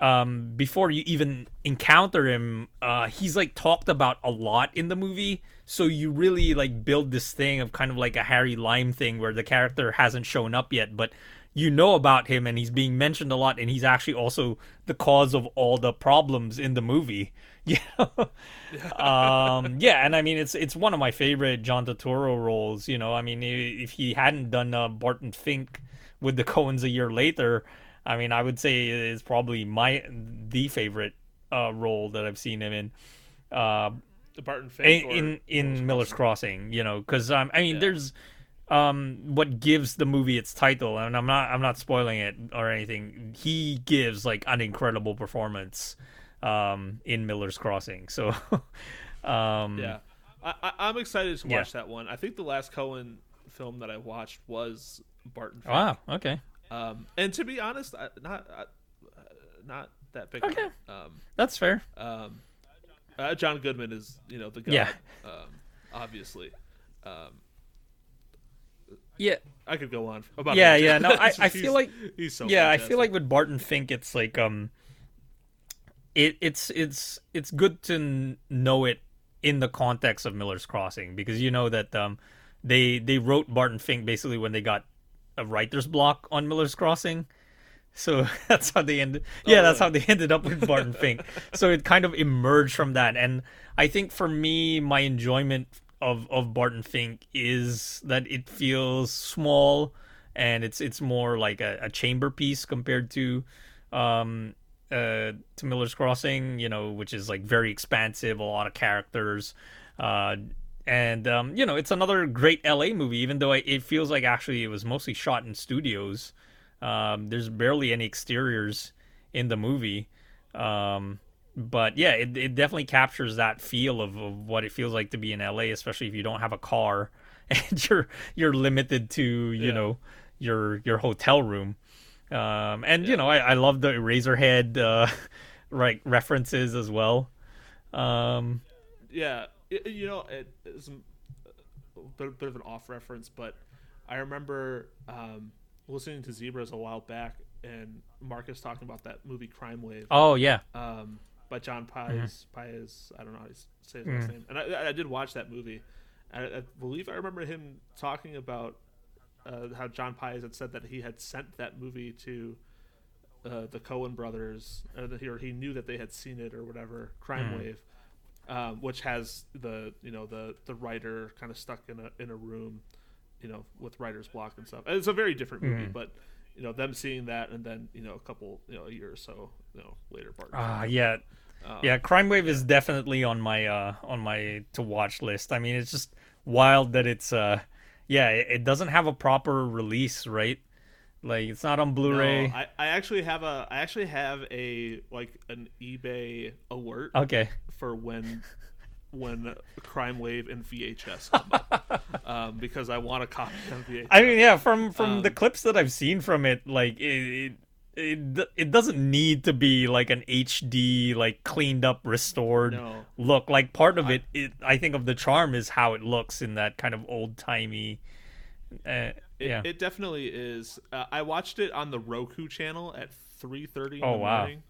um before you even encounter him uh he's like talked about a lot in the movie. So you really like build this thing of kind of like a harry lime thing where the character hasn't shown up yet but you know about him and he's being mentioned a lot and he's actually also the cause of all the problems in the movie yeah. Um yeah and i mean it's it's one of my favorite john Turturro roles you know? I mean if he hadn't done uh, barton fink with the coens a year later i mean i would say it's probably my the favorite uh role that i've seen him in uh The Barton in Fink or in, in miller's crossing you know because um i mean Yeah. there's um what gives the movie its title and i'm not i'm not spoiling it or anything he gives like an incredible performance um in miller's crossing so um Yeah, I, I'm excited to Yeah. watch that one. I think the last Coen film that I watched was Barton. Fink. wow okay Um, and to be honest, I, not uh, not that big. Okay. Um, that's fair um, uh, John Goodman is you know the guy. Yeah. Um, obviously. Um, yeah I could go on about. Yeah, him. yeah, no, I- I feel like- he's so. yeah i feel like with barton fink it's like um it it's it's it's good to n- know it in the context of Miller's Crossing because you know that um they they wrote Barton Fink basically when they got a writer's block on Miller's Crossing. So that's how they ended. Yeah, that's how they ended up with Barton Fink. So it kind of emerged from that, and I think for me, my enjoyment of of Barton Fink is that it feels small, and it's it's more like a, a chamber piece compared to um uh to Miller's Crossing, you know, which is like very expansive, a lot of characters, uh and um you know, it's another great LA movie even though it feels like actually it was mostly shot in studios. Um there's barely any exteriors in the movie. Um but yeah, it, it definitely captures that feel of, of what it feels like to be in LA, especially if you don't have a car and you're you're limited to, you Yeah. know, your your hotel room. Um, and you know, I, I love the Eraserhead uh, like references as well. Um, yeah, you know, it is a bit, bit of an off reference, but I remember um, listening to Zebras a while back, and Marcus talking about that movie Crime Wave oh yeah, um, by John Paizs. Paizs, I don't know how to say his last name, and I, I did watch that movie. I, I believe I remember him talking about uh, how John Paizs had said that he had sent that movie to uh, the Coen brothers, or that he, or he knew that they had seen it or whatever. Crime Wave, um, which has the you know the the writer kind of stuck in a in a room, you know, with writer's block and stuff. And it's a very different movie, but you know them seeing that and then you know a couple you know a year or so you know later. Barton ah Fink. yeah, Um, yeah. Crime Wave is definitely on my uh on my to watch list. I mean, it's just wild that it's uh yeah, it, it doesn't have a proper release, right? Like it's not on Blu-ray. No, I, I actually have a I actually have a like an eBay alert okay. For when when Crime Wave and VHS come up um, because I want a copy on VHS. I mean, yeah, from from the Um, clips that I've seen from it, like it, it it it doesn't need to be like an HD, like cleaned up, restored No. look. Like part of it, it I think of the charm is how it looks in that kind of old timey. Uh, It, yeah. it definitely is. Uh, I watched it on the Roku channel at 3:30 in Oh, the wow. morning.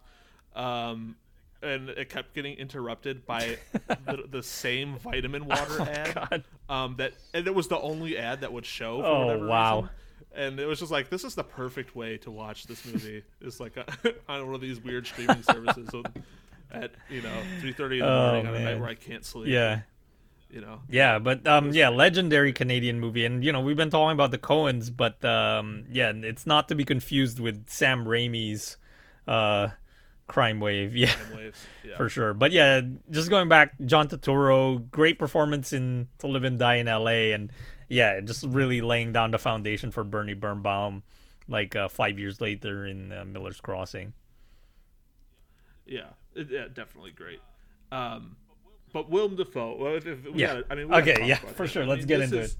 Um and it kept getting interrupted by the, the same vitamin water ad. Oh, God. Um that and it was the only ad that would show for Oh, whatever wow. reason. And it was just like this is the perfect way to watch this movie. It's like on one of these weird streaming services so at, you know, 3:30 in the Oh, morning on a night where I can't sleep. Yeah. You know. Yeah, but um, yeah, legendary Canadian movie, and you know we've been talking about the Coens, but um, yeah, it's not to be confused with Sam Raimi's uh, Crime Wave. Yeah, waves. Yeah. for sure. But yeah, just going back, John Turturro, great performance in To Live and Die in L.A. and yeah, just really laying down the foundation for Bernie Birnbaum, like uh, five years later in uh, Miller's Crossing. Yeah, it, yeah, definitely great. Um, but Willem Dafoe. Well, if, if Yeah. gotta- I mean, Okay, yeah, for it. sure. I Let's mean, get into is-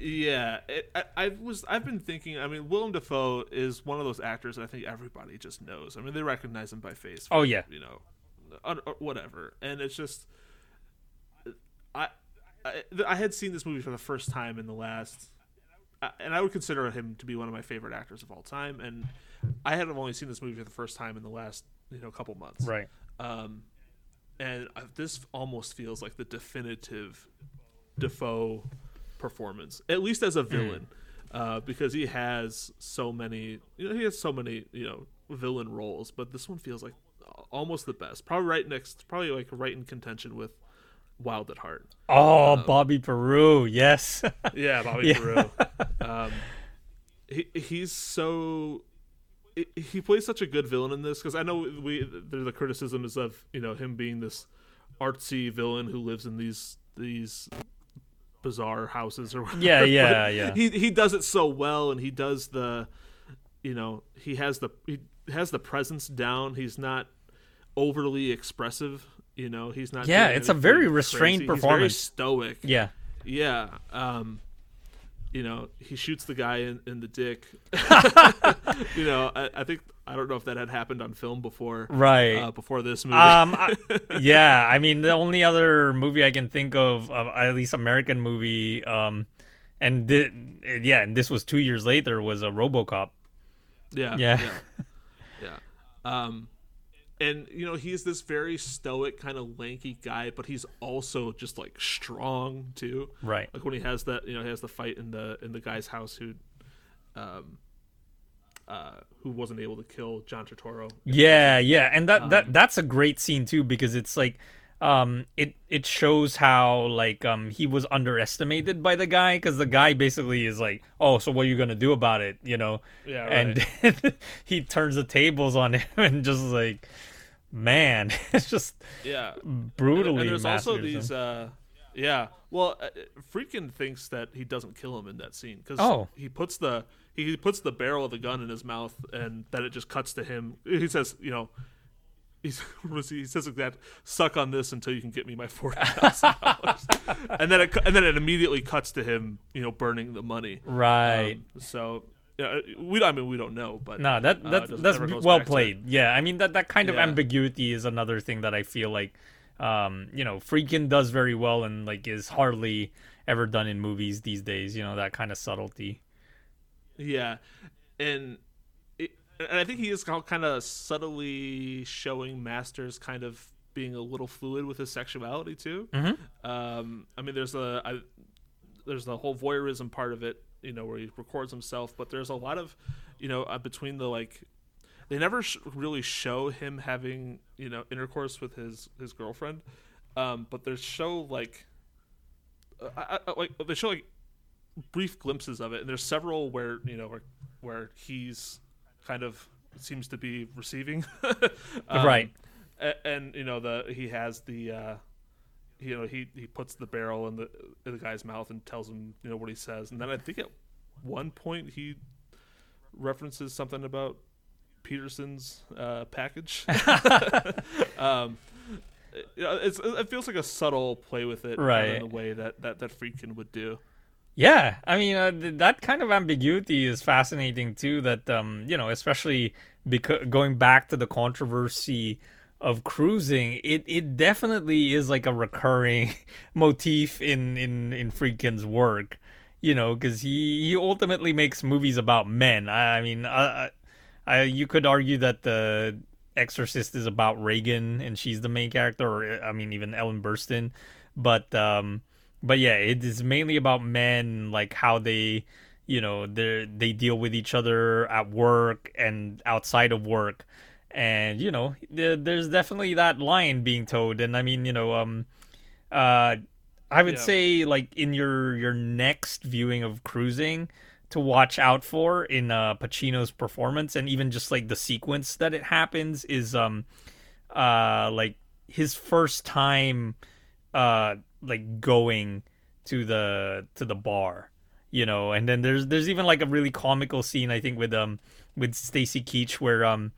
Yeah, it, I, I was. I've been thinking. I mean, Willem Dafoe is one of those actors that I think everybody just knows. I mean, they recognize him by face. Oh, yeah. you know, whatever. And it's just, I, I, I had seen this movie for the first time in the last, and I would consider him to be one of my favorite actors of all time. And I had only seen this movie for the first time in the last, you know, couple months. Right. Um, and uh, this almost feels like the definitive Dafoe performance, at least as a villain, uh, because he has so many. You know, he has so many. You know, villain roles, but this one feels like almost the best. Probably right next. Probably like right in contention with Wild at Heart. Oh, Bobby Peru, yes. Yeah, Bobby Yeah. Peru. Um, he he's so he- plays such a good villain in this because I know we there's the criticism is of you know him being this artsy villain who lives in these these bizarre houses or whatever. Yeah, yeah, yeah. He he does it so well, and he does the you know he has the he has the presence down. He's not overly expressive. You know, he's not. Yeah, it's a very restrained crazy. Performance. stoic. yeah. Yeah. Um, you know, he shoots the guy in, in the dick. you know, I, I think I don't know if that had happened on film before. Right. Uh, before this movie. Um, I- yeah, I mean, the only other movie I can think of, of at least American movie, um, and thi- yeah, and this was two years later, was a RoboCop. yeah. yeah. Yeah. yeah. Um, and you know he's this very stoic kind of lanky guy but he's also just like strong too Right. like when he has that you know he has the fight in the in the guy's house who um uh who wasn't able to kill john Turturro. Yeah, yeah, and that Um, that that's a great scene too because it's like um it it shows how like um he was underestimated by the guy because the guy basically is like oh so what are you gonna do about it you know Yeah, and he turns the tables on him and just like man it's just yeah brutally and there's also these him. uh yeah well uh, Friedkin thinks that he doesn't kill him in that scene because Oh. he puts the he puts the barrel of the gun in his mouth and then it just cuts to him he says you know he's, he says like that suck on this until you can get me my forty thousand dollars and then it and then it immediately cuts to him you know burning the money right Um, so yeah we I mean we don't know but No, that uh, that doesn't- that's well back to it. played. Yeah, I mean that that kind of Yeah. ambiguity is another thing that I feel like, um, you know, Friedkin does very well and like is hardly ever done in movies these days. You know that kind of subtlety. Yeah, and it, and I think he is kind of subtly showing Masters kind of being a little fluid with his sexuality too. Mhm. Um, I mean, there's a I, there's the whole voyeurism part of it, you know, where he records himself, but there's a lot of, you know, uh, between the like. They never sh- really show him having, you know, intercourse with his his girlfriend, um, but they show like, uh, I, I, like they show like brief glimpses of it, and there's several where you know where where he's kind of seems to be receiving, Um, Right. a- And, you know the he has the, uh, you know he he puts the barrel in the in the guy's mouth and tells him you know what he says, and then I think at one point he references something about Petersen's uh, package. um, it's, it feels like a subtle play with it, Right. in the way that that that Friedkin would do. Yeah, I mean uh, th- that kind of ambiguity is fascinating too. That um, you know, especially because going back to the controversy of cruising, it it definitely is like a recurring motif in in in Friedkin's work. You know, because he he ultimately makes movies about men. I, I mean, I, I you could argue that the Exorcist is about Regan and she's the main character, or I mean, even Ellen Burstyn. But um, but yeah, it is mainly about men, like how they, you know, they they deal with each other at work and outside of work, and you know, there, there's definitely that line being told, and I mean, you know, um, uh, I would Yeah. say like in your your next viewing of Cruising to watch out for in uh Pacino's performance and even just like the sequence that it happens is um uh like his first time uh like going to the to the bar you know and then there's there's even like a really comical scene i think with um with Stacy Keach where um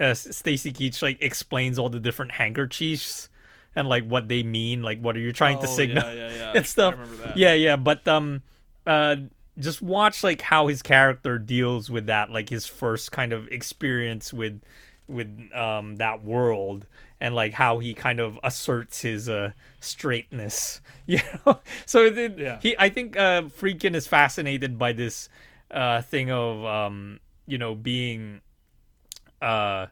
uh, Stacy Keach like explains all the different handkerchiefs and like what they mean like what are you trying to Oh, signal Yeah, yeah, yeah. and stuff. I remember that. Yeah, yeah, but um, uh, just watch like how his character deals with that, like his first kind of experience with with um that world, and like how he kind of asserts his uh straightness. You know, so it, Yeah. he, I think uh, Friedkin is fascinated by this uh thing of um, you know, being uh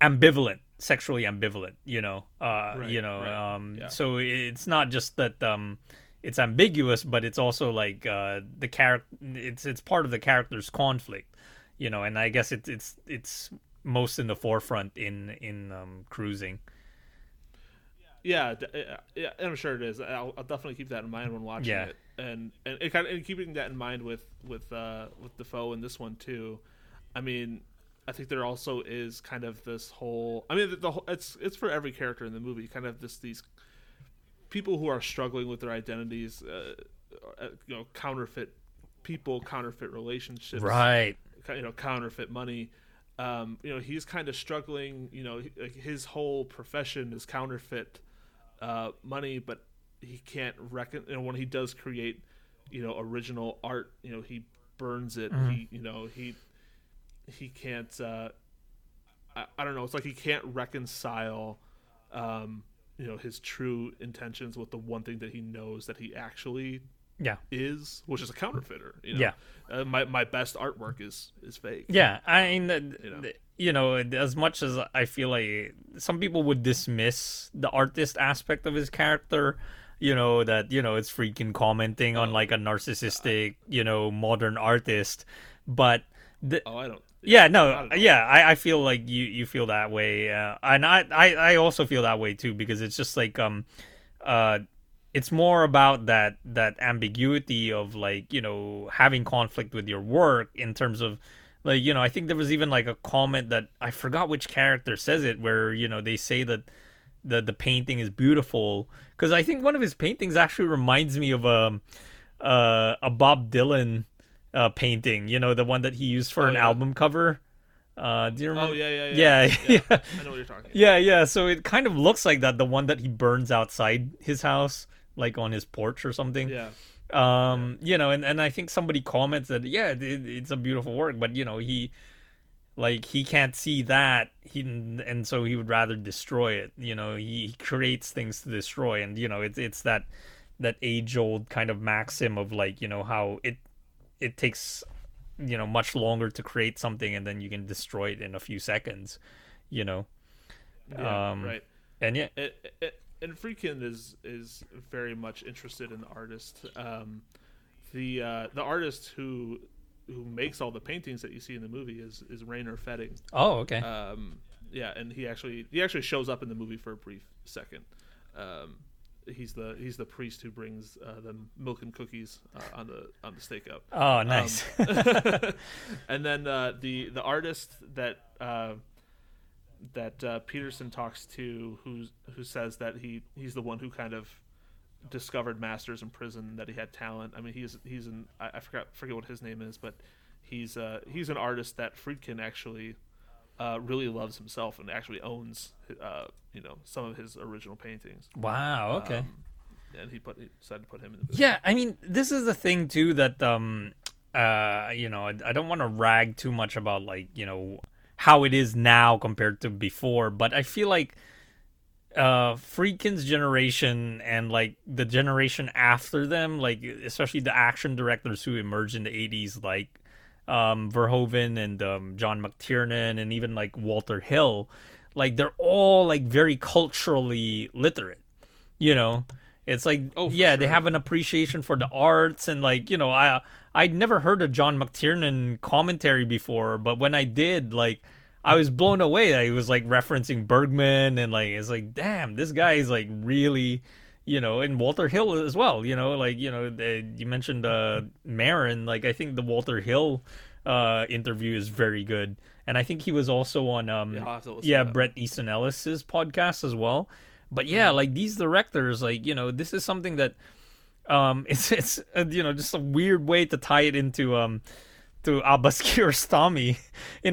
ambivalent sexually ambivalent you know uh Right, you know right, um yeah. so it's not just that um it's ambiguous but it's also like uh the character it's it's part of the character's conflict you know and i guess it's it's it's most in the forefront in in um cruising Yeah, uh, yeah, and I'm sure it is. I'll, I'll definitely keep that in mind when watching Yeah. it, and and it kind of and keeping that in mind with with uh, with Dafoe in this one too. I mean, I think there also is kind of this whole. I mean, the, the whole, it's it's for every character in the movie. Kind of this these people who are struggling with their identities, uh, uh, you know, counterfeit people, counterfeit relationships, right you know counterfeit money um you know he's kind of struggling you know like his whole profession is counterfeit uh money but he can't reckon you know when he does create you know original art you know he burns it. He you know he he can't uh I, I don't know it's like he can't reconcile um you know his true intentions with the one thing that he knows that he actually Yeah. is, which is a counterfeiter. You know? Yeah. Uh, my my best artwork is is fake. Yeah, I mean, the- You know. the- you know, as much as I feel like some people would dismiss the artist aspect of his character, you know, that you know it's Friedkin commenting on like a narcissistic, you know, modern artist, but the, Oh, I don't. yeah, no, yeah, I, I feel like you you feel that way, uh, and I, I I also feel that way too because it's just like um, uh, it's more about that that ambiguity of like you know having conflict with your work in terms of like you know I think there was even like a comment that I forgot which character says it where you know they say that the the painting is beautiful because I think one of his paintings actually reminds me of um uh, a Bob Dylan uh, painting. You know, the one that he used for Oh, an yeah. album cover. Uh, do you remember? Oh yeah, yeah, yeah, yeah. yeah, I know what you're talking. yeah, yeah. So it kind of looks like that. The one that he burns outside his house, like on his porch or something. Yeah. Um, you know, and, and I think somebody comments that yeah, it, it's a beautiful work, but you know he, like he can't see that he and so he would rather destroy it. You know, he, he creates things to destroy, and you know it's it's that that age old kind of maxim of like you know how it it takes you know much longer to create something and then you can destroy it in a few seconds. You know, Yeah. Um, right. and yeah, it, it, and Friedkin is is very much interested in the artist. Um, the uh, the artist who who makes all the paintings that you see in the movie is is Rainer Fetting. oh okay, Um, yeah, and he actually he actually shows up in the movie for a brief second. Um, he's the he's the priest who brings uh, the milk and cookies uh, on the on the stake up. oh nice. and then uh, the the artist that uh, that uh, Petersen talks to, who who says that he he's the one who kind of discovered Masters in prison, that he had talent. I mean, he's he's an I, I forgot forget what his name is, but he's uh, he's an artist that Friedkin actually uh, really loves himself and actually owns uh, you know some of his original paintings. wow. Okay. Um, and he put he decided to put him in the. Yeah, I mean, this is the thing too that um uh you know, I, I don't want to rag too much about like, you know, how it is now compared to before, but I feel like uh Friedkin's generation and like the generation after them, like especially the action directors who emerged in the 80s like um Verhoeven and um John McTiernan and even like Walter Hill, like they're all like very culturally literate. You know, it's like Oh, yeah, they have an appreciation for the arts and like you know, I I'd never heard a John McTiernan commentary before, but when I did, like I was blown away that he was like referencing Bergman and like it's like damn, this guy is like really you know, and Walter Hill as well. You know, like you know, the, you mentioned uh, Maron. Like I think the Walter Hill uh, interview is very good, and I think he was also on um, Yeah, I'll have to listen yeah. Bret Easton Ellis's podcast as well. But yeah, Mm-hmm. like these directors, like you know, this is something that um, it's it's uh, you know just a weird way to tie it into um to Abbas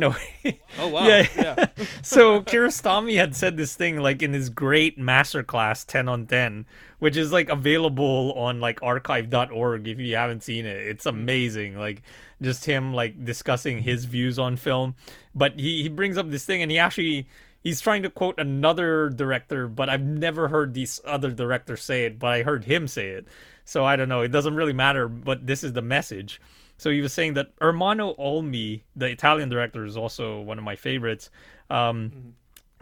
a way. Oh wow! Yeah. yeah. so Kiarostami had said this thing like in his great masterclass 10 on 10 which is like available on like archive.org if you haven't seen it it's amazing like just him like discussing his views on film but he, he brings up this thing and he actually he's trying to quote another director but i've never heard these other directors say it but i heard him say it. So i don't know. It doesn't really matter but this is the message. So he was saying that Ermanno Olmi, the Italian director, is also one of my favorites. Um,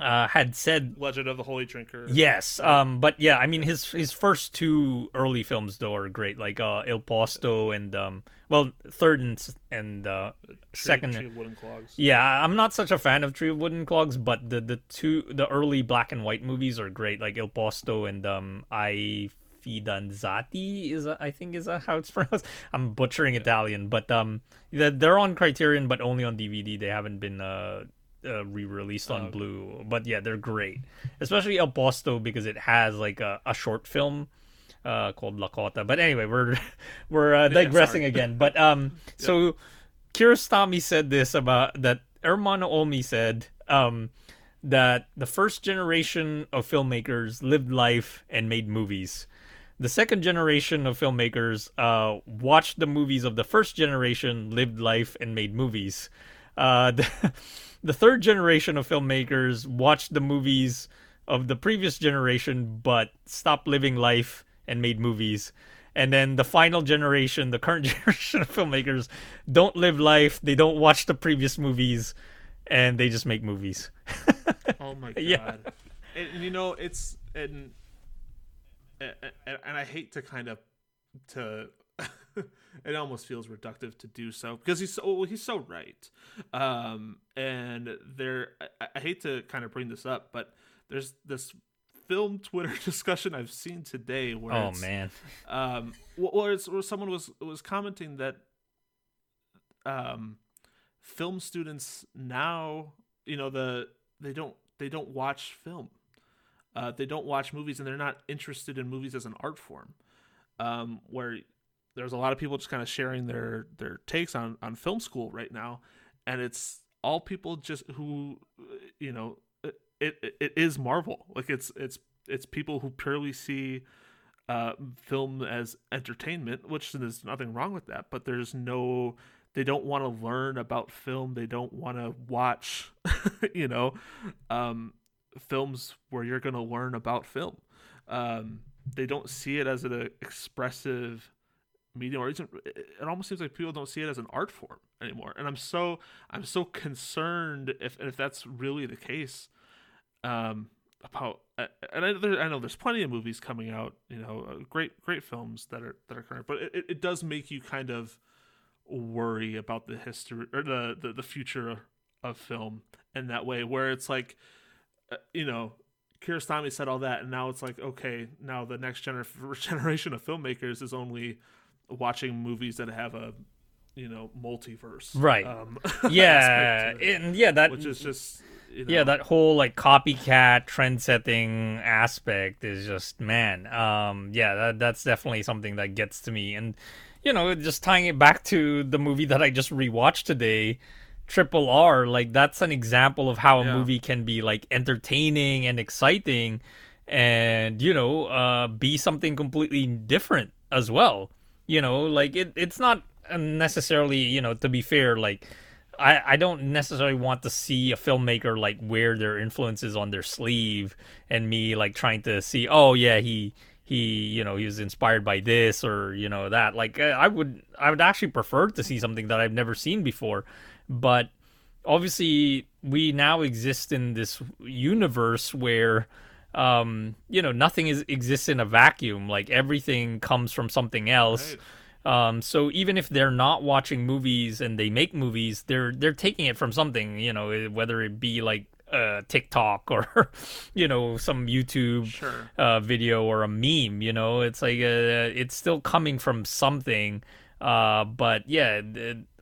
uh, had said Legend of the Holy Drinker. yes, um, but yeah, I mean his his first two early films though are great, like uh, Il Posto and um, well, third and and uh, Tree- second. Tree of Wooden Clogs. Yeah, I'm not such a fan of Tree of Wooden Clogs, but the the two the early black and white movies are great, like Il Posto and um I Fidanzati is that, I think is that how it's pronounced. I'm butchering Italian, but um they're they're on Criterion, but only on DVD. They haven't been uh, uh re-released on Oh, okay. Blue. But yeah, they're great, especially El Posto because it has like a, a short film uh called La cotta. But anyway, we're we're uh, digressing again. But um so Kiarostami said this about that Ermanno Olmi said um that the first generation of filmmakers lived life and made movies. The second generation of filmmakers uh, watched the movies of the first generation, lived life, and made movies. Uh, the, the third generation of filmmakers watched the movies of the previous generation, but stopped living life and made movies. and then the final generation, the current generation of filmmakers, don't live life. They don't watch the previous movies, and they just make movies. oh my god! Yeah. And, and, you know, it's and, and and I hate to kind of to. it almost feels reductive to do so because he's so well, he's so right. Um, and there, I, I hate to kind of bring this up, but there's this film Twitter discussion I've seen today where oh man, um, where, it's, where someone was was commenting that um, film students now, you know, the they don't they don't watch film, uh, they don't watch movies, and they're not interested in movies as an art form. Um, where there's a lot of people just kind of sharing their their takes on on film school right now, and it's all people just who you know it, it, it is Marvel. Like it's it's it's people who purely see uh, film as entertainment, which there's nothing wrong with that. But there's no, they don't want to learn about film. They don't want to watch, you know, um, films where you're going to learn about film. Um, they don't see it as an expressive medium, or even, it almost seems like people don't see it as an art form anymore. And I'm so I'm so concerned if if that's really the case um, about and I, there, I, know there's plenty of movies coming out, you know, uh, great great films that are that are current, but it, it does make you kind of worry about the history or the the, the future of film in that way, where it's like, uh, you know, Kiarostami said all that, and now it's like, okay, now the next gener- generation of filmmakers is only watching movies that have a you know multiverse right um, yeah and yeah that which is just you know? Yeah, that whole like copycat trend setting aspect is just man. Um, yeah, that that's definitely something that gets to me. And you know, just tying it back to the movie that I just rewatched today, Triple R, like that's an example of how a yeah. movie can be like entertaining and exciting and you know, uh be something completely different as well. You know, like it it's not necessarily, you know, to be fair, like I, I don't necessarily want to see a filmmaker like wear their influences on their sleeve and me like trying to see oh yeah he he you know he was inspired by this or you know that. Like eh, I would I would actually prefer to see something that I've never seen before. But obviously we now exist in this universe where um you know nothing is exists in a vacuum like everything comes from something else right um, so even if they're not watching movies and they make movies, they're they're taking it from something, you know, whether it be like uh, TikTok or you know some YouTube sure. uh, video or a meme. You know, it's like uh, it's still coming from something. Uh, but yeah,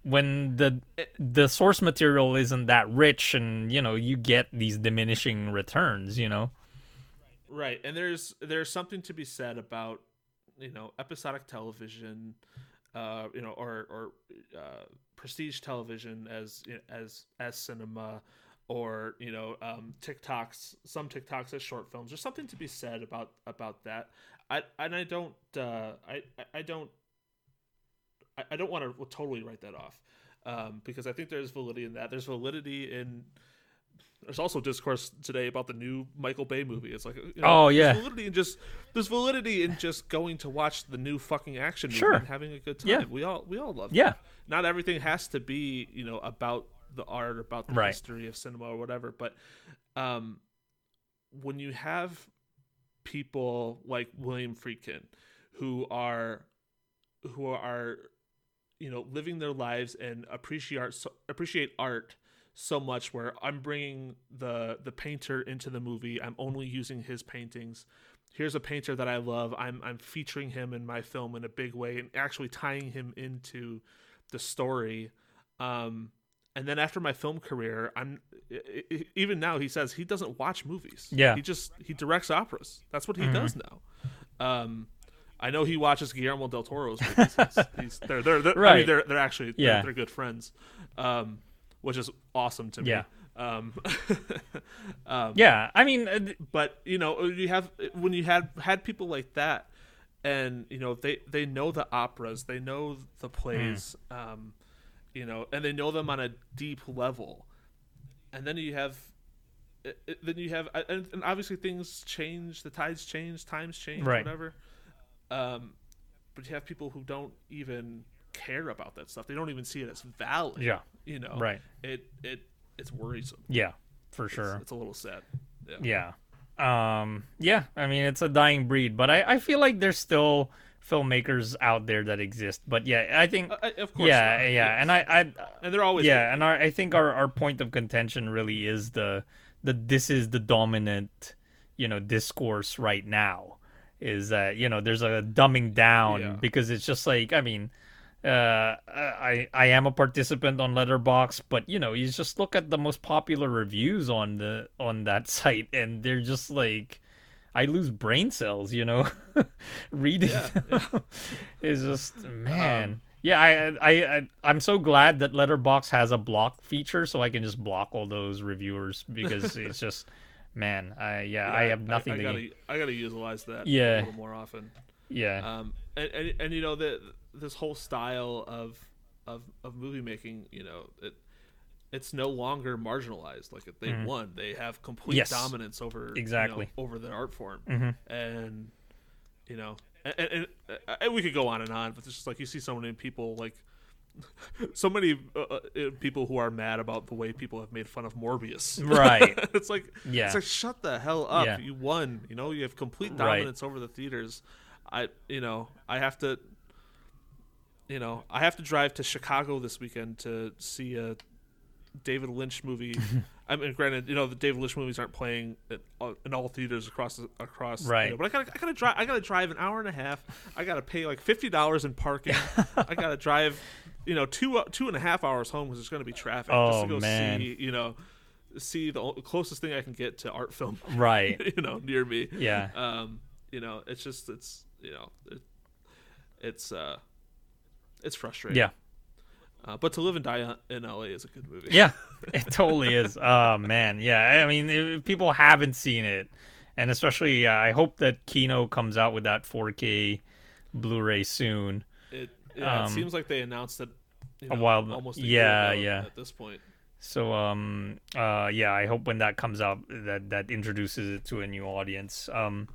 when the the source material isn't that rich, and you know, you get these diminishing returns. You know, right? And there's there's something to be said about you know episodic television, uh, you know, or or uh, prestige television as as as cinema, or you know um, TikToks, some TikToks as short films. There's something to be said about about that. I and I don't uh, I I don't I, I don't want to totally write that off um, because I think there's validity in that. There's validity in there's also discourse today about the new Michael Bay movie. It's like, you know, oh yeah, there's validity in just there's validity in just going to watch the new fucking action movie sure. and having a good time. Yeah. we all we all love. Yeah, that. not everything has to be you know about the art, or about the right. history of cinema or whatever. But um, when you have people like William Friedkin who are who are you know living their lives and appreciate art, appreciate art so much where I'm bringing the the painter into the movie. I'm only using his paintings. Here's a painter that I love. I'm I'm featuring him in my film in a big way and actually tying him into the story. Um, and then after my film career, I'm even now he says he doesn't watch movies. Yeah, he just he directs operas. That's what he mm-hmm. does now. Um, I know he watches Guillermo del Toro's movies. He's, he's, they're, they're, they're, right. I mean, they're, they're actually yeah. they're, they're good friends. Um, which is awesome to me. Yeah. Um, um, yeah, I mean, uh, but you know, you have when you had had people like that, and you know they they know the operas, they know the plays, mm. um, you know, and they know them on a deep level, and then you have. Then you have, and, and obviously things change. The tides change, times change, right. whatever. Um, but you have people who don't even care about that stuff. They don't even see it as valid. Yeah. You know. Right. It it it's worrisome. Yeah, for sure. It's, a little sad. Yeah. Yeah. Um yeah, I mean it's a dying breed, but I, I feel like there's still filmmakers out there that exist. But yeah, I think Uh, of course. yeah, yeah, and I, I and they're always yeah, and our, I think our, our point of contention really is the the this is the dominant, you know, discourse right now. Is that you know there's a dumbing down Yeah. because it's just like I mean, uh, I I am a participant on Letterboxd, but you know you just look at the most popular reviews on the on that site and they're just like. I lose brain cells, you know, reading. Yeah, it's just man. yeah, I, I I I'm so glad that Letterboxd has a block feature, so I can just block all those reviewers because it's just, man, I yeah, I have nothing I, to. gotta I gotta utilize that Yeah. a little more often. yeah, Um, and, and and you know that this whole style of of of movie making, you know, it it's no longer marginalized. Like they won, they have complete Mm-hmm. Yes. dominance over you Exactly. know, over the art form, Mhm. and you know, and, and, and, and we could go on and on, but it's just like you see so many people like. So many uh, uh, people who are mad about the way people have made fun of Morbius. Right. it's like, Yeah. it's like shut the hell up. Yeah. You won. You know, you have complete Right. dominance over the theaters. I, you know, I have to, you know, I have to drive to Chicago this weekend to see a David Lynch movie. I mean, granted, you know, the David Lynch movies aren't playing at, all- in all theaters across the, across. you Right. know, but I gotta, I gotta drive. I gotta drive an hour and a half. I gotta pay like fifty dollars in parking. I gotta drive, you know, two two and a half hours home because there's gonna be traffic. just Oh, to go man. see, you know, see the closest thing I can get to art film. right. you know, near me. Yeah. Um, you know, it's just it's you know, it, it's uh, it's frustrating. Yeah. Uh, but to live and die in LA is a good movie. Yeah, it totally is. Oh man, yeah. I mean, if people haven't seen it, and especially, uh, I hope that Kino comes out with that 4K Blu-ray soon. It, yeah, Um, it seems like they announced it you know, a while- almost a yeah, yeah. At this point, So, um, uh, yeah, I hope when that comes out, that that introduces it to a new audience. Um,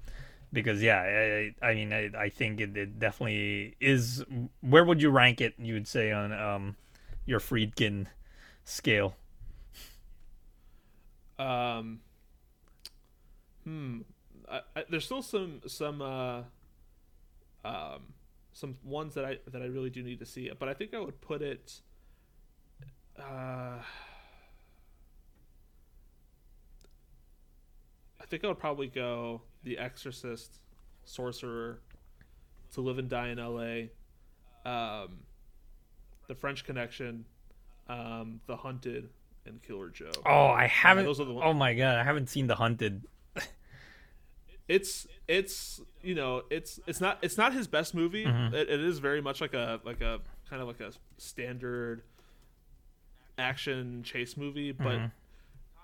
because yeah, I, I mean, I, I think it, it definitely is. Where would you rank it? You would say on um, your Friedkin scale. um, hmm, I, I, there's still some some uh, um, some ones that I that I really do need to see, but I think I would put it. Uh, I think I would probably go The Exorcist, Sorcerer, To Live and Die in L.A., um, The French Connection, um, The Hunted, and Killer Joe. Oh, I haven't. those are the one- oh my god, I haven't seen The Hunted. it's it's you know it's it's not it's not his best movie. Mm-hmm. It, it is very much like a like a kind of like a standard action chase movie, but Mm-hmm.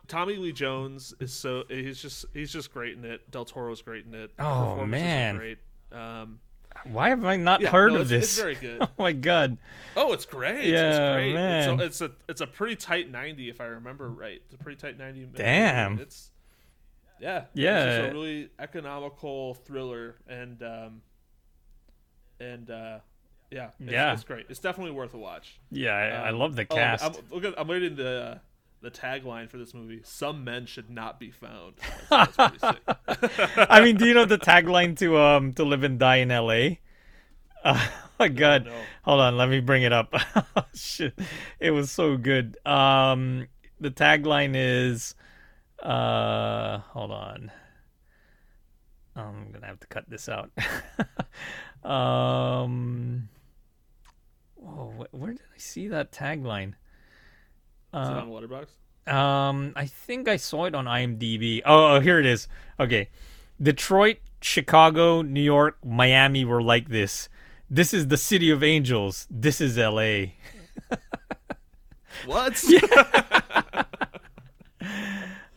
Tommy Lee Jones is so he's just he's just great in it. Del Toro's great in it. Oh, man. great. Um, Why have I not yeah, heard no, of this? It's very good. Oh my god. Oh, it's great. Yeah, it's great. man. It's, a, it's a it's a pretty tight ninety if I remember right. It's a pretty tight ninety. Damn. It's yeah. Yeah. It's just a really economical thriller and um and uh yeah. It's, Yeah. It's great. It's definitely worth a watch. Yeah, I, I Um, love the oh, cast. I'm, look at, I'm reading the uh, the tagline for this movie. Some men should not be found. That's, that's sick. I mean, do you know the tagline to um to live and die in L.A.? Uh, oh my god. no. Hold on, let me bring it up. Oh, Shit, it was so good. Um, the tagline is, uh, hold on. I'm gonna have to cut this out. um, wh- where did I see that tagline? Is it Uh, on Letterboxd? um, I think I saw it on IMDb. Oh, oh, here it is. Okay, Detroit, Chicago, New York, Miami were like this. This is the city of angels. This is L.A. What?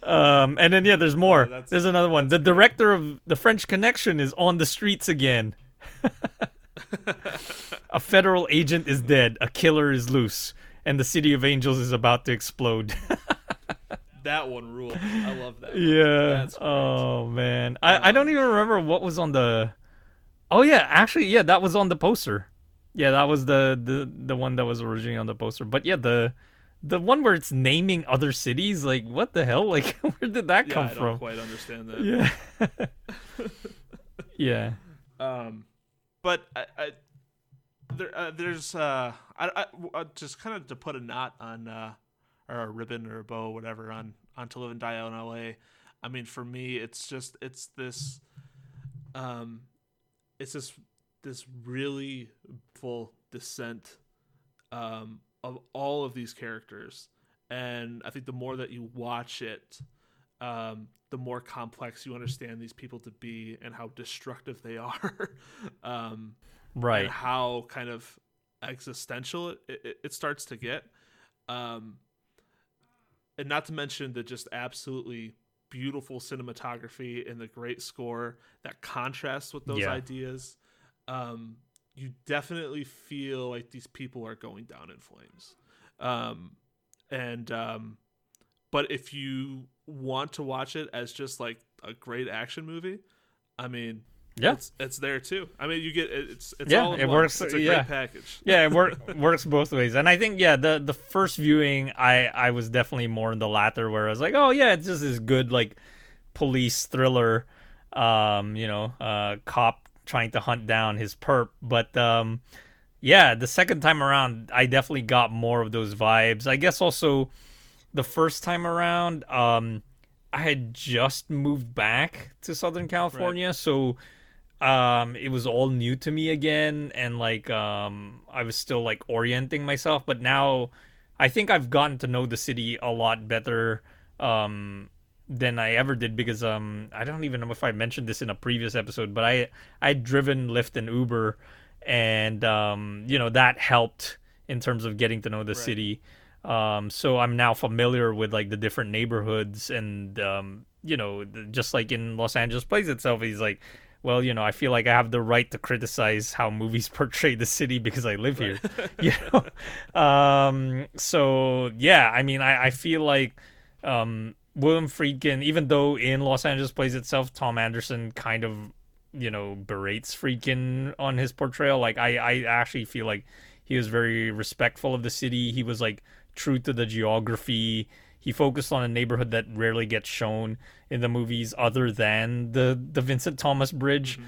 Um, and then yeah, there's more. that's- there's another one. The director of The French Connection is on the streets again. a federal agent is dead. A killer is loose, and the city of angels is about to explode. that one ruled. I love that. one. Yeah. Oh man, I I don't even remember what was on the Oh yeah, actually, yeah, that was on the poster. Yeah, that was the the the one that was originally on the poster. But yeah, the the one where it's naming other cities, like what the hell? Like where did that Yeah, come I don't from? quite understand that. Yeah. yeah. Um, but I, I there, uh, there's uh, I, I, uh, just kind of to put a knot on uh, or a ribbon or a bow, whatever, on on to live and die in L.A. I mean, for me, it's just it's this, um, it's this this really full descent, um, of all of these characters, and I think the more that you watch it, um, the more complex you understand these people to be and how destructive they are, um, Right. and how kind of existential it, it, it starts to get. Um, and not to mention the just absolutely beautiful cinematography and the great score that contrasts with those Yeah. ideas. Um, you definitely feel like these people are going down in flames. Um, and um, but if you want to watch it as just like a great action movie, I mean, Yeah. it's it's there too. I mean, you get it's it's Yeah, all it one. works, It's a yeah. great package. yeah, it work, works both ways, and I think yeah, the the first viewing, I I was definitely more in the latter, where I was like, oh yeah, it's just this good like police thriller, um, you know, uh, cop trying to hunt down his perp, but um, yeah, the second time around, I definitely got more of those vibes. I guess also the first time around, um, I had just moved back to Southern California, so um it was all new to me again and like um I was still like orienting myself but now I think I've gotten to know the city a lot better um than I ever did because um I don't even know if I mentioned this in a previous episode but I I'd driven Lyft and Uber and um you know that helped in terms of getting to know the city. Um so I'm now familiar with like the different neighborhoods and um you know just like in Los Angeles plays itself he's like well, you know, I feel like I have the right to criticize how movies portray the city because I live here. you know, um, so yeah, I mean, I, I feel like um, William Friedkin, even though in Los Angeles plays itself, Thom Andersen kind of, you know, berates Friedkin on his portrayal. Like, I, I actually feel like he was very respectful of the city. He was like true to the geography. He focused on a neighborhood that rarely gets shown in the movies, other than the the Vincent Thomas Bridge.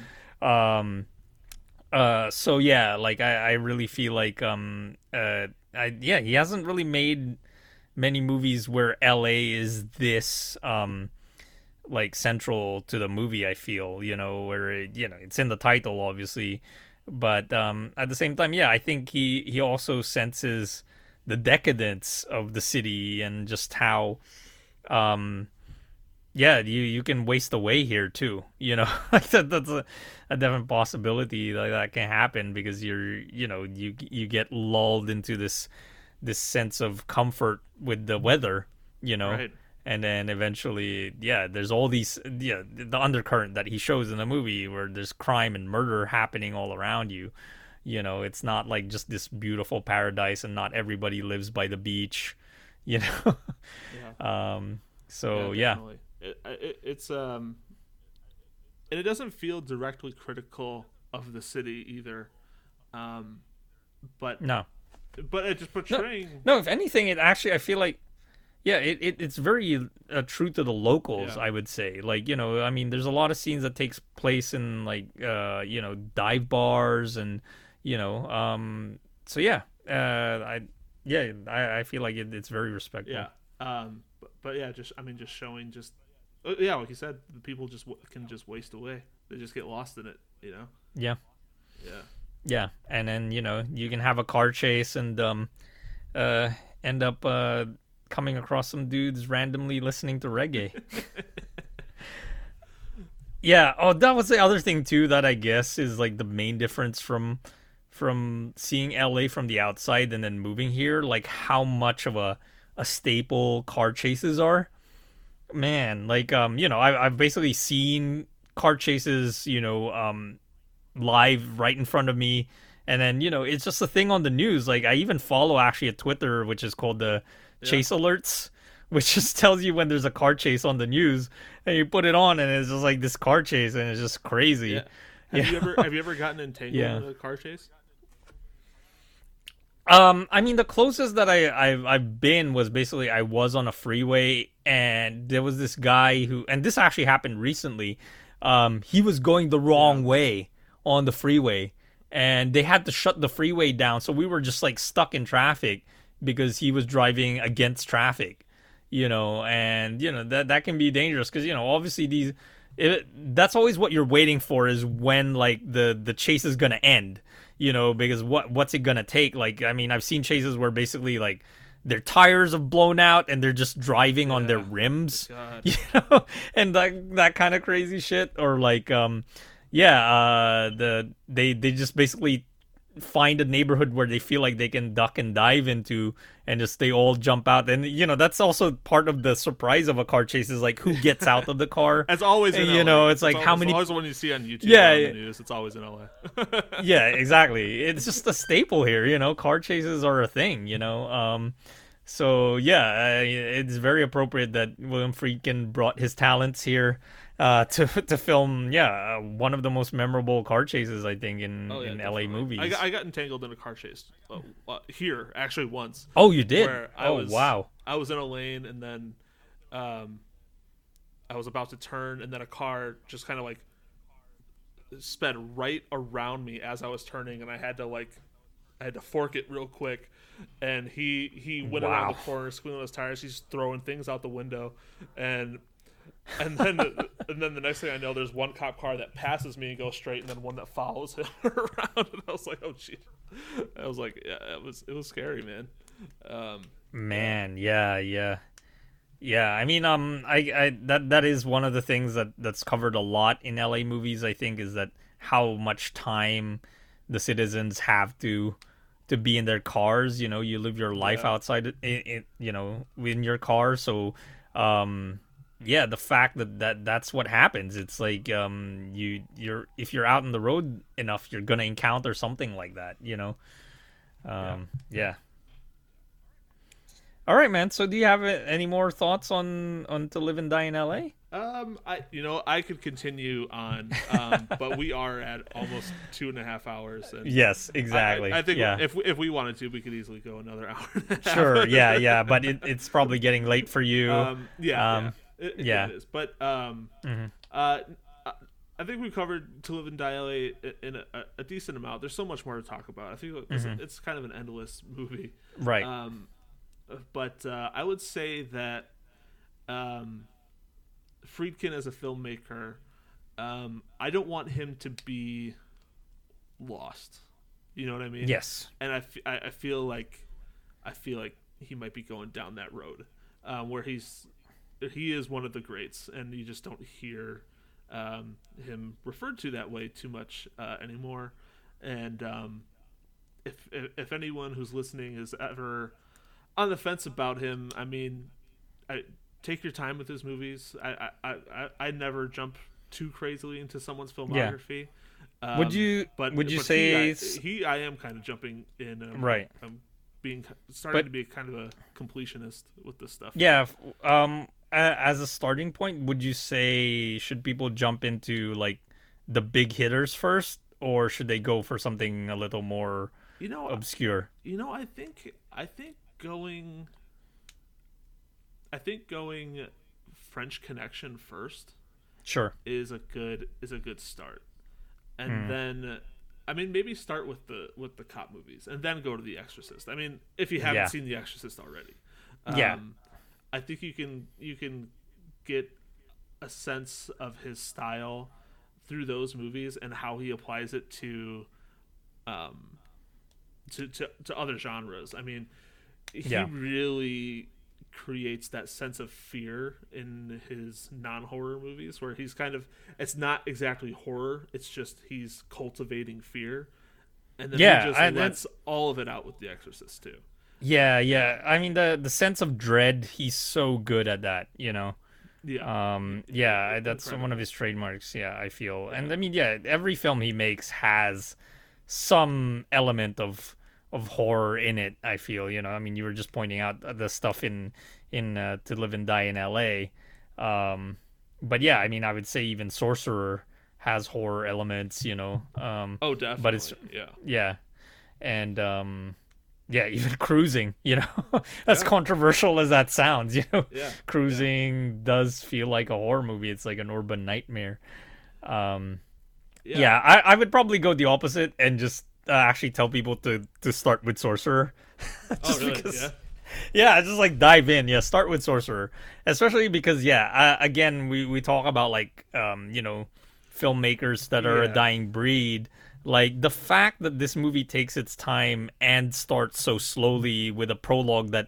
Um, uh, so yeah, like I, I really feel like um, uh, I yeah, he hasn't really made many movies where L.A. is this um, like central to the movie. I feel you know where it, you know it's in the title, obviously, but um, at the same time, yeah, I think he he also senses the decadence of the city and just how um yeah you you can waste away here too you know? Like that, that's a, a definite possibility that that can happen because you're you know you you get lulled into this this sense of comfort with the weather you know? Right. and then eventually yeah there's all these yeah the undercurrent that he shows in the movie where there's crime and murder happening all around you you know it's not like just this beautiful paradise and not everybody lives by the beach you know um so yeah, definitely. It, it, it's um, and it doesn't feel directly critical of the city either, um, but no but it's just portraying. no if anything it actually i feel like yeah it, it it's very uh, true to the locals Yeah. i would say like you know i mean there's a lot of scenes that takes place in like uh you know dive bars and you know um so yeah uh i yeah i, I feel like it, it's very respectful Yeah. Um. But, but yeah, just I mean, just showing just uh, yeah, like you said, the people just can just waste away. They just get lost in it. You know. yeah Yeah. Yeah, and then you know you can have a car chase and um, uh, end up uh coming across some dudes randomly listening to reggae. yeah. Oh, that was the other thing too that I guess is like the main difference from from seeing LA from the outside and then moving here. Like how much of a a staple car chases are. Man, like um, you know, I, I've basically seen car chases, you know, um, live right in front of me and then you know it's just a thing on the news like i even follow actually a twitter which is called the chase alerts which just tells you when there's a car chase on the news and you put it on and it's just like this car chase and it's just crazy Yeah. Have you ever have you ever gotten entangled Yeah. in a car chase? Um, I mean, the closest that I I've, I've been was basically I was on a freeway and there was this guy who, and this actually happened recently. Um, he was going the wrong way on the freeway, and they had to shut the freeway down, so we were just like stuck in traffic because he was driving against traffic, you know, and you know that that can be dangerous because you know obviously these. It, that's always what you're waiting for is when like the the chase is gonna end you know because what what's it gonna take? Like i mean i've seen chases where basically like their tires have blown out and they're just driving on their rims God. you know and that that kind of crazy shit. Or like um yeah uh the they they just basically find a neighborhood where they feel like they can duck and dive into and just they all jump out and you know that's also part of the surprise of a car chase is like who gets out of the car As always, in You know, it's like always, how many- Always when you see on YouTube, Yeah, on the news, it's always in LA. yeah, exactly. It's just a staple here, you know. Car chases are a thing, you know. Um, so yeah, it's very appropriate that William Friedkin brought his talents here uh, to to film. Yeah, uh, one of the most memorable car chases I think in Oh, yeah, in LA movies. I got, I got entangled in a car chase uh, uh, here actually once. oh, you did? Where I oh, was, wow. I was in a lane and then, um, I was about to turn and then a car just kind of like sped right around me as I was turning and I had to like, I had to fork it real quick. And he he went around the corner, squealing his tires. He's throwing things out the window, and and then and then the next thing I know, there's one cop car that passes me and goes straight, and then one that follows him around. And I was like, oh jeez. I was like, yeah, it was it was scary, man. Um, Man, yeah, yeah. Yeah, I mean, um, I, I that that is one of the things that that's covered a lot in LA movies. I think is that how much time the citizens have to to be in their cars. You know, you live your life Yeah. outside, it, it, you know, in your car. So, um, yeah, the fact that, that that's what happens. It's like um, you you're if you're out on the road enough, you're gonna encounter something like that. You know, um, yeah. All right, man. So, do you have uh, any more thoughts on on to live and die in L.A.? um, I you know I could continue on, um, but we are at almost two and a half hours. And Yes, exactly. I, I think yeah. if we, if we wanted to, we could easily go another hour. and a half. sure. Yeah, yeah. But it, it's probably getting late for you. Um, yeah, Um, yeah, it, yeah. it is. But um, Mhm. uh, I- think we covered to live and die LA in a, a decent amount. There's so much more to talk about. I think it's, Mm-hmm. it's kind of an endless movie. right. Um, but uh, I would say that um, Friedkin as a filmmaker, um, I don't want him to be lost. You know what I mean? yes. and I, f- I- I feel like I feel like he might be going down that road um, where he's he is one of the greats, and you just don't hear um, him referred to that way too much uh, anymore. And um, if, if if anyone who's listening is ever on the fence about him, I mean, I take your time with his movies. I I, I, I never jump too crazily into someone's filmography. Um, Would you- But would you but say he, I, he? I am kind of jumping in. Um, Right. I'm being starting But- to be kind of a completionist with this stuff. Yeah. Um. As a starting point, would you say should people jump into like the big hitters first, or should they go for something a little more You know, obscure? you know, I think I think going. I think going French Connection first Sure. is a good is a good start, and Hmm. then. I mean, maybe start with the with the cop movies, and then go to The Exorcist. I mean, if you haven't Yeah. seen The Exorcist already, Yeah. I think you can you can get a sense of his style through those movies and how he applies it to um to to, to other genres. I mean, he Yeah. really creates that sense of fear in his non-horror movies where he's kind of it's not exactly horror it's just he's cultivating fear and then Yeah, he just I- lets all of it out with the exorcist too Yeah, yeah. I mean the the sense of dread, he's so good at that, you know. yeah Um yeah, that's Incredible. one of his trademarks, yeah, I feel. And I mean, yeah, every film he makes has some element of of horror in it, I feel, you know. I mean, you were just pointing out the stuff in in uh, To Live and Die in LA. Um but yeah, I mean, I would say even Sorcerer has horror elements, you know. Um, oh, definitely. but it's yeah, yeah, and um, yeah, even cruising, you know, as Yeah. controversial as that sounds, you know, yeah. cruising does feel like a horror movie. It's like an urban nightmare. Um, yeah, I, I would probably go the opposite and just uh, actually tell people to to start with sorcerer. Oh, really? because Yeah. yeah just like dive in yeah start with sorcerer especially because yeah uh, again we we talk about like um you know filmmakers that are a dying breed like the fact that this movie takes its time and starts so slowly with a prologue that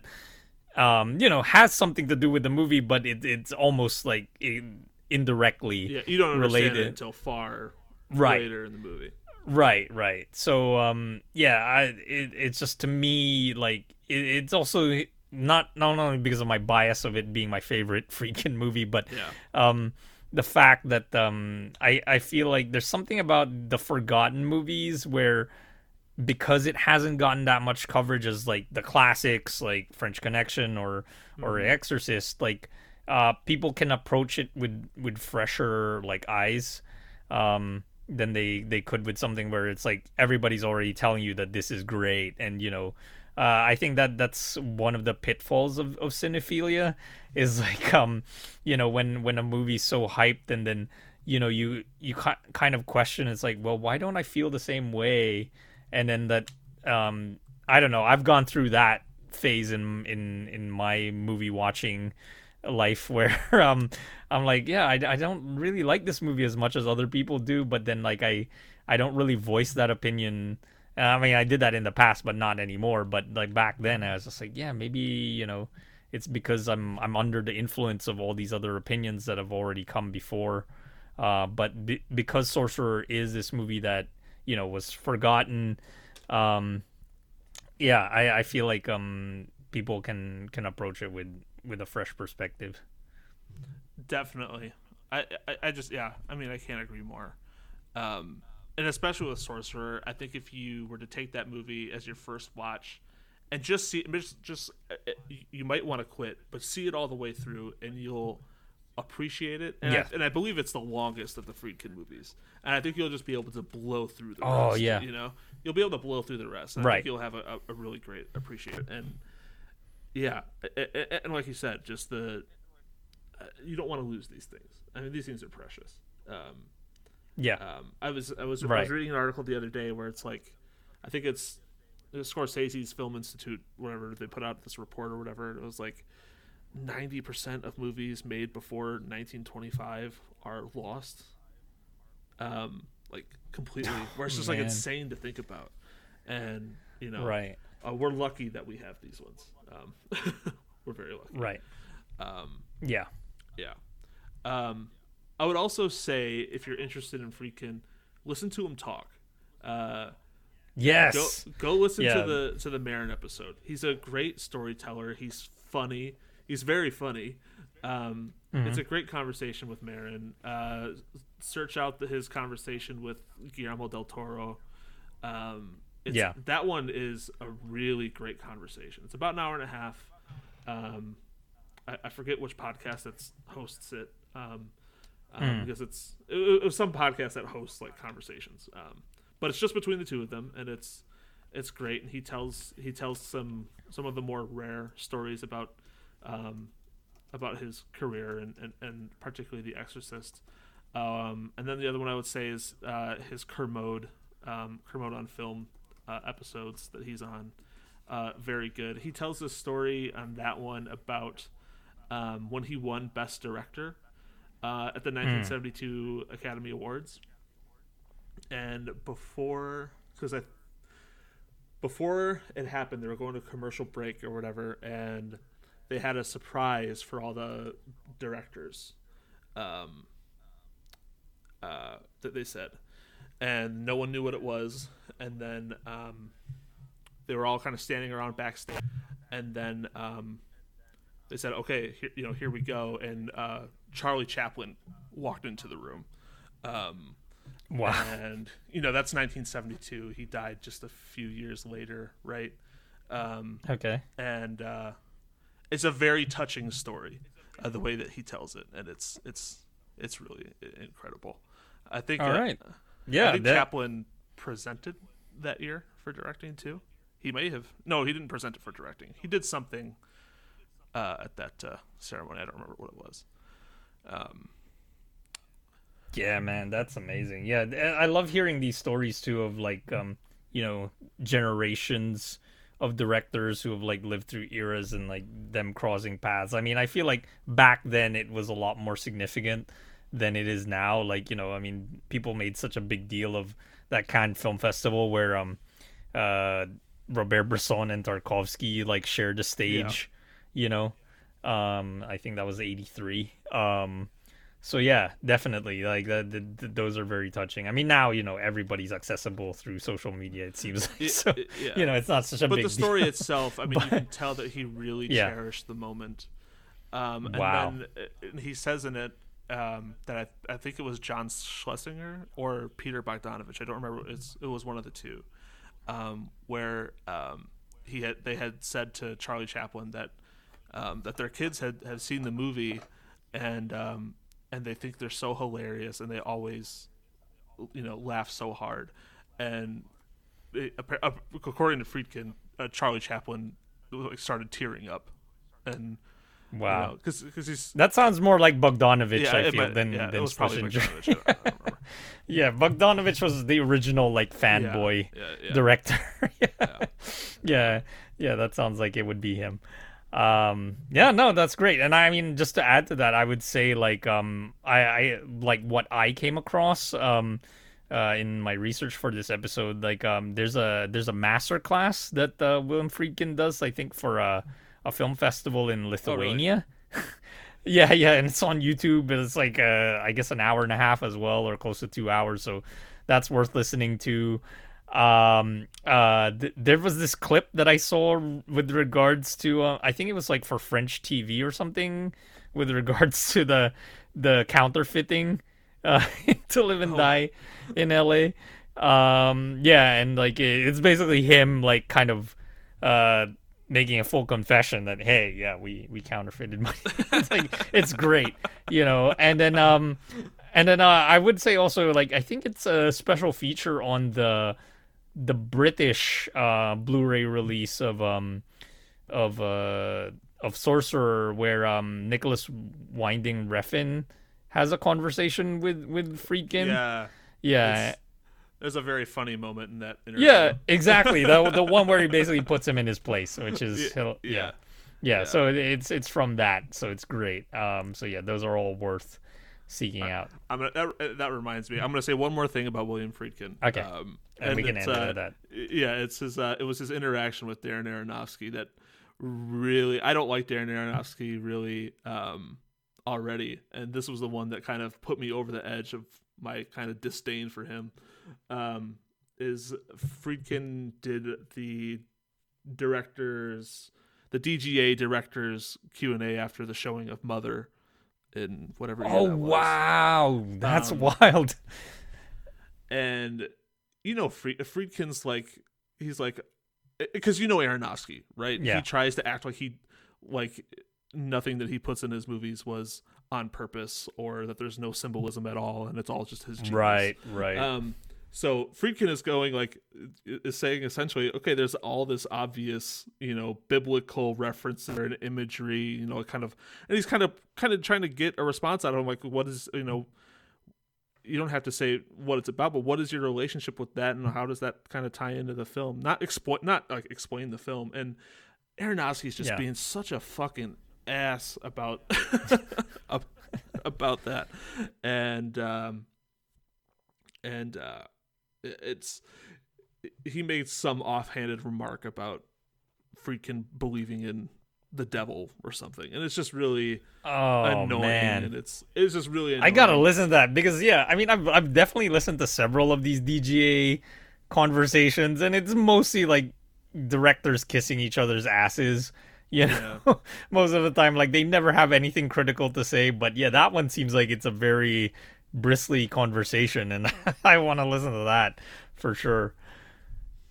um you know has something to do with the movie but it, it's almost like in, indirectly Yeah, you don't understand related. it until far Right. later in the movie. Right, right. So, um, yeah, I it, it's just to me like it, it's also not not only because of my bias of it being my favorite Friedkin movie, but Yeah. um, the fact that um, I I feel like there's something about the forgotten movies where because it hasn't gotten that much coverage as like the classics like French Connection or or Exorcist, like uh, people can approach it with with fresher like eyes um, than they they could with something where it's like everybody's already telling you that this is great, and you know. Uh, I think that that's one of the pitfalls of, of cinephilia is like um you know when when a movie's so hyped and then you know you you ki- kind of question it's like well why don't I feel the same way? And then that um I don't know I've gone through that phase in in in my movie watching life where um I'm like yeah I, I don't really like this movie as much as other people do but then like I I don't really voice that opinion I mean I did that in the past but not anymore but like back then I was just like yeah maybe you know it's because I'm I'm under the influence of all these other opinions that have already come before uh but be- because Sorcerer is this movie that you know was forgotten um yeah I I feel like um people can can approach it with with a fresh perspective Definitely. I, I I just yeah. I mean, I can't agree more. Um, and especially with Sorcerer, I think if you were to take that movie as your first watch, and just see, just just uh, uh, you might want to quit, but see it all the way through, and you'll appreciate it. And, Yeah. I, and I believe it's the longest of the Friedkin movies, and I think you'll just be able to blow through the Oh, rest. yeah. you know, you'll be able to blow through the rest. And I Right. think you'll have a, a, really great appreciation. And yeah, and like you said, just the uh, you don't want to lose these things. I mean, these things are precious. Um, yeah um, I was I was I was reading an article the other day where it's like, I think it's the Scorsese's Film Institute, whatever they put out this report or whatever. It was like ninety percent of movies made before 1925 are lost. Um, like completely, where it's just like insane to think about, and you know, right uh, we're lucky that we have these ones. Um, we're very lucky. right Um, yeah yeah. Um, I would also say if you're interested in Friedkin, listen to him talk. Uh, yes go go listen Yeah. to the to the Maron episode. He's a great storyteller. He's funny. He's very funny. Um, Mm-hmm. It's a great conversation with Maron. Uh, search out the, his conversation with Guillermo del Toro. Um, Yeah. that one is a really great conversation. It's about an hour and a half. Um, I, I forget which podcast that's hosts it. Um, Hmm. because it's it, it was some podcast that hosts like conversations. Um, but it's just between the two of them, and it's it's great. And he tells he tells some some of the more rare stories about um, about his career and, and, and particularly The Exorcist. Um, and then the other one I would say is uh, his Kermode um, Kermode on film uh, episodes that he's on. Uh, very good. He tells a story on that one about um, when he won Best Director uh, at the 1972 Academy Awards, and before because I before it happened, they were going to commercial break or whatever, and they had a surprise for all the directors um, uh, that they said, and no one knew what it was, and then um, they were all kind of standing around backstage, and then um, they said, "Okay, here, you know, here we go," and uh, Charlie Chaplin walked into the room. Um, wow and you know that's 1972 he died just a few years later right um, okay and uh, it's a very touching story uh, the way that he tells it and it's it's it's really incredible I think. All uh, right. Yeah, I think that- Chaplin presented that year for directing too. He may have. No, he didn't present it for directing. He did something uh, at that uh, ceremony. I don't remember what it was. Um, Yeah, man, that's amazing. Yeah, I love hearing these stories too of like um, you know, generations of directors who have like lived through eras and like them crossing paths. I mean, I feel like back then it was a lot more significant than it is now. Like, you know, I mean, people made such a big deal of that Cannes Film Festival where um uh Robert Bresson and Tarkovsky like shared the stage, you know. Um I think that was 83. Um so yeah, definitely. Like that, th th those are very touching. I mean, now you know everybody's accessible through social media. It seems like so. y- yeah. You know, it's not such a but big the story deal. itself, I mean, you can tell that he really Yeah. cherished the moment. Um, and Wow. then uh, and he says in it um, that I, I think it was John Schlesinger or Peter Bogdanovich. I don't remember. It's, it was one of the two, um, where um, he had they had said to Charlie Chaplin that um, that their kids had, had seen the movie and um, and they think they're so hilarious and they always you know laugh so hard and it, according to Friedkin, uh, Charlie Chaplin like, started tearing up, and wow. because because he's That sounds more like Bogdanovich, yeah, I feel, might- than yeah, than it was probably. Bogdanovich, I don't- I don't remember. yeah, Bogdanovich was the original like fanboy yeah, yeah. director. yeah. yeah, yeah, that sounds like it would be him. Um, yeah, no, that's great. And I mean, just to add to that, I would say like um, I, I like what I came across um. Uh, in my research for this episode, like um, there's a there's a master class that uh, William Friedkin does, I think, for a a film festival in Lithuania. Yeah, yeah, and it's on YouTube. and It's like uh, I guess an hour and a half as well, or close to two hours. So that's worth listening to. Um, uh, th- there was this clip that I saw with regards to uh, I think it was like for French TV or something with regards to the the counterfeiting uh, to live and die in LA. Um, yeah, and like it- it's basically him like kind of uh making a full confession that hey yeah we we counterfeited money. It's like it's great you know? And then um and then uh, i would say also like i think it's a special feature on the the british uh blu-ray release of um of uh of sorcerer where um nicholas winding refn has a conversation with with friedkin yeah. yeah It's- There's a very funny moment in that interview. yeah, exactly. The the one where he basically puts him in his place, which is Yeah, yeah. yeah. yeah. So it's it's from that, so it's great. Um, so yeah, those are all worth seeking out. I'm gonna, that, that reminds me. I'm going to say one more thing about William Friedkin. Okay. Um, And we can end uh, that. Yeah, it's his. Uh, it was his interaction with Darren Aronofsky that really. I don't like Darren Aronofsky really um, already, and this was the one that kind of put me over the edge of my kind of disdain for him. Um, is Friedkin did the directors, the DGA directors Q and A after the showing of Mother in whatever. Oh that wow, that's Um, wild. and you know Fried, Friedkin's like he's like because you know Aronofsky right Yeah. he tries to act like he like nothing that he puts in his movies was on purpose or that there's no symbolism at all and it's all just his genius. Right, right. um so Friedkin is going like is saying essentially okay there's all this obvious you know biblical references and imagery you know kind of and he's kind of kind of trying to get a response out of him like what is you know you don't have to say what it's about, but what is your relationship with that, and how does that kind of tie into the film? Not exploit, not like explain the film. And Aronofsky's just Yeah. being such a fucking ass about about that, and um, and uh, it's he made some offhanded remark about Friedkin believing in the devil or something, and it's just really oh annoying, man. and it's it's just really. Annoying. I gotta listen to that because yeah, I mean I've I've definitely listened to several of these DGA conversations, and it's mostly like directors kissing each other's asses. You know, most of the time, like they never have anything critical to say. But yeah, that one seems like it's a very bristly conversation, and I want to listen to that for sure.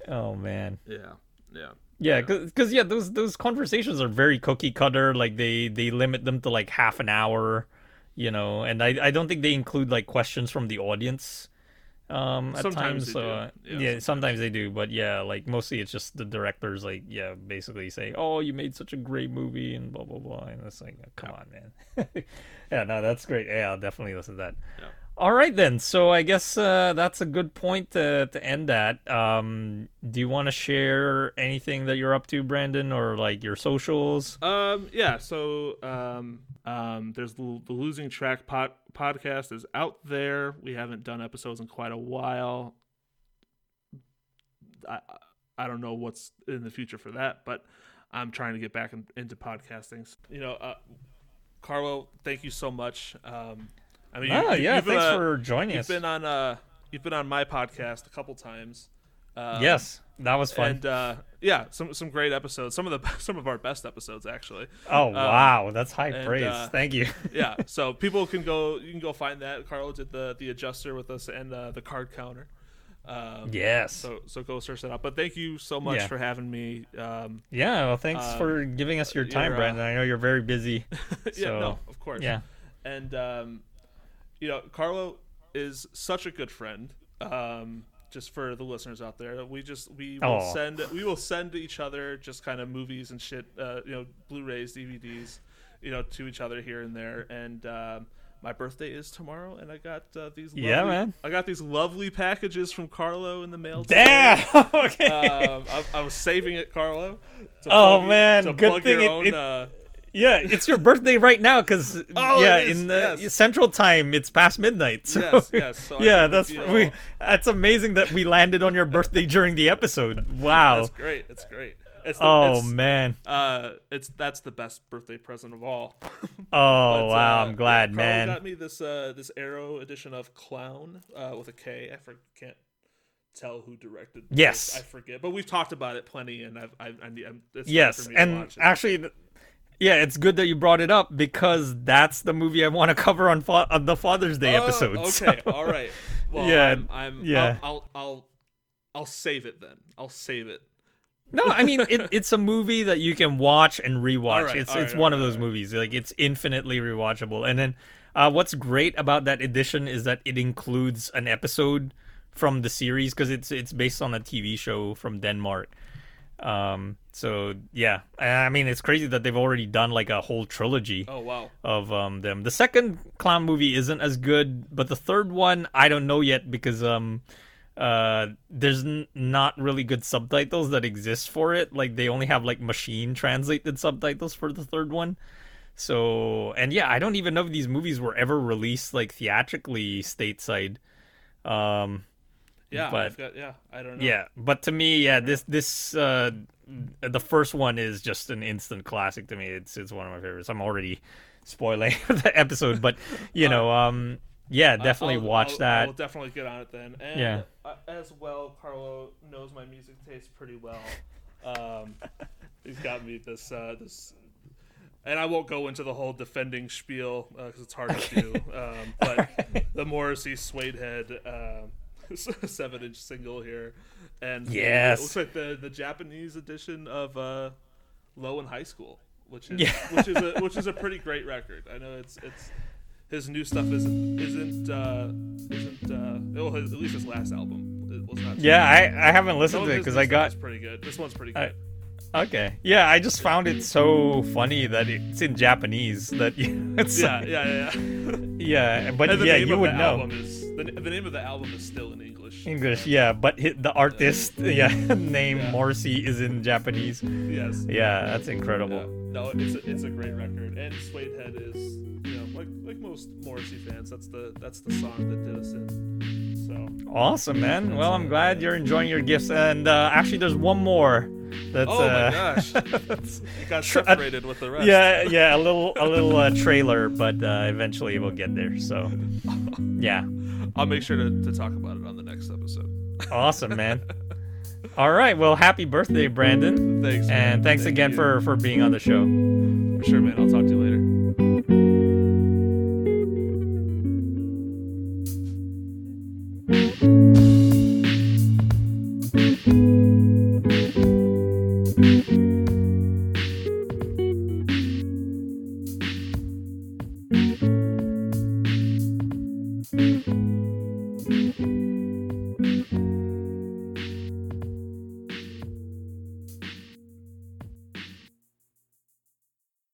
Oh man. Yeah, yeah. Yeah, because yeah, those those conversations are very cookie cutter. Like they they limit them to like half an hour, you know, and I I don't think they include like questions from the audience. Um, at Sometimes times, so uh, Yeah, yeah, sometimes they do, but yeah, like mostly it's just the directors, like yeah, basically say, "Oh, you made such a great movie," and blah blah blah, and it's like, come on, man. yeah, no, that's great. Yeah, I'll definitely listen to that. Yeah. All right then. So I guess uh, that's a good point to to end at. Um, do you want to share anything that you're up to, Brandon, or like your socials? Um, yeah. So, um, um, there's the, losing track pod, podcast is out there. We haven't done episodes in quite a while. I I don't know what's in the future for that, but I'm trying to get back in, into podcasting. You know, uh, Carlo, thank you so much. Um, I mean, Ah, you- yeah. Thanks uh, for joining You've us. been on uh, you've been on my podcast a couple times. Um, yes, that was fun. and uh, yeah, some some great episodes. Some of the some of our best episodes actually. oh wow, that's high and, praise. uh, Thank you. yeah, so people can go. You can go find that. Carlo did the the adjuster with us and uh, the card counter. Um, yes. So so go search that out. But thank you so much Yeah. for having me. Um, yeah. Well, thanks um, for giving us your time, uh, Brandon. I know you're very busy. yeah, So, no, of course. Yeah. and um, you know, Carlo is such a good friend. Um, just for the listeners out there, we just we will Aw. send we will send each other just kind of movies and shit, uh, you know, Blu-rays, DVDs, you know, to each other here and there. And um, my birthday is tomorrow, and I got uh, these. Lovely, Yeah, man. I got these lovely packages from Carlo in the mail. today. Damn. okay. Um, I, I was saving it, Carlo. Oh, plug- man, good thing your it- own, it- uh, Yeah, it's your birthday right now because Oh, yeah, in the yes. Central Time it's past midnight. So, Yes, yes, so yeah, that's we. That's amazing that we landed on your birthday during the episode. Wow. That's great. It's great. It's the, oh it's, man. Uh, it's that's the best birthday present of all. Oh But, wow. uh, I'm glad, Carlo man. got me this uh this Arrow edition of Clown uh with a K. I for, can't tell who directed. this. Yes. I forget, but we've talked about it plenty, and I've I, I need I'm, it's Yes, for me to and actually, yeah, it's good that you brought it up because that's the movie I want to cover on, fa- on the Father's Day Oh, episode. Okay, so- all right. Well, Yeah, I'm, I'm yeah. I'll, I'll I'll I'll save it then. I'll save it. No, I mean it, it's a movie that you can watch and rewatch. Alright, it's alright, it's one of those movies like it's infinitely rewatchable. And then uh, what's great about that edition is that it includes an episode from the series because it's it's based on a TV show from Denmark. Um, so yeah, I mean it's crazy that they've already done like a whole trilogy Oh wow. of um them. The second clown movie isn't as good, but the third one I don't know yet because um uh there's n- not really good subtitles that exist for it. Like they only have like machine translated subtitles for the third one. So and yeah, I don't even know if these movies were ever released like theatrically stateside. Um Yeah, But- I've got, yeah. I don't know. yeah, but to me, yeah, this this uh the first one is just an instant classic to me. It's it's one of my favorites. I'm already spoiling the episode, but you know, um yeah, definitely I'll- watch I'll- that. I'll definitely get on it then. And Yeah. uh, as well, Carlo knows my music taste pretty well. Um, he's got me this uh, this, and I won't go into the whole defending spiel because it's hard to do. Um, but the Morrissey Suedehead um, seven inch single here, and Yes. it looks like the the Japanese edition of uh, Low in High School, which is Yeah. which is a which is a pretty great record. I know it's it's his new stuff isn't isn't uh, isn't uh, well, his, at least his last album it was not. yeah, I I haven't listened of to it because I got pretty good. This one's pretty I- good. Okay. Yeah, I just found it so funny that it's in Japanese that you it's yeah, like- yeah, yeah, yeah. yeah, but yeah, you would know. is the, the name of the album is still in English. English, yeah, but the artist, yeah, name Yeah. Morrissey is in Japanese. Yes. Yeah, that's incredible. Yeah. No, it's a, it's a great record, and Suedehead is you know like like most Morrissey fans, that's the that's the song that did us in. So Awesome, man. Well, I'm glad you're enjoying your gifts. And uh, actually, there's one more. That's oh uh, my gosh, that's- it got Tr- uh, separated with the rest. yeah, yeah, a little, a little uh, trailer, but uh, eventually we'll get there. So, yeah, I'll make sure to, to talk about it on the next episode. awesome, man. All right, well, happy birthday, Brandon, Thanks. man. and thanks Thank again you. for for being on the show.